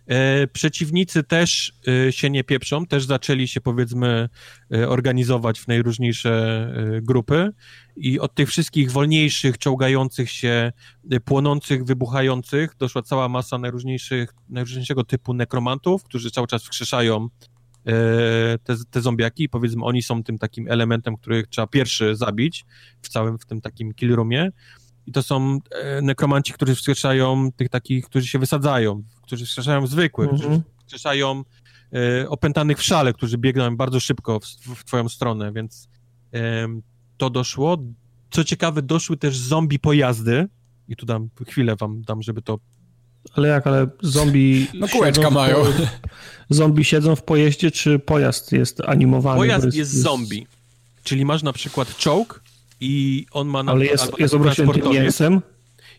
C: E, przeciwnicy też e, się nie pieprzą, też zaczęli się powiedzmy e, organizować w najróżniejsze grupy i od tych wszystkich wolniejszych, czołgających się, płonących, wybuchających doszła cała masa najróżniejszych, najróżniejszego typu nekromantów, którzy cały czas wskrzeszają te, te zombiaki i powiedzmy oni są tym takim elementem, których trzeba pierwszy zabić w całym w tym takim killroomie. I to są nekromanci, którzy wskrzeszają tych takich, którzy się wysadzają, którzy wskrzeszają zwykłych, mm -hmm. którzy wskrzeszają e, opętanych w szale, którzy biegną bardzo szybko w, w twoją stronę, więc e, to doszło. Co ciekawe, doszły też zombie pojazdy i tu dam chwilę wam dam, żeby to
B: ale jak, ale zombie.
A: No kółeczka mają. Po...
B: Zombie siedzą w pojeździe, czy pojazd jest animowany?
C: Pojazd jest, jest, zombie. Czyli masz na przykład czołg, i on ma...
B: Na, Ale jest, jest obrośnięty mięsem?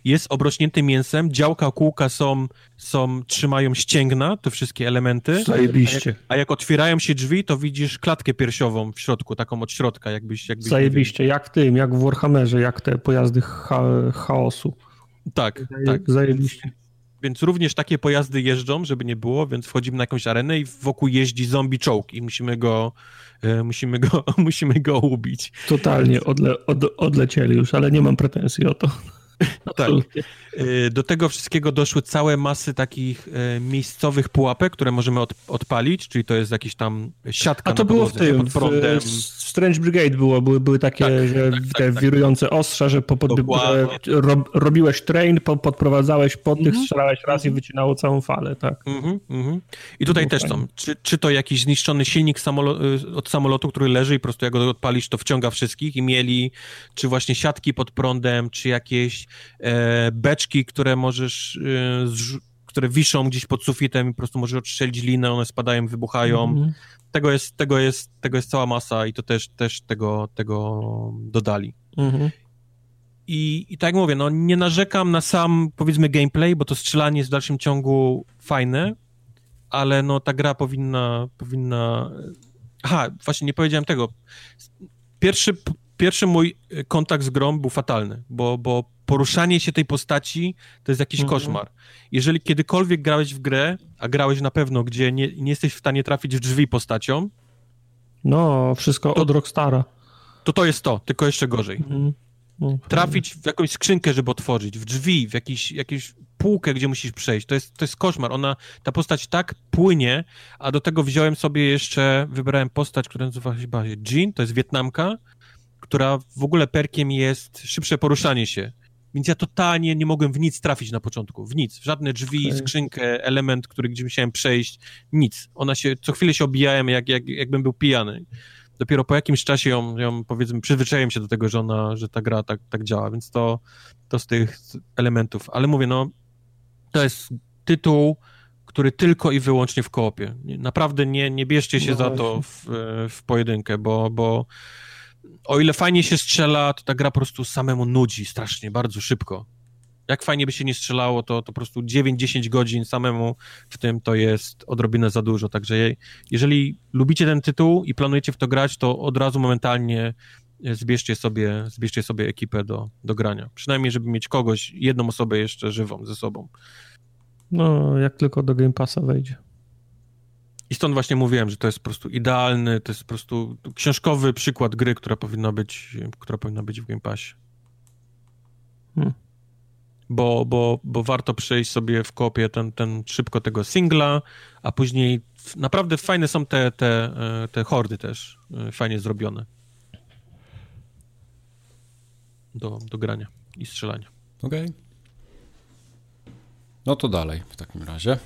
C: Jest obrośnięty mięsem, działka, kółka są, są, trzymają ścięgna, te wszystkie elementy.
B: Zajebiście.
C: A jak, a jak otwierają się drzwi, to widzisz klatkę piersiową w środku, taką od środka, jakbyś... jakbyś
B: Zajebiście, jak w tym, jak w Warhammerze, jak te pojazdy cha chaosu.
C: Tak, Zaje, tak. Zajebiście. Więc również takie pojazdy jeżdżą, żeby nie było, więc wchodzimy na jakąś arenę i wokół jeździ zombie czołg i musimy go E, musimy go, musimy go ubić.
B: Totalnie odle, od, odlecieli już, ale nie mam pretensji o to.
C: Tak. E, do tego wszystkiego doszły całe masy takich e, miejscowych pułapek, które możemy od, odpalić, czyli to jest jakiś tam siatka
B: A to było w tym, prądem. W, Strange Brigade było, były, były takie, tak, że tak, te tak, wirujące ostrza, że po, pod, rob, robiłeś train, po, podprowadzałeś pod tych, -hmm. strzelałeś raz i mhm. wycinało całą falę, tak. Mm -hmm.
C: I tutaj też są, czy, czy to jakiś zniszczony silnik samolo y, od samolotu, który leży i po prostu jak go odpalisz, to wciąga wszystkich i mieli, czy właśnie siatki pod prądem, czy jakieś beczki, które możesz, e, które wiszą gdzieś pod sufitem i po prostu możesz odstrzelić linę, one spadają, wybuchają. Mm -hmm. Tego, jest, tego, jest, tego jest cała masa i to też, też tego, tego dodali. Mm -hmm. I, I tak jak mówię, no nie narzekam na sam, powiedzmy, gameplay, bo to strzelanie jest w dalszym ciągu fajne, ale no ta gra powinna, powinna... Aha, właśnie nie powiedziałem tego. Pierwszy, pierwszy mój kontakt z grą był fatalny, bo, bo poruszanie się tej postaci to jest jakiś mhm. koszmar. Jeżeli kiedykolwiek grałeś w grę, a grałeś na pewno, gdzie nie, nie jesteś w stanie trafić w drzwi postacią.
B: No, wszystko to, od Rockstara.
C: To to jest to, tylko jeszcze gorzej. Mhm. No, trafić w jakąś skrzynkę, żeby otworzyć, w drzwi, w jakiś, jakąś półkę, gdzie musisz przejść. To jest, to jest koszmar. Ona, ta postać tak płynie, a do tego wziąłem sobie jeszcze, wybrałem postać, która nazywa się Jean, to jest Wietnamka, która w ogóle perkiem jest szybsze poruszanie się. Więc ja totalnie nie mogłem w nic trafić na początku, w nic, w żadne drzwi, okay. skrzynkę, element, który gdzie musiałem przejść, nic. Ona się, co chwilę się obijałem, jak, jak, jakbym był pijany. Dopiero po jakimś czasie ją, ją powiedzmy, przyzwyczaiłem się do tego, że ona, że ta gra tak, tak działa, więc to, to z tych elementów. Ale mówię, no, to jest tytuł, który tylko i wyłącznie w koopie. Naprawdę nie, nie bierzcie się no za to w, w pojedynkę, bo, bo o ile fajnie się strzela, to ta gra po prostu samemu nudzi strasznie, bardzo szybko. Jak fajnie by się nie strzelało, to, to po prostu 9-10 godzin samemu w tym to jest odrobinę za dużo. Także jeżeli lubicie ten tytuł i planujecie w to grać, to od razu momentalnie zbierzcie sobie, zbierzcie sobie ekipę do, do grania. Przynajmniej, żeby mieć kogoś, jedną osobę jeszcze żywą ze sobą.
B: No, jak tylko do Game Passa wejdzie.
C: I stąd właśnie mówiłem, że to jest po prostu idealny, to jest po prostu książkowy przykład gry, która powinna być, która powinna być w Game Passie. Hmm. Bo, bo, bo warto przejść sobie w kopie ten, ten szybko tego singla, a później naprawdę fajne są te, te, e, te hordy też, e, fajnie zrobione. Do, do grania i strzelania.
A: Okej. Okay. No to dalej w takim razie.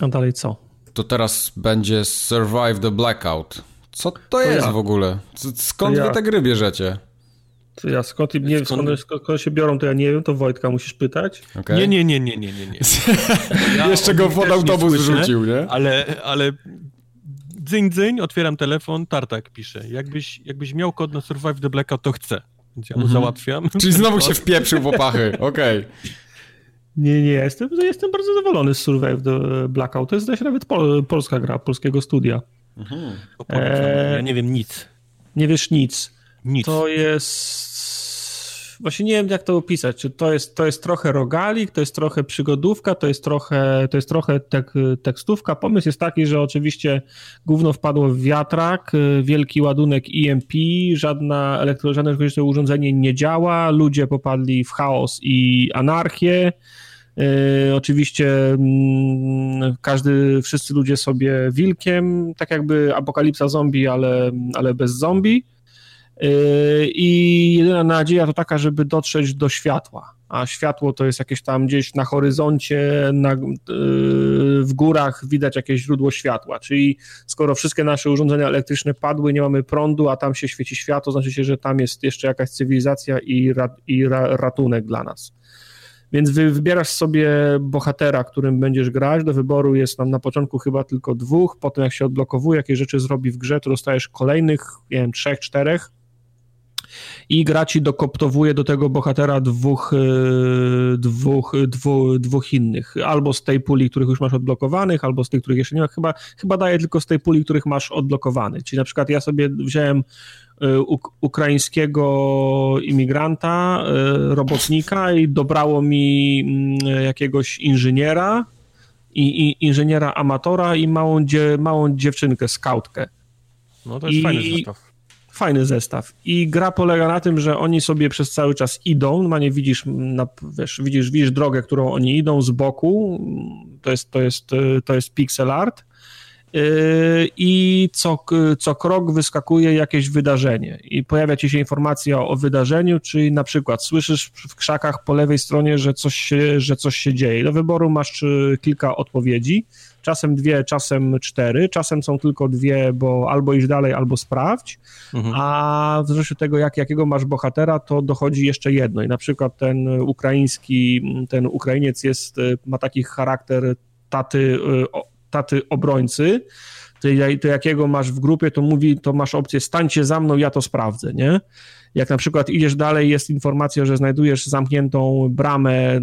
B: A dalej co?
A: To teraz będzie Survive the Blackout. Co to, to jest ja. w ogóle? Skąd ja. wy te gry bierzecie?
B: To ja skąd, nie skąd... Skąd, skąd się biorą, to ja nie wiem, to Wojtka musisz pytać.
C: Okay. Nie, nie, nie, nie, nie, nie. nie.
A: Ja Jeszcze go pod autobus wrzucił, nie?
C: Ale, ale dzyń, dzyń, otwieram telefon, Tartak pisze. Jakbyś, jakbyś miał kod na Survive the Blackout, to chcę. Więc ja mu mhm. załatwiam.
A: Czyli znowu się wpieprzył w opachy, okej. Okay.
B: Nie, nie, jestem, jestem bardzo zadowolony z Survive the Blackout. To jest zdaje się nawet pol, polska gra, polskiego studia. Mhm.
C: E... Ja nie wiem nic.
B: Nie wiesz nic.
C: Nic.
B: To jest właśnie nie wiem jak to opisać, czy to jest, to jest trochę rogalik, to jest trochę przygodówka, to jest trochę, to jest trochę tek, tekstówka. Pomysł jest taki, że oczywiście gówno wpadło w wiatrak, wielki ładunek EMP, żadna elektro, żadne urządzenie nie działa, ludzie popadli w chaos i anarchię. Yy, oczywiście yy, każdy, wszyscy ludzie sobie wilkiem, tak jakby apokalipsa zombie, ale, ale bez zombie. Yy, I jedyna nadzieja to taka, żeby dotrzeć do światła. A światło to jest jakieś tam gdzieś na horyzoncie, na, yy, w górach widać jakieś źródło światła. Czyli skoro wszystkie nasze urządzenia elektryczne padły, nie mamy prądu, a tam się świeci światło, znaczy się, że tam jest jeszcze jakaś cywilizacja i, rat, i ra, ratunek dla nas. Więc wy wybierasz sobie bohatera, którym będziesz grać. Do wyboru jest nam na początku chyba tylko dwóch. Potem, jak się odblokowuje, jakieś rzeczy zrobi w grze, to dostajesz kolejnych, nie wiem, trzech, czterech i gra ci dokoptowuje do tego bohatera dwóch, e, dwóch, dwóch, dwóch innych. Albo z tej puli, których już masz odblokowanych, albo z tych, których jeszcze nie ma. Chyba, chyba daje tylko z tej puli, których masz odblokowanych. Czyli na przykład ja sobie wziąłem e, ukraińskiego imigranta, e, robotnika i dobrało mi mm, jakiegoś inżyniera, i, i inżyniera amatora i małą, dzie, małą dziewczynkę, skautkę.
C: No to jest I, fajny zestaw
B: fajny zestaw. I gra polega na tym, że oni sobie przez cały czas idą, normalnie widzisz, na, wiesz, widzisz, widzisz drogę, którą oni idą z boku, to jest, to jest, to jest pixel art i co, co krok wyskakuje jakieś wydarzenie. I pojawia ci się informacja o, wydarzeniu, czyli na przykład słyszysz w krzakach po lewej stronie, że coś się, że coś się dzieje. Do wyboru masz yy, kilka odpowiedzi, czasem dwie, czasem cztery, czasem są tylko dwie, bo albo iść dalej, albo sprawdź, mhm. a w zależności od tego, jak, jakiego masz bohatera, to dochodzi jeszcze jedno. I na przykład ten ukraiński, ten Ukrainiec jest, ma taki charakter taty, obrońcy, to, to jakiego masz w grupie, to mówi, to masz opcję stańcie za mną, ja to sprawdzę, nie? Jak na przykład idziesz dalej, jest informacja, że znajdujesz zamkniętą bramę,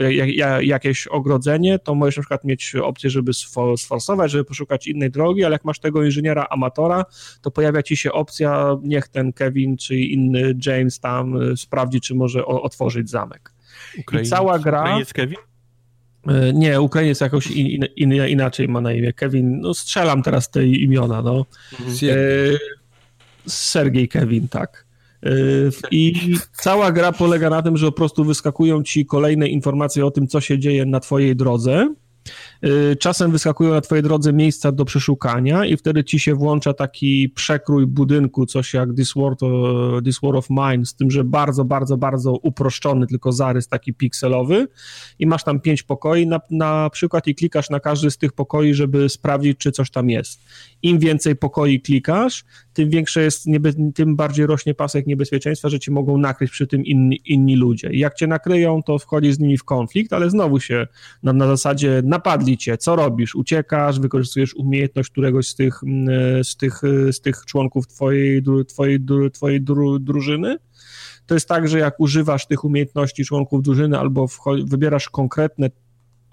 B: y, jakieś ogrodzenie, to możesz na przykład mieć opcję, żeby sforsować, żeby poszukać innej drogi, ale jak masz tego inżyniera amatora, to pojawia ci się opcja, niech ten Kevin czy inny James tam y, sprawdzi, czy może otworzyć zamek.
C: Ukrainiec, I cała gra... Ukrainiec
B: Kevin? Y, nie, Ukrainiec jakoś in, in, inaczej ma na imię. Kevin, no strzelam teraz te imiona, no. Mhm. Sergiej Kevin, tak. Yy, I cała gra polega na tym, że po prostu wyskakują ci kolejne informacje o tym, co się dzieje na twojej drodze czasem wyskakują na twojej drodze miejsca do przeszukania i wtedy ci się włącza taki przekrój budynku, coś jak This World, of, This of Mine, z tym, że bardzo, bardzo, bardzo uproszczony, tylko zarys taki pikselowy i masz tam pięć pokoi na, na przykład i klikasz na każdy z tych pokoi, żeby sprawdzić, czy coś tam jest. Im więcej pokoi klikasz, tym większe jest, niebe, tym bardziej rośnie pasek niebezpieczeństwa, że ci mogą nakryć przy tym inni, inni ludzie. Jak cię nakryją, to wchodzi z nimi w konflikt, ale znowu się na, na zasadzie napadli cię, co robisz? Uciekasz, wykorzystujesz umiejętność któregoś z tych, mm, z tych, z tych członków twojej, twojej, twojej drużyny? To jest tak, że jak używasz tych umiejętności członków drużyny albo wybierasz konkretne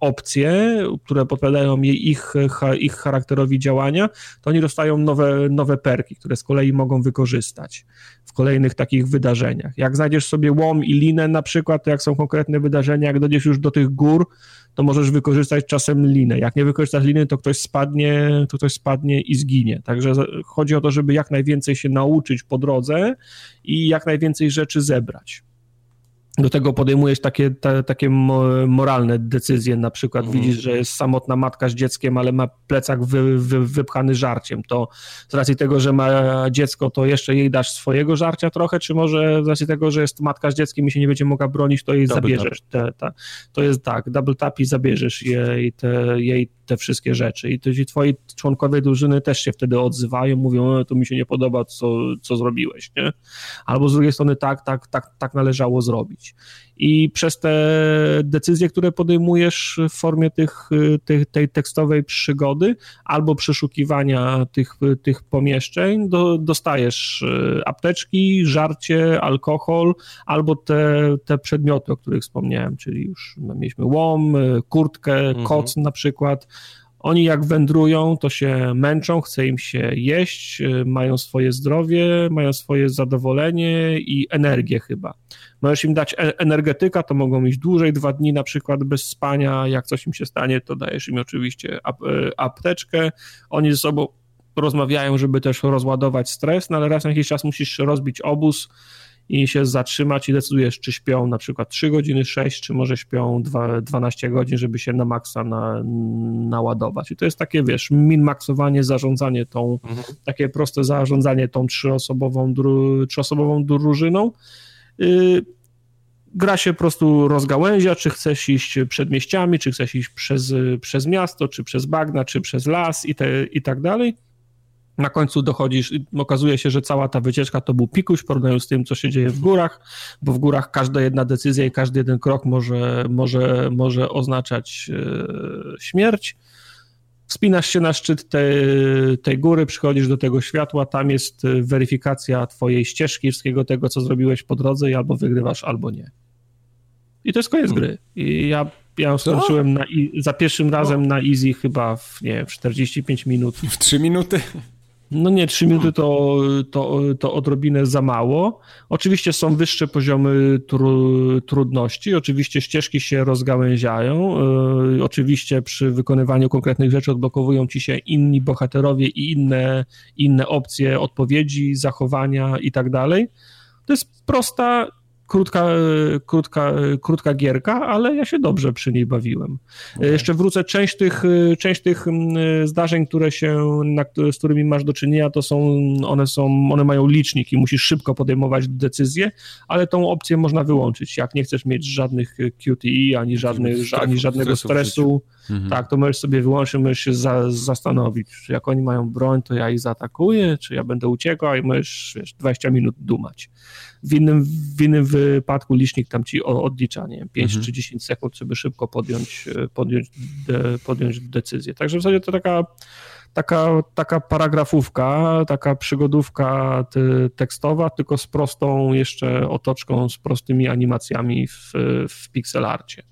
B: opcje, które podpowiadają ich, ich charakterowi działania, to oni dostają nowe, nowe perki, które z kolei mogą wykorzystać w kolejnych takich wydarzeniach. Jak znajdziesz sobie łom i linę na przykład, to jak są konkretne wydarzenia, jak dojdziesz już do tych gór, to możesz wykorzystać czasem linę. Jak nie wykorzystasz liny, to ktoś spadnie, to ktoś spadnie i zginie. Także chodzi o to, żeby jak najwięcej się nauczyć po drodze i jak najwięcej rzeczy zebrać do tego podejmujesz takie, takie moralne decyzje, na przykład mhm. widzisz, że jest samotna matka z dzieckiem, ale ma plecak wy, wy, wypchany żarciem, to z racji tego, że ma dziecko, to jeszcze jej dasz swojego żarcia trochę, czy może z racji tego, że jest matka z dzieckiem i się nie będzie mogła bronić, to jej double zabierzesz. Te, te, to jest tak, double tap i zabierzesz jej te, jej te wszystkie rzeczy i to ci twoi członkowie drużyny też się wtedy odzywają, mówią, to mi się nie podoba, co, co zrobiłeś, nie? Albo z drugiej strony tak, tak, tak, tak należało zrobić. I przez te decyzje, które podejmujesz w formie tych, tych, tej tekstowej przygody albo przeszukiwania tych, tych pomieszczeń, do, dostajesz e, apteczki, żarcie, alkohol albo te, te przedmioty, o których wspomniałem, czyli już mieliśmy łom, e, kurtkę, mhm. koc na przykład, oni jak wędrują, to się męczą, chce im się jeść, y, mają swoje zdrowie, mają swoje zadowolenie i energię chyba. Możesz im dać e, energetyka, to mogą iść dłużej, dwa dni na przykład bez spania, jak coś im się stanie, to dajesz im oczywiście e, apteczkę, oni ze sobą rozmawiają, żeby też rozładować stres, no ale raz na jakiś czas musisz rozbić obóz, i się zatrzymać i decydujesz, czy śpią na przykład 3 godziny, 6, czy może śpią 2, 12 godzin, żeby się na maksa na, naładować. I to jest takie, wiesz, min-maksowanie, zarządzanie tą, mhm. takie proste zarządzanie tą trzyosobową, dru, trzyosobową drużyną. Yy, gra się po prostu rozgałęzia, czy chcesz iść przedmieściami, czy chcesz iść przez, przez miasto, czy przez bagna, czy przez las i, te, i tak dalej na końcu dochodzisz, okazuje się, że cała ta wycieczka to był pikuś w porównaniu z tym, co się dzieje w górach, bo w górach każda jedna decyzja i każdy jeden krok może, może, może oznaczać e, śmierć. Wspinasz się na szczyt tej, tej góry, przychodzisz do tego światła, tam jest weryfikacja twojej ścieżki, wszystkiego tego, co zrobiłeś po drodze i albo wygrywasz, albo nie. I to jest koniec hmm. gry. I ja, ja ją skończyłem na, za pierwszym razem na easy chyba w, nie 45 minut.
A: W 3 minuty?
B: No nie, 3 minuty to, to, to odrobinę za mało. Oczywiście są wyższe poziomy tru, trudności, oczywiście ścieżki się rozgałęziają, yy, oczywiście przy wykonywaniu konkretnych rzeczy odblokowują ci się inni bohaterowie i inne, inne opcje odpowiedzi, zachowania i tak dalej. To jest prosta krótka, krótka, krótka gierka, ale ja się dobrze przy niej bawiłem. Okay. Jeszcze wrócę, część tych, część tych mm, zdarzeń, które się, na, z którymi masz do czynienia, to są, one są, one mają licznik i musisz szybko podejmować decyzje, ale tą opcję można wyłączyć. Jak nie chcesz mieć żadnych QTE, ani, żadnych, ani żadnego stresu, mhm. tak, to możesz sobie wyłączyć, możesz się za, zastanowić, czy jak oni mają broń, to ja ich zaatakuję, czy ja będę uciekał, i możesz wiesz, 20 minut dumać w innym, w innym wypadku licznik tam ci odlicza, nie wiem, 5 mhm. czy 10 sekund, żeby szybko podjąć, e, podjąć, de, podjąć decyzję. Także w zasadzie to taka taka, taka paragrafówka, taka przygodówka tekstowa, tylko z prostą jeszcze otoczką, z prostymi animacjami w, w pixelarcie.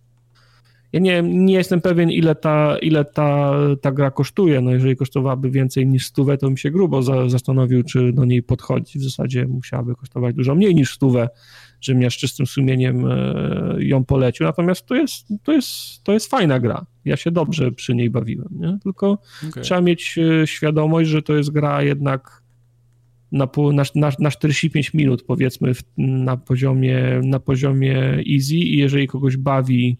B: Ja nie, nie jestem pewien, ile ta, ile ta, ta gra kosztuje. No jeżeli kosztowałaby więcej niż stówę, to bym się grubo za, zastanowił, czy do niej podchodzić. W zasadzie musiałaby kosztować dużo mniej niż stówę, żebym ja z czystym sumieniem e, ją polecił. Natomiast to jest, to jest, to jest fajna gra. Ja się dobrze przy niej bawiłem. Nie? Tylko okay. trzeba mieć e, świadomość, że to jest gra jednak na, na, na, na 45 minut, powiedzmy, na poziomie, na poziomie easy i jeżeli kogoś bawi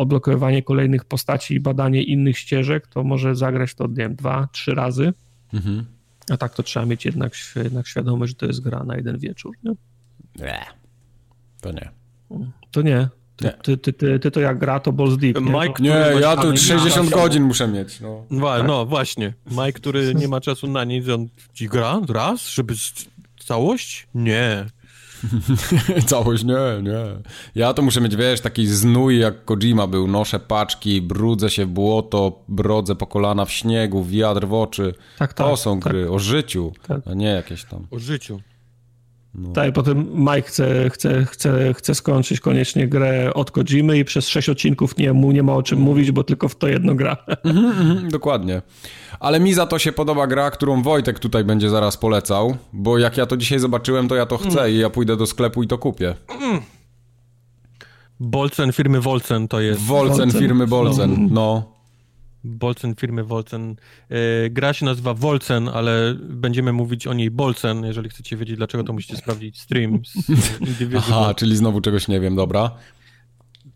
B: odblokowywanie kolejnych postaci i badanie innych ścieżek, to może zagrać to, nie wiem, dwa, trzy razy. Mhm. A tak to trzeba mieć jednak, jednak świadomość, że to jest gra na jeden wieczór. Nie,
A: nie. to nie.
B: To nie. Ty, ty, ty, ty, ty to jak gra, to Balls Deep.
A: Nie, Mike, nie ja tu 60 godzin muszę mieć. No,
C: tak? no właśnie. Mike, który nie ma czasu na nic, on ci gra raz, żeby całość? Nie.
A: Całość nie, nie. Ja to muszę mieć, wiesz, taki znój jak Kojima był. Noszę paczki, brudzę się w błoto, brodzę po kolana w śniegu, wiatr w oczy. Tak, tak, to są tak. gry o życiu, tak. a nie jakieś tam.
C: O życiu.
B: No. Tak, potem Mike chce, chce, chce, chce skończyć koniecznie grę od Kojimy i przez sześć odcinków nie, mu nie ma o czym mówić, bo tylko w to jedno gra.
A: Mhm, mhm, dokładnie. Ale mi za to się podoba gra, którą Wojtek tutaj będzie zaraz polecał, bo jak ja to dzisiaj zobaczyłem, to ja to chcę mm. i ja pójdę do sklepu i to kupię. Mm.
C: Bolcen firmy Wolcen to jest.
A: Wolcen firmy Bolcen, no.
C: Bolcen firmy Wolcen. E, gra się nazywa Wolcen, ale będziemy mówić o niej Bolcen. Jeżeli chcecie wiedzieć dlaczego, to musicie sprawdzić stream.
A: Aha, czyli znowu czegoś nie wiem, dobra.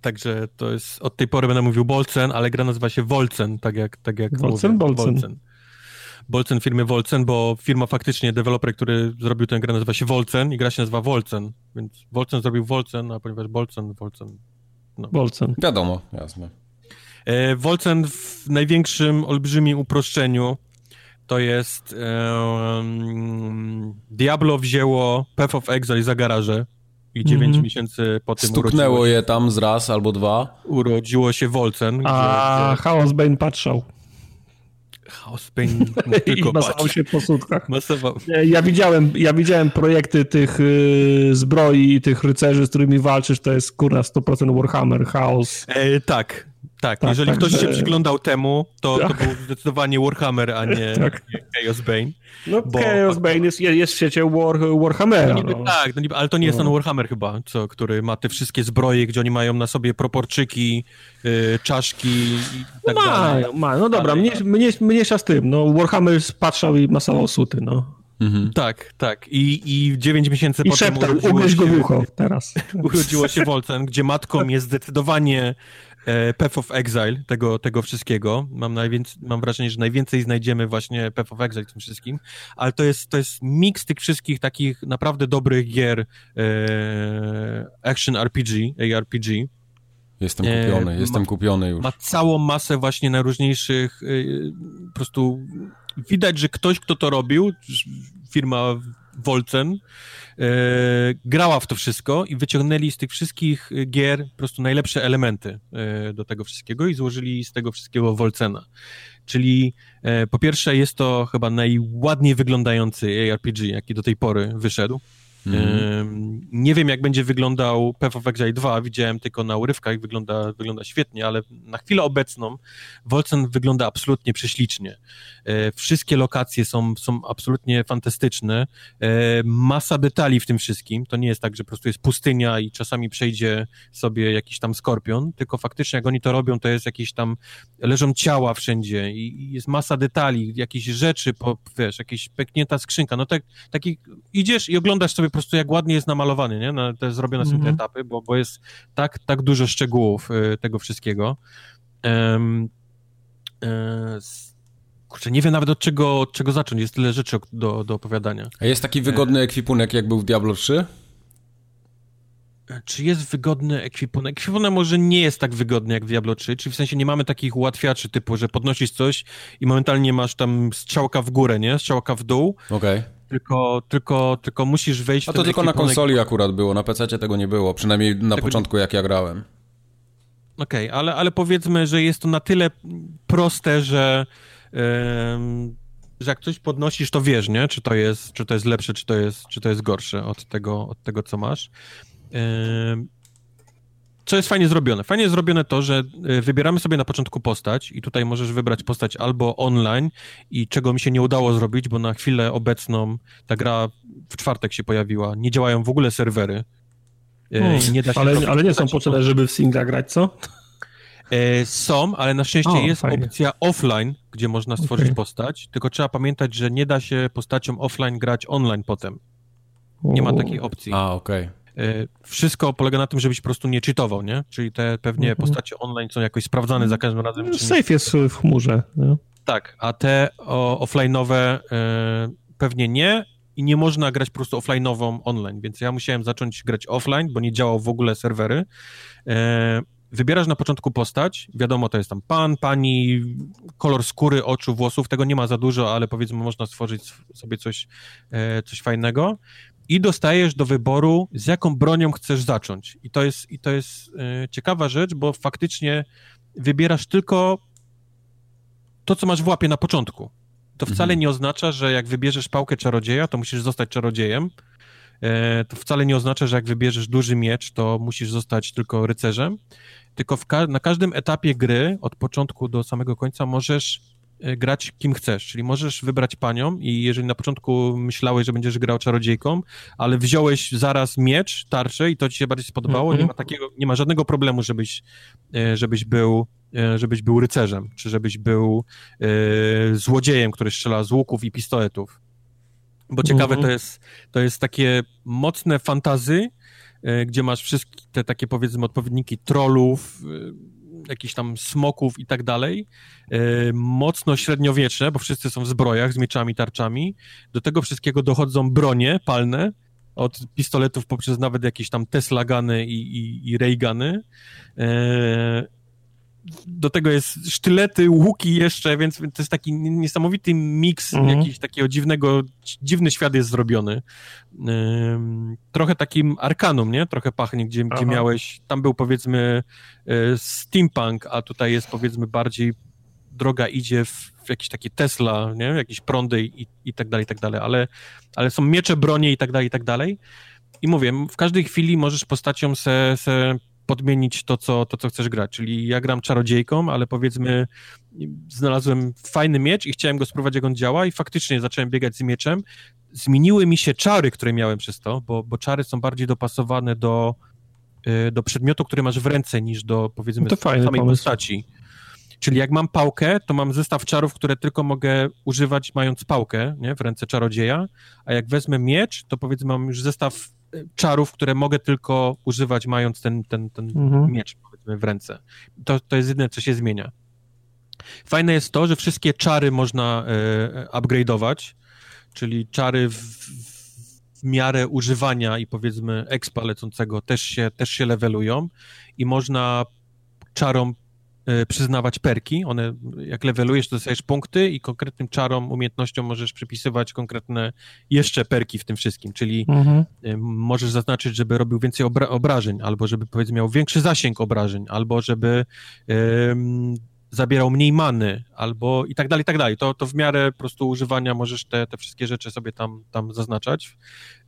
C: Także to jest, od tej pory będę mówił Bolcen, ale gra nazywa się Wolcen, tak jak, tak jak
B: Wolcen, mówię. Bolcen. Bolcen.
C: Bolcen firmy Wolcen, bo firma faktycznie, deweloper, który zrobił tę grę nazywa się Wolcen i gra się nazywa Wolcen, więc Wolcen zrobił Wolcen, a ponieważ Bolcen, Wolcen,
B: no. Wolcen.
A: Wiadomo, jasne.
C: E, Wolcen w największym, olbrzymim uproszczeniu to jest e, Diablo wzięło Path of Exile za garaże i 9 mm -hmm. miesięcy po tym
A: Stuknęło je tam z raz albo dwa.
C: Urodziło się Wolcen.
B: A gdzie... Chaos Bane patrzał.
C: Chaos Bane tylko
B: I masował się po sutkach. Masował. Ja widziałem, ja widziałem projekty tych y, zbroi i tych rycerzy, z którymi walczysz, to jest kurna 100% Warhammer, Chaos.
C: E, tak, tak, tak, jeżeli tak, ktoś że... się przyglądał temu, to, to był zdecydowanie Warhammer, a nie, tak. nie Chaos Bane.
B: No bo... Chaos Bane jest, jest w świecie War, Warhammera.
C: No niby, no. Tak, no niby, ale to nie jest no. ten Warhammer chyba, co, który ma te wszystkie zbroje, gdzie oni mają na sobie proporczyki, yy, czaszki i tak
B: ma, dalej. Ma, no dobra, mnie, mnie, mniejsza z tym. No, Warhammer patrzał i masował suty, no.
C: Mhm. Tak, tak. I, I 9 miesięcy I potem
B: szeptał, ugryź go w ucho teraz.
C: Urodziło się Wolcen, gdzie matką jest zdecydowanie Path of Exile, tego, tego wszystkiego. Mam, najwięcej, mam wrażenie, że najwięcej znajdziemy właśnie Path of Exile w tym wszystkim, ale to jest, to jest miks tych wszystkich takich naprawdę dobrych gier e, action RPG, ARPG.
A: Jestem kupiony, e, jestem ma, kupiony już.
C: Ma całą masę właśnie najróżniejszych, e, po prostu widać, że ktoś, kto to robił, firma Wolcen, e, grała w to wszystko i wyciągnęli z tych wszystkich gier po prostu najlepsze elementy e, do tego wszystkiego i złożyli z tego wszystkiego Wolcena. Czyli e, po pierwsze jest to chyba najładniej wyglądający ARPG, jaki do tej pory wyszedł. Mm. Nie wiem, jak będzie wyglądał Path of Exile 2, widziałem tylko na urywkach, wygląda, wygląda świetnie, ale na chwilę obecną Wolcen wygląda absolutnie prześlicznie. E, wszystkie lokacje są, są absolutnie fantastyczne. E, masa detali w tym wszystkim. To nie jest tak, że po prostu jest pustynia i czasami przejdzie sobie jakiś tam skorpion, tylko faktycznie jak oni to robią, to jest jakieś tam, leżą ciała wszędzie i jest masa detali, jakieś rzeczy, po, wiesz, jakieś pęknięta skrzynka. No tak, taki idziesz i oglądasz sobie prostu jak ładnie jest namalowany, nie? No, te zrobione są te mhm. etapy, bo, bo jest tak, tak dużo szczegółów y, tego wszystkiego. Um, y, kurczę, nie wiem nawet od czego, od czego zacząć, jest tyle rzeczy do, do opowiadania.
A: A jest taki wygodny ekwipunek, jak był w Diablo 3?
C: E, czy jest wygodny ekwipunek? Ekwipunek może nie jest tak wygodny jak w Diablo 3, czyli w sensie nie mamy takich ułatwiaczy typu, że podnosisz coś i momentalnie masz tam strzałka w górę, nie? Strzałka w dół.
A: Okej. Okay
C: tylko, tylko, tylko musisz wejść
A: A to tylko na konsoli akurat było, na PC tego nie było, przynajmniej na początku nie... jak ja grałem.
C: Okej, okay, ale, ale powiedzmy, że jest to na tyle proste, że, yy, że jak coś podnosisz, to wiesz, nie? Czy to jest, czy to jest lepsze, czy to jest, czy to jest gorsze od tego, od tego co masz. Yy, co jest fajnie zrobione? Fajnie zrobione to, że y, wybieramy sobie na początku postać i tutaj możesz wybrać postać albo online i czego mi się nie udało zrobić, bo na chwilę obecną ta gra w czwartek się pojawiła, nie działają w ogóle serwery.
B: Hmm, nie ale, ale nie są potrzebne, żeby w singla grać, co?
C: E, są, ale na szczęście o, jest fajnie. opcja offline, gdzie można stworzyć okay. postać, tylko trzeba pamiętać, że nie da się postacią offline grać online potem. Nie ma takiej opcji.
A: A, okej. Okay.
C: E, wszystko polega na tym, żebyś po prostu nie cheatował, nie? Czyli te pewnie mhm. postacie online są jakoś sprawdzane za każdym razem.
B: Czy Safe jest w chmurze. Nie?
C: Tak, a te offline'owe e, pewnie nie i nie można grać po prostu offline'ową online, więc ja musiałem zacząć grać offline, bo nie działał w ogóle serwery. E, wybierasz na początku postać, wiadomo, to jest tam pan, pani, kolor skóry, oczu, włosów, tego nie ma za dużo, ale powiedzmy można stworzyć sobie coś, coś fajnego i dostajesz do wyboru, z jaką bronią chcesz zacząć. I to jest, i to jest yy, ciekawa rzecz, bo faktycznie wybierasz tylko to, co masz w łapie na początku. To wcale mhm. nie oznacza, że jak wybierzesz pałkę czarodzieja, to musisz zostać czarodziejem, e, to wcale nie oznacza, że jak wybierzesz duży miecz, to musisz zostać tylko rycerzem, tylko ka na każdym etapie gry, od początku do samego końca, możesz grać kim chcesz, czyli możesz wybrać panią i jeżeli na początku myślałeś, że będziesz grał czarodziejką, ale wziąłeś zaraz miecz, tarczę i to ci się bardziej spodobało, mm -hmm. nie ma takiego, nie ma żadnego problemu, żebyś, e, żebyś był żebyś był rycerzem, czy żebyś był złodziejem, który strzela z łuków i pistoletów. Bo ciekawe to mhm. jest, to jest takie mocne fantazy, gdzie masz wszystkie te takie powiedzmy odpowiedniki trollów, jakichś tam smoków i tak dalej. E, mocno średniowieczne, bo wszyscy są w zbrojach z mieczami, tarczami. Do tego wszystkiego dochodzą bronie palne, od pistoletów poprzez nawet jakieś tam Tesla gany i, i, i do tego jest sztylety, łuki jeszcze, więc to jest taki niesamowity miks mhm. jakiś takiego dziwnego, dziwny świat jest zrobiony. trochę takim arkanum, nie? Trochę pachnie, gdzie, gdzie miałeś, tam był powiedzmy e, steampunk, a tutaj jest powiedzmy bardziej droga idzie w, w jakieś takie Tesla, nie? Jakieś prądy i, i tak dalej, i tak dalej, ale, ale są miecze, bronie i tak dalej, i tak dalej. I mówię, w każdej chwili możesz postacią se, se podmienić to co, to, co chcesz grać. Czyli ja gram czarodziejką, ale powiedzmy znalazłem fajny miecz i chciałem go spróbować, jak on działa i faktycznie zacząłem biegać z mieczem. Zmieniły mi się czary, które miałem przez to, bo, bo czary są bardziej dopasowane do, y, do przedmiotu, który masz w ręce, niż do, powiedzmy, no samej pomysł. postaci. Czyli jak mam pałkę, to mam zestaw czarów, które tylko mogę używać mając pałkę nie, w ręce czarodzieja, a jak wezmę miecz, to powiedzmy mam już zestaw czarów, które mogę tylko używać mając ten, ten, ten mhm. miecz powiedzmy w ręce. To, to jest jedyne, co się zmienia. Fajne jest to, że wszystkie czary można e, upgrade'ować, czyli czary w, w miarę używania i powiedzmy expa lecącego też się, też się levelują i można czarom przyznawać perki. One, jak levelujesz, to dostajesz punkty i konkretnym czarom, umiejętnościom możesz przypisywać konkretne jeszcze perki w tym wszystkim, czyli mhm. E, możesz zaznaczyć, żeby robił więcej obra obrażeń, albo żeby powiedzmy miał większy zasięg obrażeń, albo żeby zabierał mniej many, albo i tak dalej, i tak dalej. To, to w miarę po prostu używania możesz te, te wszystkie rzeczy sobie tam, tam zaznaczać.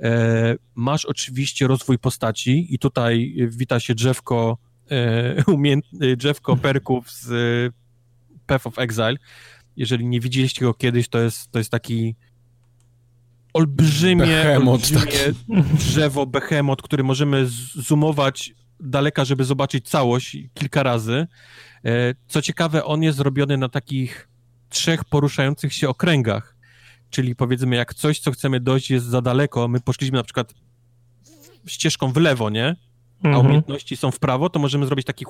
C: E, masz oczywiście rozwój postaci i tutaj wita się drzewko umiejętny Jeff Koperków z e, Path of Exile. Jeżeli nie widzieliście go kiedyś, to jest, to jest taki olbrzymie,
A: behemot
C: olbrzymie drzewo, behemot, który możemy zoomować daleka, żeby zobaczyć całość kilka razy. E, co ciekawe, on jest zrobiony na takich trzech poruszających się okręgach. Czyli powiedzmy, jak coś, co chcemy dojść, jest za daleko, my poszliśmy na przykład ścieżką w lewo, nie? A mhm. umiejętności są w prawo, to możemy zrobić takie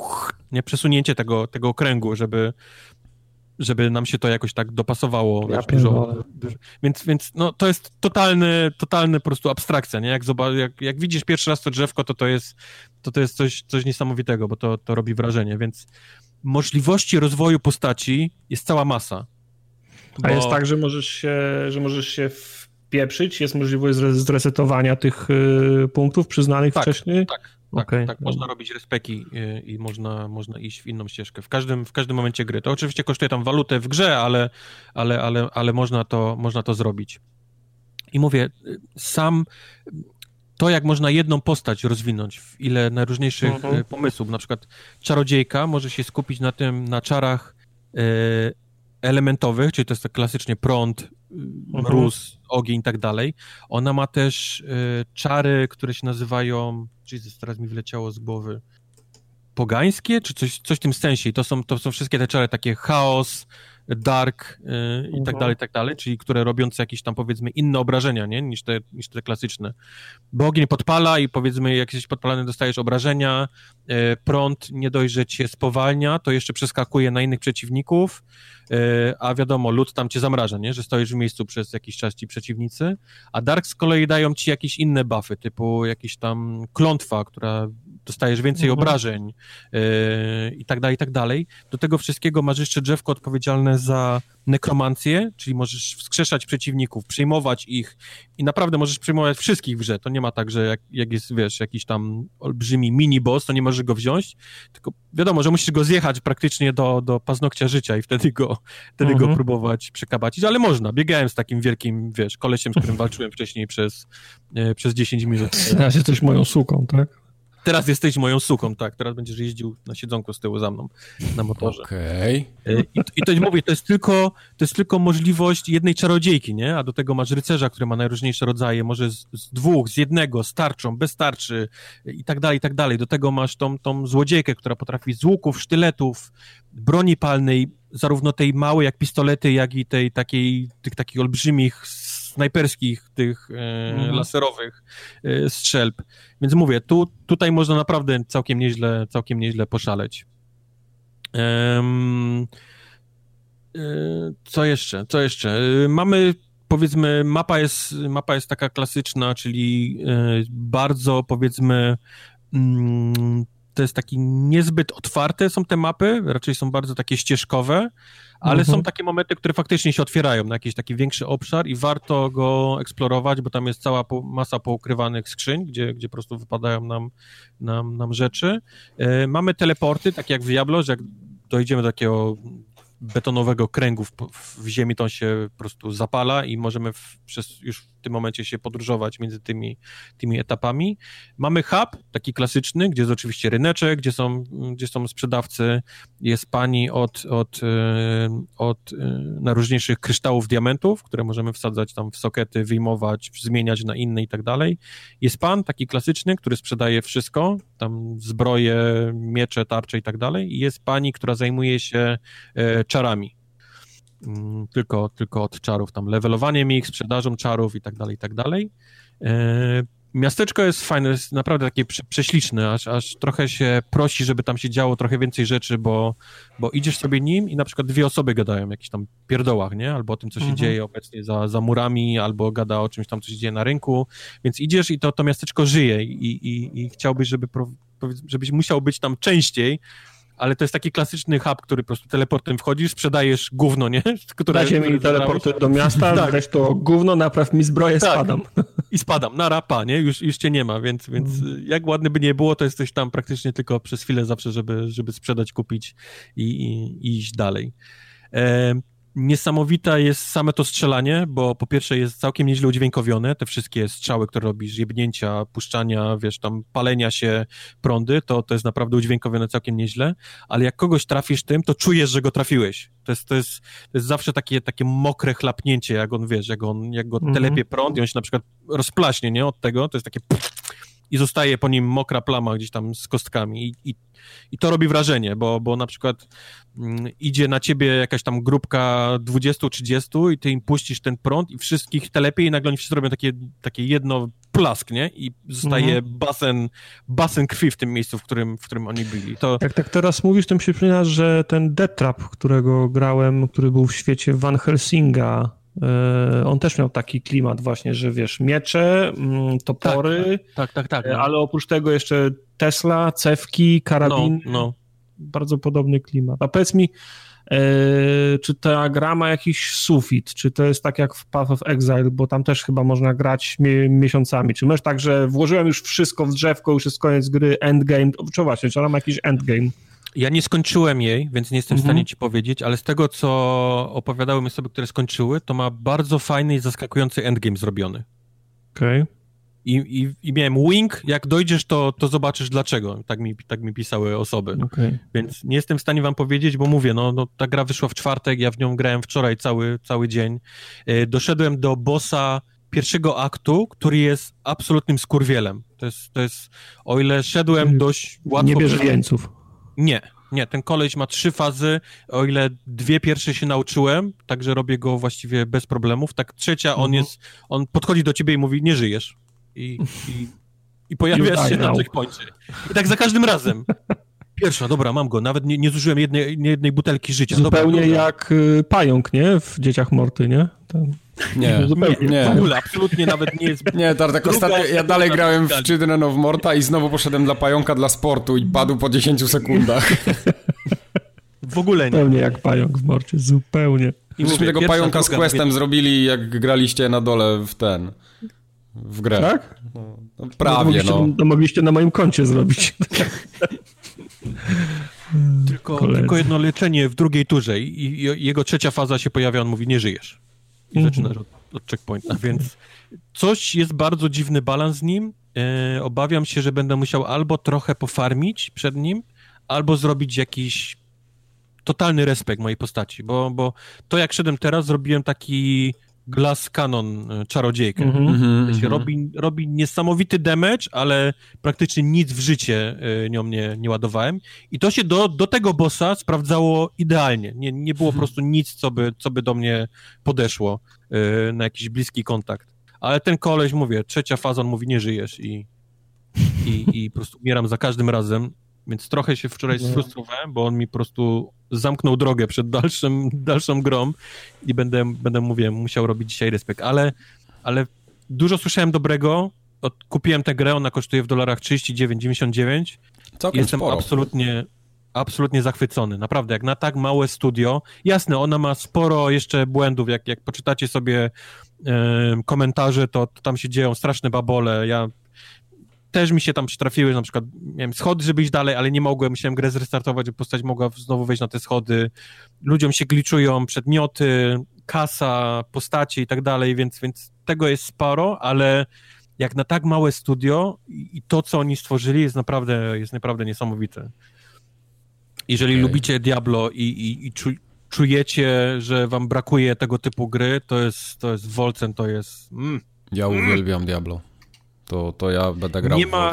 C: nie, przesunięcie tego, tego okręgu, żeby, żeby nam się to jakoś tak dopasowało. Ja wiesz, dużo, dużo, Więc, więc no, to jest totalny, totalny po prostu abstrakcja, nie? Jak, jak, jak widzisz pierwszy raz to drzewko, to to jest, to to jest coś, coś niesamowitego, bo to, to robi wrażenie, więc możliwości rozwoju postaci jest cała masa.
B: Bo... A jest tak, że możesz się, że możesz się wpieprzyć, jest możliwość zresetowania tych y, punktów przyznanych
C: tak,
B: wcześniej?
C: Tak, tak, okay. tak, można robić respeki i, i, można, można iść w inną ścieżkę. W każdym, w każdym momencie gry. To oczywiście kosztuje tam walutę w grze, ale, ale, ale, ale można, to, można to zrobić. I mówię, sam to, jak można jedną postać rozwinąć, w ile najróżniejszych mhm. E, pomysłów, na przykład czarodziejka może się skupić na tym, na czarach elementowych, czyli to jest tak klasycznie prąd. Mróz, ogień i tak dalej. Ona ma też e, czary, które się nazywają Jesus, teraz mi wleciało z głowy, pogańskie, czy coś, coś w tym sensie. I to są, to są wszystkie te czary takie chaos, dark yy, i tak mhm. dalej, i tak dalej, czyli które robiące jakieś tam powiedzmy inne obrażenia, nie, niż te, niż te klasyczne. Bo ogień podpala i powiedzmy jak jesteś podpalany dostajesz obrażenia, yy, prąd nie dość, że cię spowalnia, to jeszcze przeskakuje na innych przeciwników, yy, a wiadomo, lód tam cię zamraża, nie, że stoisz w miejscu przez jakiś czas ci przeciwnicy, a dark z kolei dają ci jakieś inne buffy, typu jakiś tam klątwa, która dostajesz więcej mhm. obrażeń yy, i tak dalej, i tak dalej. Do tego wszystkiego masz jeszcze drzewko odpowiedzialne za nekromancję, czyli możesz wskrzeszać przeciwników, przejmować ich i naprawdę możesz przejmować wszystkich w grze. To nie ma tak, że jak, jak jest, wiesz, jakiś tam olbrzymi mini-boss, to nie możesz go wziąć, tylko wiadomo, że musisz go zjechać praktycznie do, do paznokcia życia i wtedy go, wtedy mhm. go próbować przekabacić, ale można. Biegałem z takim wielkim, wiesz, kolesiem, z którym walczyłem wcześniej przez, e, przez 10 minut.
B: Teraz jesteś moją suką, tak?
C: Teraz jesteś moją suką, tak. Teraz będziesz jeździł na siedzonku z tyłu za mną na motorze.
A: Okej.
C: Okay. I, I, to mówię, to jest, tylko, to jest tylko możliwość jednej czarodziejki, nie? A do tego masz rycerza, który ma najróżniejsze rodzaje, może z, z dwóch, z jednego, z tarczą, bez tarczy i tak dalej, i tak dalej. Do tego masz tą, tą złodziejkę, która potrafi z łuków, sztyletów, broni palnej, zarówno tej małej jak pistolety, jak i tej takiej, tych takich olbrzymich snajperskich, tych e, mhm. laserowych e, strzelb. Więc mówię, tu, tutaj można naprawdę całkiem nieźle, całkiem nieźle poszaleć. Um, co jeszcze? Co jeszcze? Mamy powiedzmy, mapa jest, mapa jest taka klasyczna, czyli bardzo powiedzmy mm, to jest taki niezbyt otwarte są te mapy, raczej są bardzo takie ścieżkowe, ale mhm. są takie momenty, które faktycznie się otwierają na jakiś taki większy obszar i warto go eksplorować, bo tam jest cała masa poukrywanych skrzyń, gdzie, gdzie po prostu wypadają nam, nam, nam rzeczy. E, mamy teleporty, tak jak w Diablo, że jak dojdziemy do takiego betonowego kręgu w, w, ziemi, to on się po prostu zapala i możemy w, przez już tym momencie się podróżować między tymi, tymi etapami. Mamy hub, taki klasyczny, gdzie jest oczywiście ryneczek, gdzie są, gdzie są sprzedawcy, jest pani od, od, e, od e, najróżniejszych kryształów diamentów, które możemy wsadzać tam w sokety, wyjmować, zmieniać na inne i tak dalej. Jest pan, taki klasyczny, który sprzedaje wszystko, tam zbroje, miecze, tarcze i tak dalej i jest pani, która zajmuje się e, czarami. Mm, tylko, tylko od czarów, tam levelowaniem ich, sprzedażą czarów i tak dalej, i tak dalej. E, miasteczko jest fajne, jest naprawdę takie prześliczne, aż, aż trochę się prosi, żeby tam się działo trochę więcej rzeczy, bo, bo idziesz sobie nim i na przykład dwie osoby gadają o jakichś tam pierdołach, nie? Albo o tym, co się mhm. dzieje obecnie za, za murami, albo gada o czymś tam, co się dzieje na rynku, więc idziesz i to, to miasteczko żyje i, i, i chciałbyś, żeby, żebyś musiał być tam częściej, ale to jest taki klasyczny hub, który po prostu teleportem wchodzisz, sprzedajesz gówno, nie?
B: Które, Dajcie mi teleporty do miasta, tak. weź to gówno, napraw mi zbroję, tak. spadam.
C: I spadam, na rapa, nie? Już, już cię nie ma, więc, więc mm. jak ładny by nie było, to jesteś tam praktycznie tylko przez chwilę zawsze, żeby, żeby sprzedać, kupić i, i, i iść dalej. E, Niesamowita jest same to strzelanie, bo po pierwsze jest całkiem nieźle udźwiękowione, te wszystkie strzały, które robisz, jebnięcia, puszczania, wiesz, tam palenia się prądy, to, to jest naprawdę udźwiękowione całkiem nieźle, ale jak kogoś trafisz tym, to czujesz, że go trafiłeś. To jest, to jest, to jest zawsze takie, takie mokre chlapnięcie, jak on, wiesz, jak on, jak go mhm. telepie prąd i on się na przykład rozplaśnie, nie, od tego, to jest takie i zostaje po nim mokra plama gdzieś tam z kostkami i, i, i to robi wrażenie, bo, bo na przykład mm, idzie na ciebie jakaś tam grupka 20-30 i ty im puścisz ten prąd i wszystkich te lepiej i nagle oni wszyscy robią takie, takie jedno plask, nie? I zostaje mhm. basen, basen krwi w tym miejscu, w którym, w którym oni byli. To...
B: Jak tak teraz mówisz, to mi się przypomina, że ten Death Trap, którego grałem, który był w świecie Van Helsinga, on też miał taki klimat właśnie, że wiesz, miecze, mm, topory,
C: tak, tak, tak, tak
B: no. ale oprócz tego jeszcze Tesla, cewki, karabiny. No, no. Bardzo podobny klimat. A powiedz mi, e, czy ta gra ma jakiś sufit, czy to jest tak jak w Path of Exile, bo tam też chyba można grać miesiącami. Czy masz tak, że włożyłem już wszystko w drzewko, już jest koniec gry, endgame, czy właśnie, czy ona ma jakiś endgame?
C: Ja nie skończyłem jej, więc nie jestem mhm. w stanie ci powiedzieć, ale z tego, co opowiadały mi osoby, które skończyły, to ma bardzo fajny i zaskakujący endgame zrobiony.
B: Okej. Okay.
C: I, i, I miałem wing, jak dojdziesz, to, to zobaczysz dlaczego. Tak mi, tak mi pisały osoby. Okay. Więc nie jestem w stanie wam powiedzieć, bo mówię, no, no ta gra wyszła w czwartek, ja w nią grałem wczoraj cały, cały dzień. E, doszedłem do bossa pierwszego aktu, który jest absolutnym skurwielem. To jest, to jest o ile szedłem dość łatwo...
B: Nie bierze wieńców.
C: Nie, nie, ten koleś ma trzy fazy, o ile dwie pierwsze się nauczyłem, także robię go właściwie bez problemów, tak trzecia mhm. on jest, on podchodzi do ciebie i mówi, nie żyjesz. I, i, i pojawiasz się na checkpoincie. I tak za każdym razem. Pierwsza, dobra, mam go. Nawet nie, nie zużyłem jednej, jednej butelki życia.
B: Zupełnie
C: dobra,
B: dobra. jak y, pająk, nie? W Dzieciach Morty, nie? Ten...
A: Nie, zupełnie. Nie,
C: w ogóle, absolutnie nawet nie jest...
A: Nie, Tartak, ostatnio ja dalej grałem w Children of Morta i znowu poszedłem dla pająka dla sportu i padł po 10 sekundach.
C: W ogóle nie.
B: Zupełnie jak pająk w morcie, zupełnie.
A: I myśmy tego pająka z questem zrobili, jak graliście na dole w ten... w grę.
B: Tak?
A: No, no prawie,
B: no.
A: no.
B: To mogliście na moim koncie zrobić.
C: tylko, tylko jedno leczenie w drugiej turze i, i, jego trzecia faza się pojawia, on mówi, nie żyjesz. I mhm. zaczynasz od, od checkpointa, więc coś jest bardzo dziwny balans z nim. E, obawiam się, że będę musiał albo trochę pofarmić przed nim, albo zrobić jakiś totalny respekt mojej postaci, bo, bo to jak szedłem teraz, zrobiłem taki Glass Cannon e, czarodziejkę. Mm -hmm, robi, robi niesamowity damage, ale praktycznie nic w życie e, nią nie, nie ładowałem. I to się do, do tego bossa sprawdzało idealnie. Nie, nie było po prostu nic, co by, co by do mnie podeszło e, na jakiś bliski kontakt. Ale ten koleś, mówię, trzecia faza, on mówi, nie żyjesz i, i, i po prostu umieram za każdym razem. Więc trochę się wczoraj sfrustrowałem, bo on mi po prostu zamknął drogę przed dalszym, dalszą grą i będę, będę mówię, musiał robić dzisiaj respekt. Ale, ale dużo słyszałem dobrego. Od, kupiłem tę grę, ona kosztuje w dolarach 39,99. Jestem sporo. absolutnie absolutnie zachwycony. Naprawdę, jak na tak małe studio. Jasne, ona ma sporo jeszcze błędów. Jak, jak poczytacie sobie komentarze, to, to, tam się dzieją straszne babole. Ja też mi się tam przytrafiły, na przykład miałem schody, żeby iść dalej, ale nie mogłem, musiałem grę zrestartować, żeby postać mogła znowu wejść na te schody. Ludziom się gliczują przedmioty, kasa, postacie i tak dalej, więc, więc tego jest sporo, ale jak na tak małe studio i to, co oni stworzyli, jest naprawdę, jest naprawdę niesamowite. Jeżeli okay. lubicie Diablo i, i, i czu, czujecie, że wam brakuje tego typu gry, to jest, to jest Wolcen, to jest... Mm.
A: Ja uwielbiam Diablo to, to ja będę grał nie ma,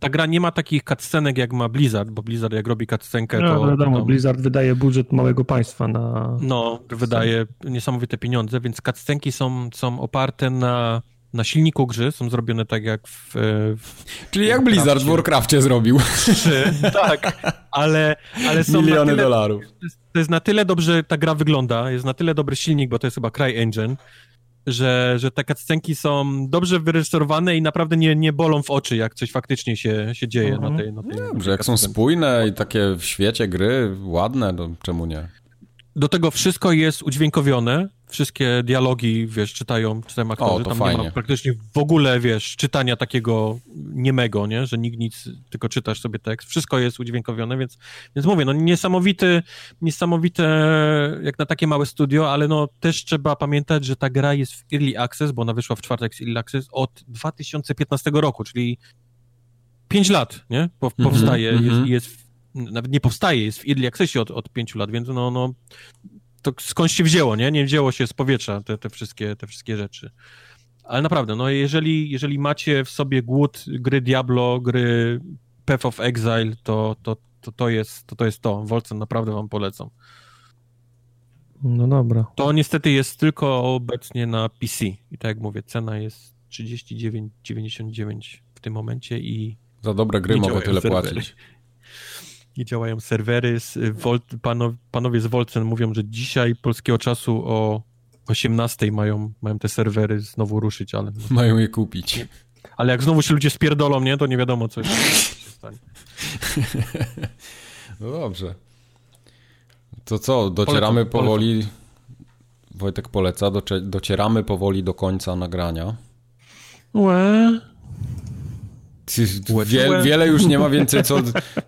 C: Ta gra nie ma takich cutscenek jak ma Blizzard, bo Blizzard jak robi cutscenkę,
B: no,
C: to...
B: wiadomo, tam, Blizzard wydaje budżet małego państwa na...
C: No, wydaje niesamowite pieniądze, więc cutscenki są, są oparte na na silniku gry są zrobione tak jak w. w
A: Czyli jak Blizzard w Warcraftie zrobił.
C: Trzy, tak, ale, ale są.
A: Miliony tyle, dolarów.
C: To jest na tyle dobrze ta gra wygląda, jest na tyle dobry silnik, bo to jest chyba CryEngine, że, że te cutscenki są dobrze wyreżyserowane i naprawdę nie, nie bolą w oczy, jak coś faktycznie się, się dzieje mhm. na tej, na tej
A: Dobrze, jak są spójne i takie w świecie gry ładne, to czemu nie?
C: Do tego wszystko jest udźwiękowione, wszystkie dialogi, wiesz, czytają, czytają aktorzy, o, to tam fajnie. nie ma praktycznie w ogóle, wiesz, czytania takiego niemego, nie, że nikt nic, tylko czytasz sobie tekst, wszystko jest udźwiękowione, więc, więc mówię, no niesamowity, niesamowite jak na takie małe studio, ale no też trzeba pamiętać, że ta gra jest w Early Access, bo ona wyszła w czwartek z Early Access od 2015 roku, czyli 5 lat, nie, po, mhm, powstaje, mm -hmm. jest, jest nawet nie powstaje, jest w Early Accessie od, od 5 lat, więc no, no to skąd się wzięło, nie? Nie wzięło się z powietrza te, te, wszystkie, te wszystkie rzeczy. Ale naprawdę, no jeżeli, jeżeli macie w sobie głód gry Diablo, gry Path of Exile, to to, to, to, jest, to, to jest to. Wolcen naprawdę wam polecam.
B: No dobra.
C: To niestety jest tylko obecnie na PC. I tak jak mówię, cena jest 39,99 w tym momencie i...
A: Za dobre gry mogę tyle serwery. płacić
C: nie działają serwery. Volt, panowie, panowie z Volcen mówią, że dzisiaj polskiego czasu o 18 mają, mają te serwery znowu ruszyć, ale...
A: Mają je kupić.
C: Ale jak znowu się ludzie spierdolą, nie, to nie wiadomo, co się stanie.
A: No dobrze. To co, docieramy polecam, powoli... Polecam. Wojtek poleca, docieramy powoli do końca nagrania.
B: Łe.
A: Wie, wiele już nie ma więcej co.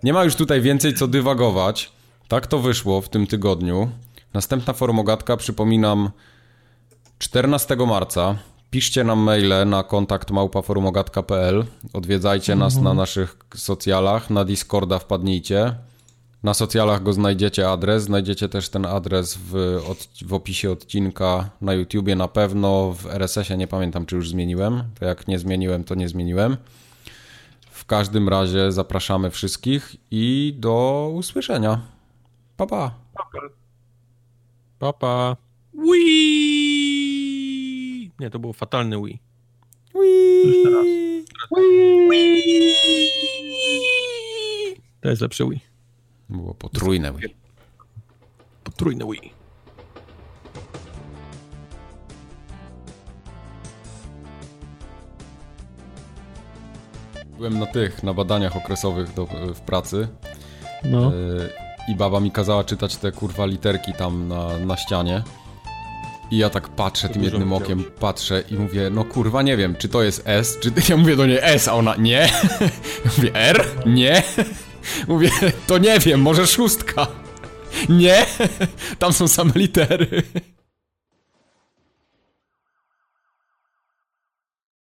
A: Nie ma już tutaj więcej co dywagować. Tak to wyszło w tym tygodniu. Następna formogatka, przypominam, 14 marca. Piszcie nam maile na kontakt małpaformogatka.pl. Odwiedzajcie mhm. nas na naszych socjalach, na Discorda wpadnijcie. Na socjalach go znajdziecie adres. Znajdziecie też ten adres w, od, w opisie odcinka na YouTubie na pewno. W RSS-ie nie pamiętam, czy już zmieniłem. To jak nie zmieniłem, to nie zmieniłem. W każdym razie zapraszamy wszystkich i do usłyszenia. Pa, pa.
C: Pa, pa. Wii! Nie, to było fatalne Wii.
A: Wii!
C: Wii! To jest lepsze Wii.
A: Było potrójne Wii.
C: Potrójne Wii.
A: Byłem na tych, na badaniach okresowych do, w pracy. No. E, I baba mi kazała czytać te kurwa literki tam na, na ścianie. I ja tak patrzę tym jednym okiem, patrzę i mówię, no kurwa nie wiem, czy to jest S, czy ja mówię do niej S, a ona nie. Ja mówię R? Nie. Mówię, to nie wiem, może szóstka. Nie, tam są same litery.